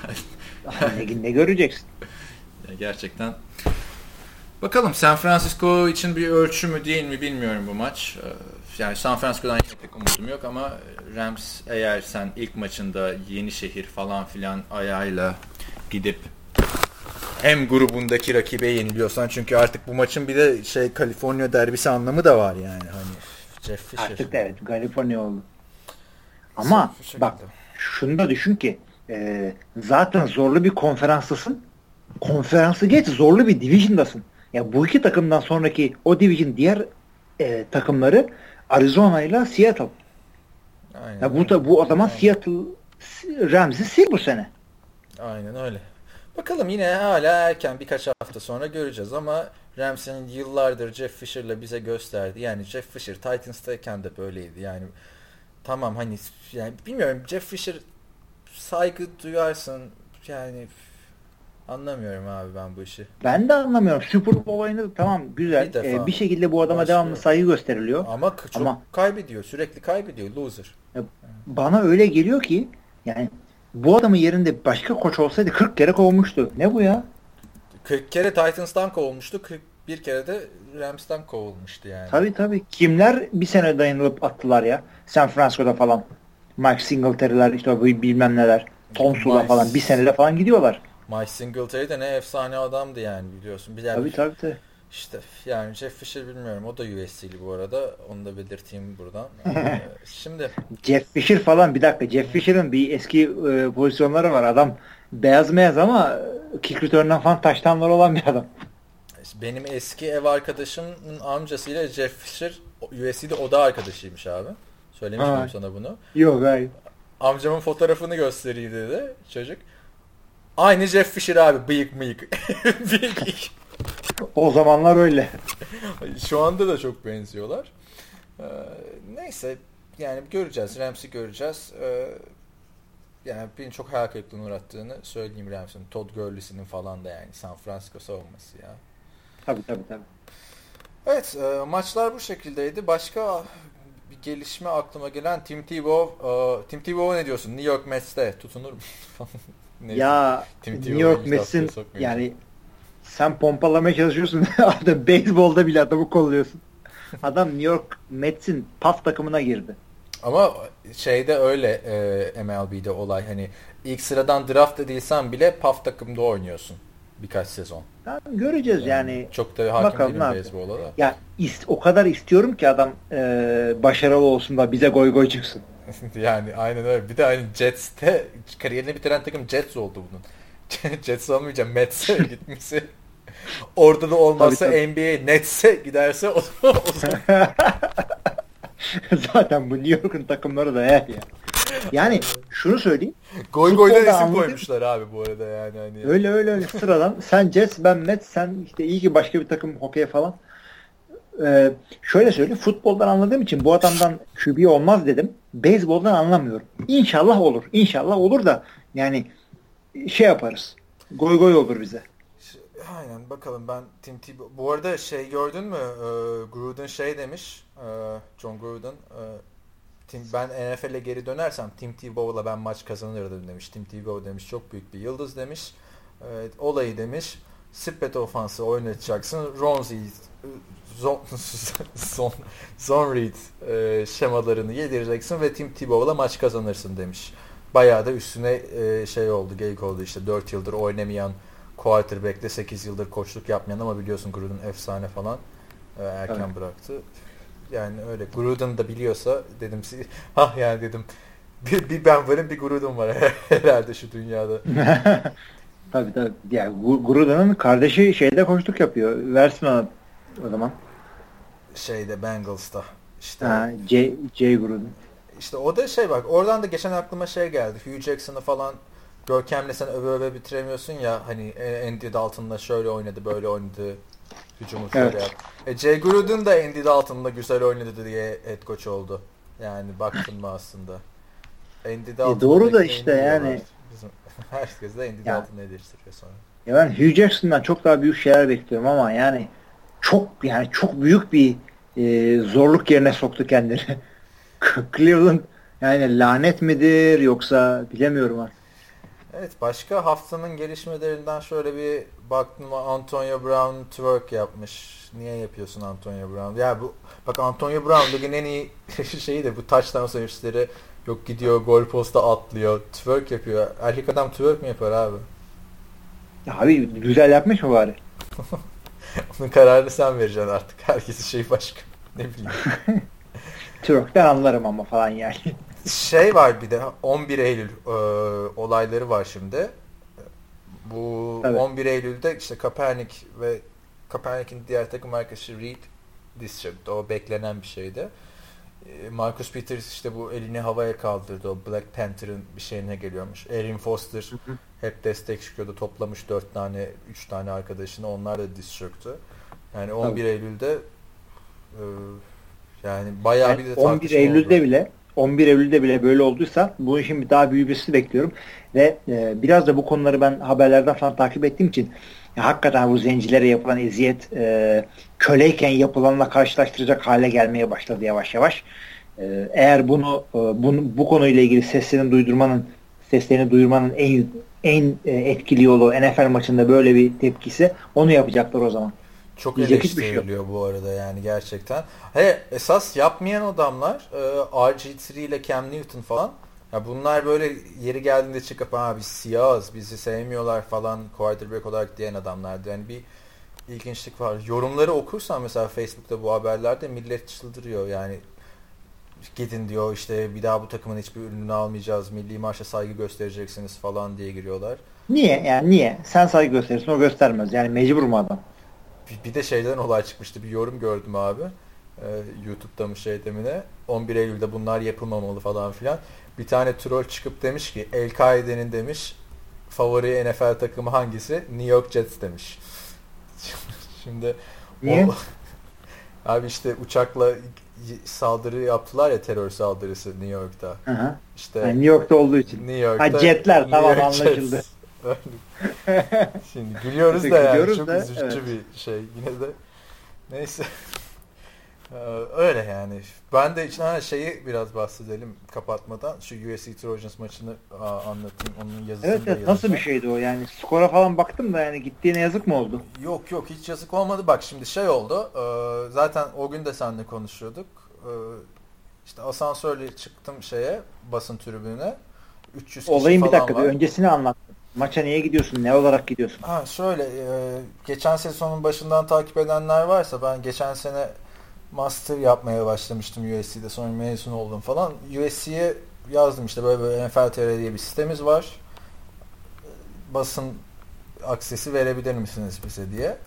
*laughs* ne, ne göreceksin? Yani gerçekten. Bakalım San Francisco için bir ölçü mü değil mi bilmiyorum bu maç. Yani San Francisco'dan pek umudum yok ama Rams eğer sen ilk maçında yeni şehir falan filan ayağıyla gidip hem grubundaki rakibe yeniliyorsan çünkü artık bu maçın bir de şey Kaliforniya derbisi anlamı da var yani hani Jeff Fisher. Artık evet Kaliforniya oldu. Ama bak şunu da düşün ki e, zaten zorlu bir konferanstasın. Konferansı geç zorlu bir division'dasın. Ya bu iki takımdan sonraki o division diğer e, takımları Arizona ile Seattle. Aynen. Ya bu da bu o zaman Aynen. Seattle Rams'i sil bu sene. Aynen öyle. Bakalım yine hala erken birkaç hafta sonra göreceğiz ama Rams'in yıllardır Jeff Fisher'la bize gösterdi. Yani Jeff Fisher Titans'tayken de böyleydi. Yani tamam hani yani bilmiyorum Jeff Fisher saygı duyarsın yani anlamıyorum abi ben bu işi. Ben de anlamıyorum. Super Bowl oyunu tamam güzel. Bir defa. Ee, bir şekilde bu adama Başlıyor. devamlı saygı gösteriliyor. Ama çok Ama- kaybediyor. Sürekli kaybediyor. Loser. Bana öyle geliyor ki yani bu adamın yerinde başka koç olsaydı 40 kere kovmuştu. Ne bu ya? 40 kere Titans'tan kovulmuştu. 41 kere de Rams'tan kovulmuştu yani. Tabii tabii. Kimler bir sene dayanılıp attılar ya? San Francisco'da falan. Mike Singletary'ler işte bilmem neler. Tonsula Mike- falan bir senede falan gidiyorlar. Mike Singletary de ne efsane adamdı yani biliyorsun. De Tabii tabii tabii. işte yani Jeff Fisher bilmiyorum. O da USC'li bu arada. Onu da belirteyim buradan. *laughs* Ee, Şimdi Jeff Fisher falan bir dakika. Jeff Fisher'ın bir eski e, pozisyonları var. Adam beyaz meyaz ama kick return'dan falan taştanlar olan bir adam. benim eski ev arkadaşımın amcasıyla Jeff Fisher USC'de oda arkadaşıymış abi. Söylemiş Ha. sana bunu? Yok hayır. Amcamın fotoğrafını göstereyim dedi çocuk. Aynı Jeff Fisher abi bıyık mıyık. *laughs* bıyık. O zamanlar öyle. Şu anda da çok benziyorlar. Ee, neyse yani göreceğiz. Rams'i göreceğiz. Ee, yani beni çok hayal kırıklığına uğrattığını söyleyeyim Rams'in. Todd Gurley'sinin falan da yani San Francisco savunması ya. Tabii tabii tabii. Evet e, maçlar bu şekildeydi. Başka bir gelişme aklıma gelen Tim Tebow. E, Tim Tebow ne diyorsun? New York Mets'te tutunur mu? *laughs* Neyse. Ya Tim New York Mets'in yani sen pompalamaya çalışıyorsun. *laughs* Adam beyzbolda bile adamı kolluyorsun. Adam New York Mets'in pas takımına girdi. Ama şeyde öyle e, MLB'de olay hani ilk sıradan draft edilsen bile PAF takımda oynuyorsun birkaç sezon. Tamam, göreceğiz yani. Çok da hakim bakalım değilim beyzbola da. Ya ist- o kadar istiyorum ki adam e, başarılı olsun da bize goy goy çıksın. *laughs* yani aynen öyle. Bir de hani Jets'te kariyerini bitiren takım Jets oldu bunun. *laughs* Jets olmayınca Mets'e *laughs* gitmesi. Orada da olmazsa Tabii, NBA Nets'e giderse o, o Zaten bu New York'un takımları da eğer ya. Yani şunu söyleyeyim. Goy goy'dan isim anladım. koymuşlar abi bu arada yani. Hani. Öyle öyle öyle sıradan. Sen Jets ben Mets sen işte iyi ki başka bir takım hokey falan. Ee, şöyle söyleyeyim. Futboldan anladığım için bu adamdan QB olmaz dedim. Beyzboldan anlamıyorum. İnşallah olur. İnşallah olur da yani şey yaparız. Goy goy olur bize. Aynen bakalım ben Tim Tebow... Bu arada şey gördün mü? Ee, Gruden şey demiş. e, John Gruden. e, Tim, ben NFL'e geri dönersem Tim Tebow'la ben maç kazanırdım demiş. Tim Tebow demiş çok büyük bir yıldız demiş. Evet, olayı demiş Spread ofansı oynatacaksın. Ronzi zone, *laughs* zone, zone read e, şemalarını yedireceksin ve Tim Tebow'la maç kazanırsın demiş. Bayağı da üstüne e, şey oldu, geyik oldu işte 4 yıldır oynamayan quarterback'te 8 yıldır koçluk yapmayan ama biliyorsun Gruden efsane falan e, erken evet. bıraktı. Yani öyle Gruden da biliyorsa dedim ha *laughs* yani dedim bir, bir ben varım bir Gruden var *laughs* herhalde şu dünyada. tabii tabii. Yani Gruden'ın kardeşi şeyde koçluk yapıyor. Versin ona o zaman. Şeyde Bengals'ta. İşte ha, J, J Gruden. İşte o da şey bak oradan da geçen aklıma şey geldi. Hugh Jackson'ı falan Görkem'le sen öve öve bitiremiyorsun ya hani Andy Dalton'la şöyle oynadı böyle oynadı hücumu şöyle evet. yap. E, Jay Gruden da Andy Dalton'la güzel oynadı diye head coach oldu. Yani baktın mı aslında. Andy Dalton e doğru da işte yani. Bizim, *laughs* herkes de Andy ya. Dalton'ı eleştiriyor sonra. Ya ben Hugh Jackson'dan çok daha büyük şeyler bekliyorum ama yani çok yani çok büyük bir e, zorluk yerine soktu kendini. *laughs* Cleveland yani lanet midir yoksa bilemiyorum artık. Evet başka haftanın gelişmelerinden şöyle bir baktım Antonio Brown twerk yapmış. Niye yapıyorsun Antonio Brown? Ya bu bak Antonio Brown bugün en iyi *laughs* şeyi de bu touchdown sevinçleri yok gidiyor gol posta atlıyor. Twerk yapıyor. Erkek adam twerk mi yapar abi? Ya abi güzel yapmış mı bari? *laughs* *laughs* Onun kararını sen vereceksin artık. Herkesin şey başka. Ne bileyim. *laughs* Twerk'ten anlarım ama falan yani şey var bir de 11 Eylül e, olayları var şimdi. Bu evet. 11 Eylül'de işte Kaepernick ve Kaepernick'in diğer takım arkadaşı Reed diz çöktü. O beklenen bir şeydi. E, Marcus Peters işte bu elini havaya kaldırdı. O Black Panther'ın bir şeyine geliyormuş. Erin Foster hep destek çıkıyordu. Toplamış 4 tane, 3 tane arkadaşını. Onlar da diz çöktü. Yani 11 Tabii. Eylül'de e, yani bayağı yani bir de 11 Eylül'de oldu. bile 11 Eylül'de bile böyle olduysa bu işin bir daha büyümesini bekliyorum. Ve e, biraz da bu konuları ben haberlerden falan takip ettiğim için ya, hakikaten bu zencilere yapılan eziyet e, köleyken yapılanla karşılaştıracak hale gelmeye başladı yavaş yavaş. E, eğer bunu, e, bunu bu konuyla ilgili seslerini duydurmanın seslerini duyurmanın en en e, etkili yolu NFL maçında böyle bir tepkisi onu yapacaklar o zaman. Çok Diyecek eleştiriliyor şey bu arada yani gerçekten. He, esas yapmayan adamlar e, RG3 ile Cam Newton falan. Ya bunlar böyle yeri geldiğinde çıkıp ha biz siyahız bizi sevmiyorlar falan quarterback olarak diyen adamlardı. Yani bir ilginçlik var. Yorumları okursan mesela Facebook'ta bu haberlerde millet çıldırıyor yani gidin diyor işte bir daha bu takımın hiçbir ürününü almayacağız milli marşa saygı göstereceksiniz falan diye giriyorlar. Niye yani niye? Sen saygı gösterirsin o göstermez yani mecbur mu adam? bir, de şeyden olay çıkmıştı. Bir yorum gördüm abi. Ee, YouTube'da mı şey demine. 11 Eylül'de bunlar yapılmamalı falan filan. Bir tane troll çıkıp demiş ki El-Kaide'nin demiş favori NFL takımı hangisi? New York Jets demiş. *laughs* Şimdi Niye? O, *laughs* abi işte uçakla saldırı yaptılar ya terör saldırısı New York'ta. Hı hı. İşte yani New York'ta olduğu için. New York'ta. Ha jetler New tamam York anlaşıldı. Jets. *laughs* Şimdi gülüyoruz da yani çok da, üzücü evet. bir şey yine de. Neyse. Ee, öyle yani. Ben de içine şeyi biraz bahsedelim kapatmadan. Şu USC Trojans maçını anlatayım. Onun yazısını evet, evet. Nasıl bir şeydi o? Yani skora falan baktım da yani gittiğine yazık mı oldu? Yok yok hiç yazık olmadı. Bak şimdi şey oldu. Ee, zaten o gün de seninle konuşuyorduk. Ee, işte asansörle çıktım şeye basın tribününe. 300 kişi Olayın bir dakika var. bir öncesini anlat. Maça niye gidiyorsun? Ne olarak gidiyorsun? Ha şöyle e, geçen sezonun başından takip edenler varsa ben geçen sene master yapmaya başlamıştım USC'de sonra mezun oldum falan. USC'ye yazdım işte böyle böyle NFL TR diye bir sistemimiz var. Basın aksesi verebilir misiniz bize diye.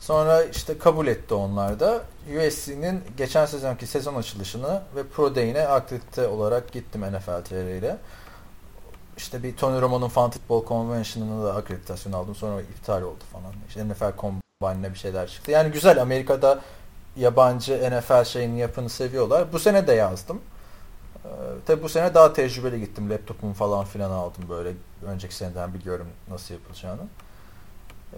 Sonra işte kabul etti onlar da. USC'nin geçen sezonki sezon açılışını ve Pro Day'ine akredite olarak gittim NFL TR ile işte bir Tony Romo'nun Fan Football Convention'ına da akreditasyon aldım. Sonra iptal oldu falan. İşte NFL Combine'ne bir şeyler çıktı. Yani güzel Amerika'da yabancı NFL şeyini yapını seviyorlar. Bu sene de yazdım. Ee, tabi bu sene daha tecrübeli gittim. Laptopumu falan filan aldım böyle. Önceki seneden biliyorum nasıl yapılacağını. Ee,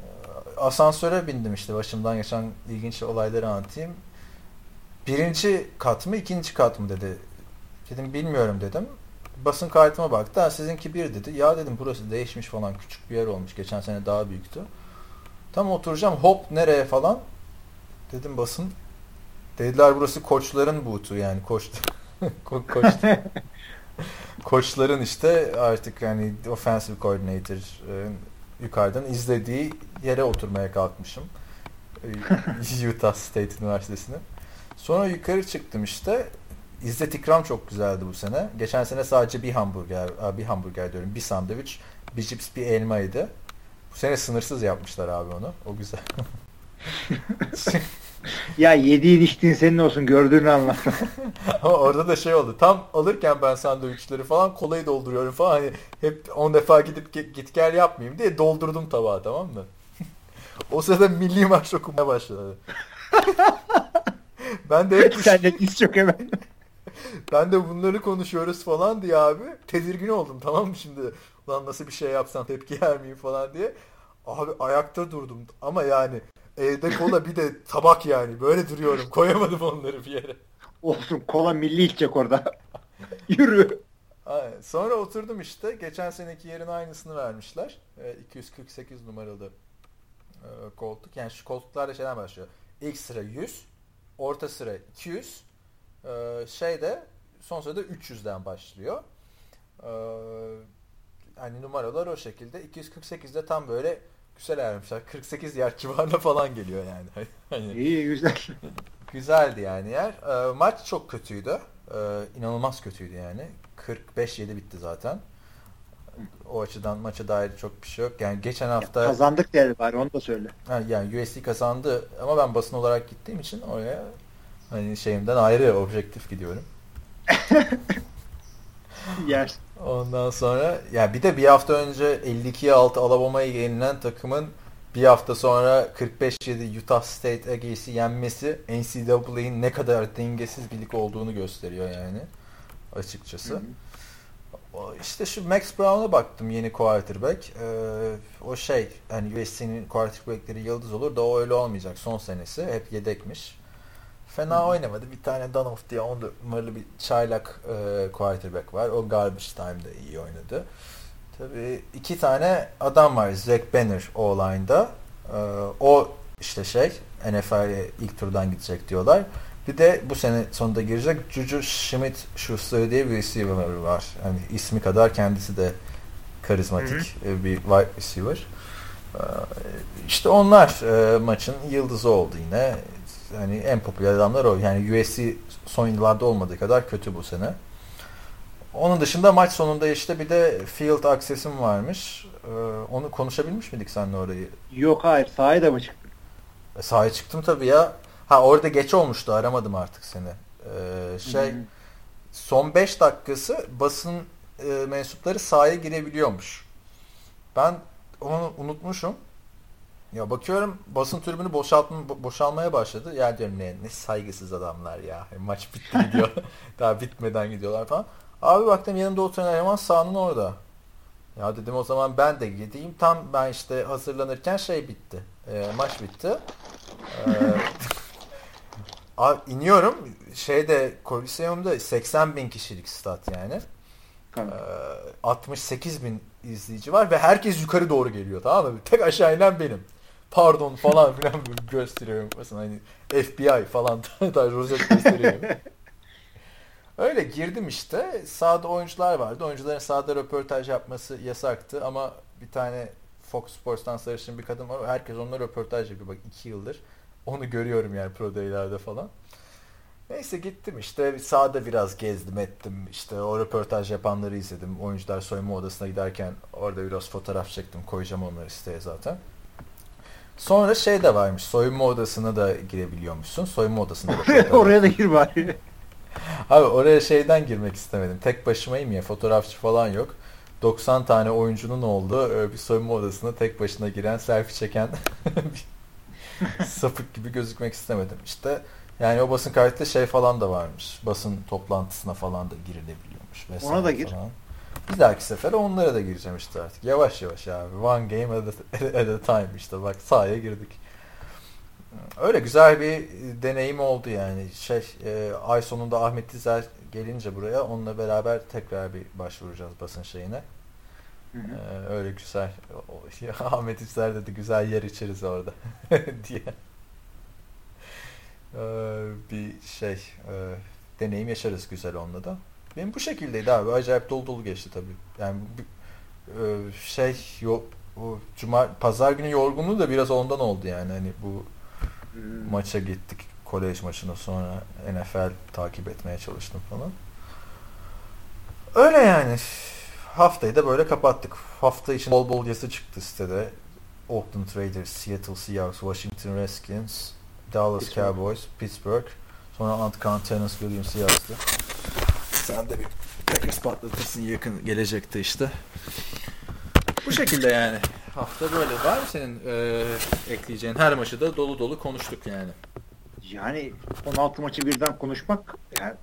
asansöre bindim işte başımdan geçen ilginç olayları anlatayım. Birinci kat mı ikinci kat mı dedi Dedim bilmiyorum dedim. Basın kartıma baktı. Ha, sizinki bir dedi. Ya dedim burası değişmiş falan. Küçük bir yer olmuş. Geçen sene daha büyüktü. Tam oturacağım. Hop nereye falan. Dedim basın. Dediler burası koçların butu yani koç *laughs* ko koç *laughs* koçların işte artık yani offensive coordinator e, yukarıdan izlediği yere oturmaya kalkmışım. E, *laughs* Utah State Üniversitesi'ne. Sonra yukarı çıktım işte. İzzet ikram çok güzeldi bu sene. Geçen sene sadece bir hamburger, bir hamburger diyorum, bir sandviç, bir cips, bir elmaydı. Bu sene sınırsız yapmışlar abi onu. O güzel. Ya yediğin içtiğin senin olsun gördüğünü anlat. *laughs* Ama orada da şey oldu. Tam alırken ben sandviçleri falan kolayı dolduruyorum falan. Hani hep 10 defa gidip git gel yapmayayım diye doldurdum tabağı tamam mı? *laughs* o sırada milli marş okumaya başladı. *laughs* ben de hep Sen de diz çok hemen. ben de bunları konuşuyoruz falan diye abi tedirgin oldum tamam mı şimdi ulan nasıl bir şey yapsam tepki yer miyim falan diye abi ayakta durdum ama yani evde kola bir de tabak yani böyle duruyorum *laughs* koyamadım onları bir yere. Olsun kola milli içecek orada. *laughs* Yürü. Aynen. Sonra oturdum işte geçen seneki yerin aynısını vermişler 248 numaralı koltuk yani şu koltuklarda şeyden başlıyor ilk sıra 100 orta sıra 200 ee, şeyde son sırada 300'den başlıyor. Ee, hani numaralar o şekilde. 248'de tam böyle güzel ayarlamışlar. 48 yer civarına falan geliyor yani. *laughs* hani, İyi güzel. Güzeldi yani yer. Ee, maç çok kötüydü. Ee, inanılmaz kötüydü yani. 45-7 bitti zaten. O açıdan maça dair çok bir şey yok. Yani geçen hafta... Ya kazandık diye bari onu da söyle. Yani USC kazandı ama ben basın olarak gittiğim için oraya Hani şeyimden ayrı objektif gidiyorum. *laughs* Yer. Ondan sonra ya bir de bir hafta önce 52'ye 6 Alabama'yı yenilen takımın bir hafta sonra 45-7 Utah State Aggies'i yenmesi NCAA'nin ne kadar dengesiz bir lig olduğunu gösteriyor yani açıkçası. Hı hı. İşte şu Max Brown'a baktım yeni quarterback. Ee, o şey hani USC'nin quarterback'leri yıldız olur da o öyle olmayacak son senesi. Hep yedekmiş. Fena oynamadı. Bir tane Danoff diye on numaralı bir çaylak e, quarterback var. O garbage time'da iyi oynadı. Tabii iki tane adam var. Zach Banner o line'da. E, o işte şey NFL'e ilk turdan gidecek diyorlar. Bir de bu sene sonunda girecek Juju Smith-Schuster diye bir receiver var. Yani ismi kadar kendisi de karizmatik hı hı. bir wide receiver. E, işte onlar e, maçın yıldızı oldu yine hani en popüler adamlar o. Yani USC son yıllarda olmadığı kadar kötü bu sene. Onun dışında maç sonunda işte bir de field access'im varmış. Ee, onu konuşabilmiş miydik seninle orayı? Yok hayır sahaya da mı çıktın? E, sahaya çıktım tabii ya. Ha orada geç olmuştu aramadım artık seni. Ee, şey hmm. son 5 dakikası basın e, mensupları sahaya girebiliyormuş. Ben onu unutmuşum. Ya bakıyorum basın tribünü boşaltma, boşalmaya başladı. Ya diyorum ne, ne saygısız adamlar ya. E, maç bitti gidiyor. *laughs* Daha bitmeden gidiyorlar falan. Abi baktım yanımda oturan eleman sahanın orada. Ya dedim o zaman ben de gideyim. Tam ben işte hazırlanırken şey bitti. E, maç bitti. E, *laughs* abi iniyorum. Şeyde Coliseum'da 80 bin kişilik stat yani. E, 68 bin izleyici var ve herkes yukarı doğru geliyor tamam mı? Tek aşağı inen benim pardon falan filan gösteriyorum. Mesela hani FBI falan *laughs* da rozet gösteriyorum. Öyle girdim işte. Sağda oyuncular vardı. Oyuncuların sağda röportaj yapması yasaktı ama bir tane Fox Sports'tan sarışın bir kadın var. Herkes onunla röportaj yapıyor. Bak iki yıldır. Onu görüyorum yani Pro Day'lerde falan. Neyse gittim işte sağda biraz gezdim ettim. İşte o röportaj yapanları izledim. Oyuncular soyunma odasına giderken orada biraz fotoğraf çektim. Koyacağım onları siteye zaten. Sonra şey de varmış. Soyunma odasına da girebiliyormuşsun. Soyunma odasında da. *laughs* Oraya da gir bari. *laughs* Abi oraya şeyden girmek istemedim. Tek başımayım ya. Fotoğrafçı falan yok. 90 tane oyuncunun olduğu bir soyunma odasına tek başına giren, selfie çeken *laughs* sapık gibi gözükmek istemedim. İşte yani o basın kayıtlı şey falan da varmış. Basın toplantısına falan da girilebiliyormuş. Ona da gir. Falan. Bir dahaki sefer onlara da gireceğim işte artık. Yavaş yavaş abi. One game at a, at a time işte. Bak sahaya girdik. Öyle güzel bir deneyim oldu yani. Şey e, ay sonunda Ahmet Dizer gelince buraya onunla beraber tekrar bir başvuracağız basın şeyine. Hı hı. Ee, öyle güzel. *laughs* Ahmet İster dedi güzel yer içeriz orada *laughs* diye. Ee, bir şey e, deneyim yaşarız güzel onunla da. Benim bu şekildeydi abi. Acayip dolu dolu geçti tabii. Yani e, şey yok bu cuma pazar günü yorgunluğu da biraz ondan oldu yani. Hani bu Hmm. maça gittik kolej maçına sonra NFL takip etmeye çalıştım falan. Öyle yani. Haftayı da böyle kapattık. Hafta için bol bol yazı çıktı sitede. Oakland Raiders, Seattle Seahawks, Washington Redskins, Dallas Pittsburgh. Cowboys, Pittsburgh. Sonra Antkan Tennessee Williams yazdı. Sen de bir Packers patlatırsın yakın gelecekte işte. Bu şekilde yani. Hafta böyle. Var mı senin e, ekleyeceğin? Her maçı da dolu dolu konuştuk yani. Yani 16 maçı birden konuşmak yani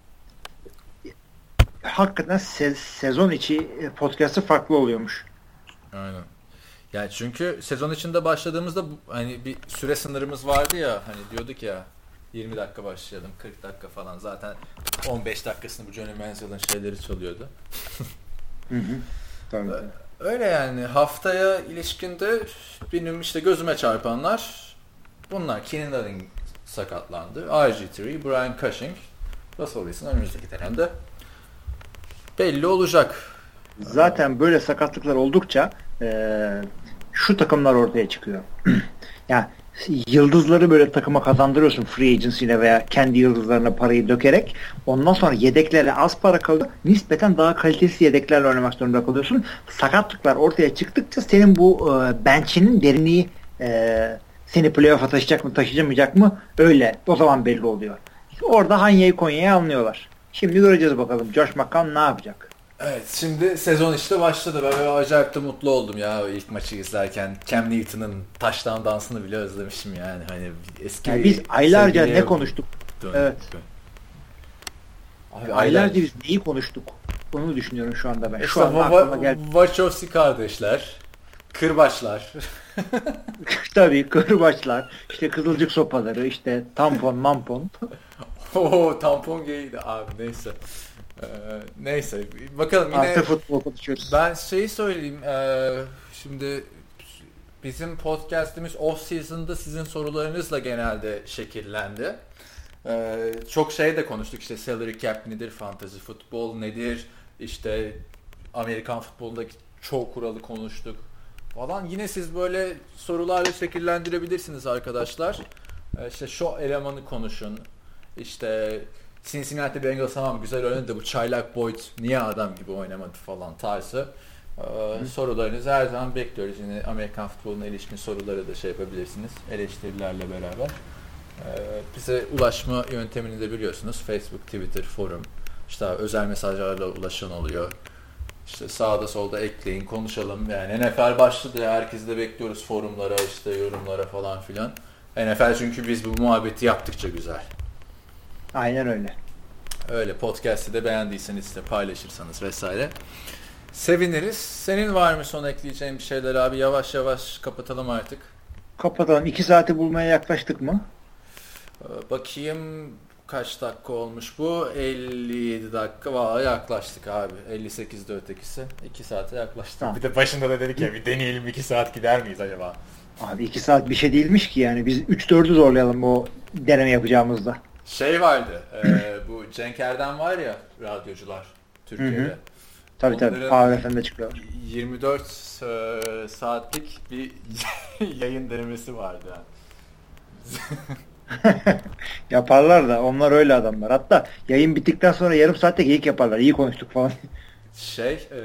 hakikaten se- sezon içi podcast'ı farklı oluyormuş. Aynen. Yani çünkü sezon içinde başladığımızda hani bir süre sınırımız vardı ya hani diyorduk ya 20 dakika başlayalım 40 dakika falan zaten 15 dakikasını bu Johnny Manziel'ın şeyleri çalıyordu. Hı hı. Tabii. Öyle yani haftaya ilişkinde benim işte gözüme çarpanlar bunlar. Keenan Allen sakatlandı. RG3, Brian Cushing, Russell Wilson önümüzdeki dönemde belli olacak. Zaten böyle sakatlıklar oldukça e, şu takımlar ortaya çıkıyor. *clears throat* yani yıldızları böyle takıma kazandırıyorsun free agency ile veya kendi yıldızlarına parayı dökerek ondan sonra yedeklere az para kalıyor. Nispeten daha kalitesiz yedeklerle oynamak zorunda kalıyorsun. Sakatlıklar ortaya çıktıkça senin bu e, bench'inin derinliği e, seni playoff'a taşıyacak mı taşıyamayacak mı öyle. O zaman belli oluyor. Orada Hanya'yı Konya'yı anlıyorlar. Şimdi göreceğiz bakalım Josh McCown ne yapacak. Evet şimdi sezon işte başladı. Ben böyle acayip de mutlu oldum ya ilk maçı izlerken. Cam Newton'ın taştan dansını bile özlemişim yani. Hani eski Yani biz aylarca ne konuştuk? döndük. Evet. Abi Aylarca biz neyi konuştuk? Onu düşünüyorum şu anda ben. İşte Şu anda Va- aklıma geldi. Wachowski kardeşler, kırbaçlar. *laughs* Tabii kırbaçlar, işte kızılcık sopaları, işte tampon, mampon. *laughs* Oo tampon geydi abi neyse. Ee, neyse bakalım yine Artı futbol konuşuyoruz. ben şeyi söyleyeyim. ee, şimdi bizim podcast'imiz off season'da sizin sorularınızla genelde şekillendi. Ee, çok şey de konuştuk işte salary cap nedir, fantasy futbol nedir, işte Amerikan futbolundaki çoğu kuralı konuştuk falan. Yine siz böyle sorularla şekillendirebilirsiniz arkadaşlar. Ee, işte şu elemanı konuşun. İşte Cincinnati Bengals tamam güzel oynadı da bu çaylak Boyd niye adam gibi oynamadı falan tarzı. Ee, sorularınızı her zaman bekliyoruz. Yine Amerikan futboluna ilişkin soruları da şey yapabilirsiniz. Eleştirilerle beraber. Ee, bize ulaşma yöntemini de biliyorsunuz. Facebook, Twitter, forum. İşte özel mesajlarla ulaşan oluyor. İşte sağda solda ekleyin, konuşalım. Yani NFL başladı ya, herkesi de bekliyoruz forumlara, işte yorumlara falan filan. NFL çünkü biz bu muhabbeti yaptıkça güzel. Aynen öyle. Öyle podcast'i de beğendiyseniz de paylaşırsanız vesaire. Seviniriz. Senin var mı son ekleyeceğin bir şeyler abi? Yavaş yavaş kapatalım artık. Kapatalım. İki saati bulmaya yaklaştık mı? Ee, Bakayım kaç dakika olmuş bu? 57 dakika. Valla yaklaştık abi. 58'de ötekisi. 2 saate yaklaştık. Tamam. Bir de başında da dedik ya bir deneyelim 2 saat gider miyiz acaba? Abi iki saat bir şey değilmiş ki yani. Biz 3-4'ü zorlayalım o deneme yapacağımızda. Şey vardı. e, bu Cenk Erdem var ya radyocular Türkiye'de. Hı hı. Tabii tabii. Onların- Power FM'de çıkıyor. 24 e, saatlik bir *laughs* yayın denemesi vardı. *laughs* Yaparlar da onlar öyle adamlar. Hatta yayın bittikten sonra yarım saatte geyik yaparlar. İyi konuştuk falan. Şey e,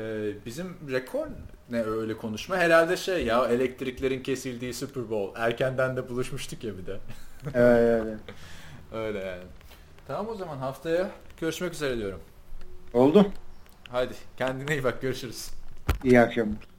bizim rekor ne öyle konuşma herhalde şey ya elektriklerin kesildiği Super Bowl erkenden de buluşmuştuk ya bir de. evet, evet. Öyle yani. Tamam o zaman haftaya görüşmek üzere diyorum. Oldu. Hadi kendine iyi bak görüşürüz. İyi akşamlar.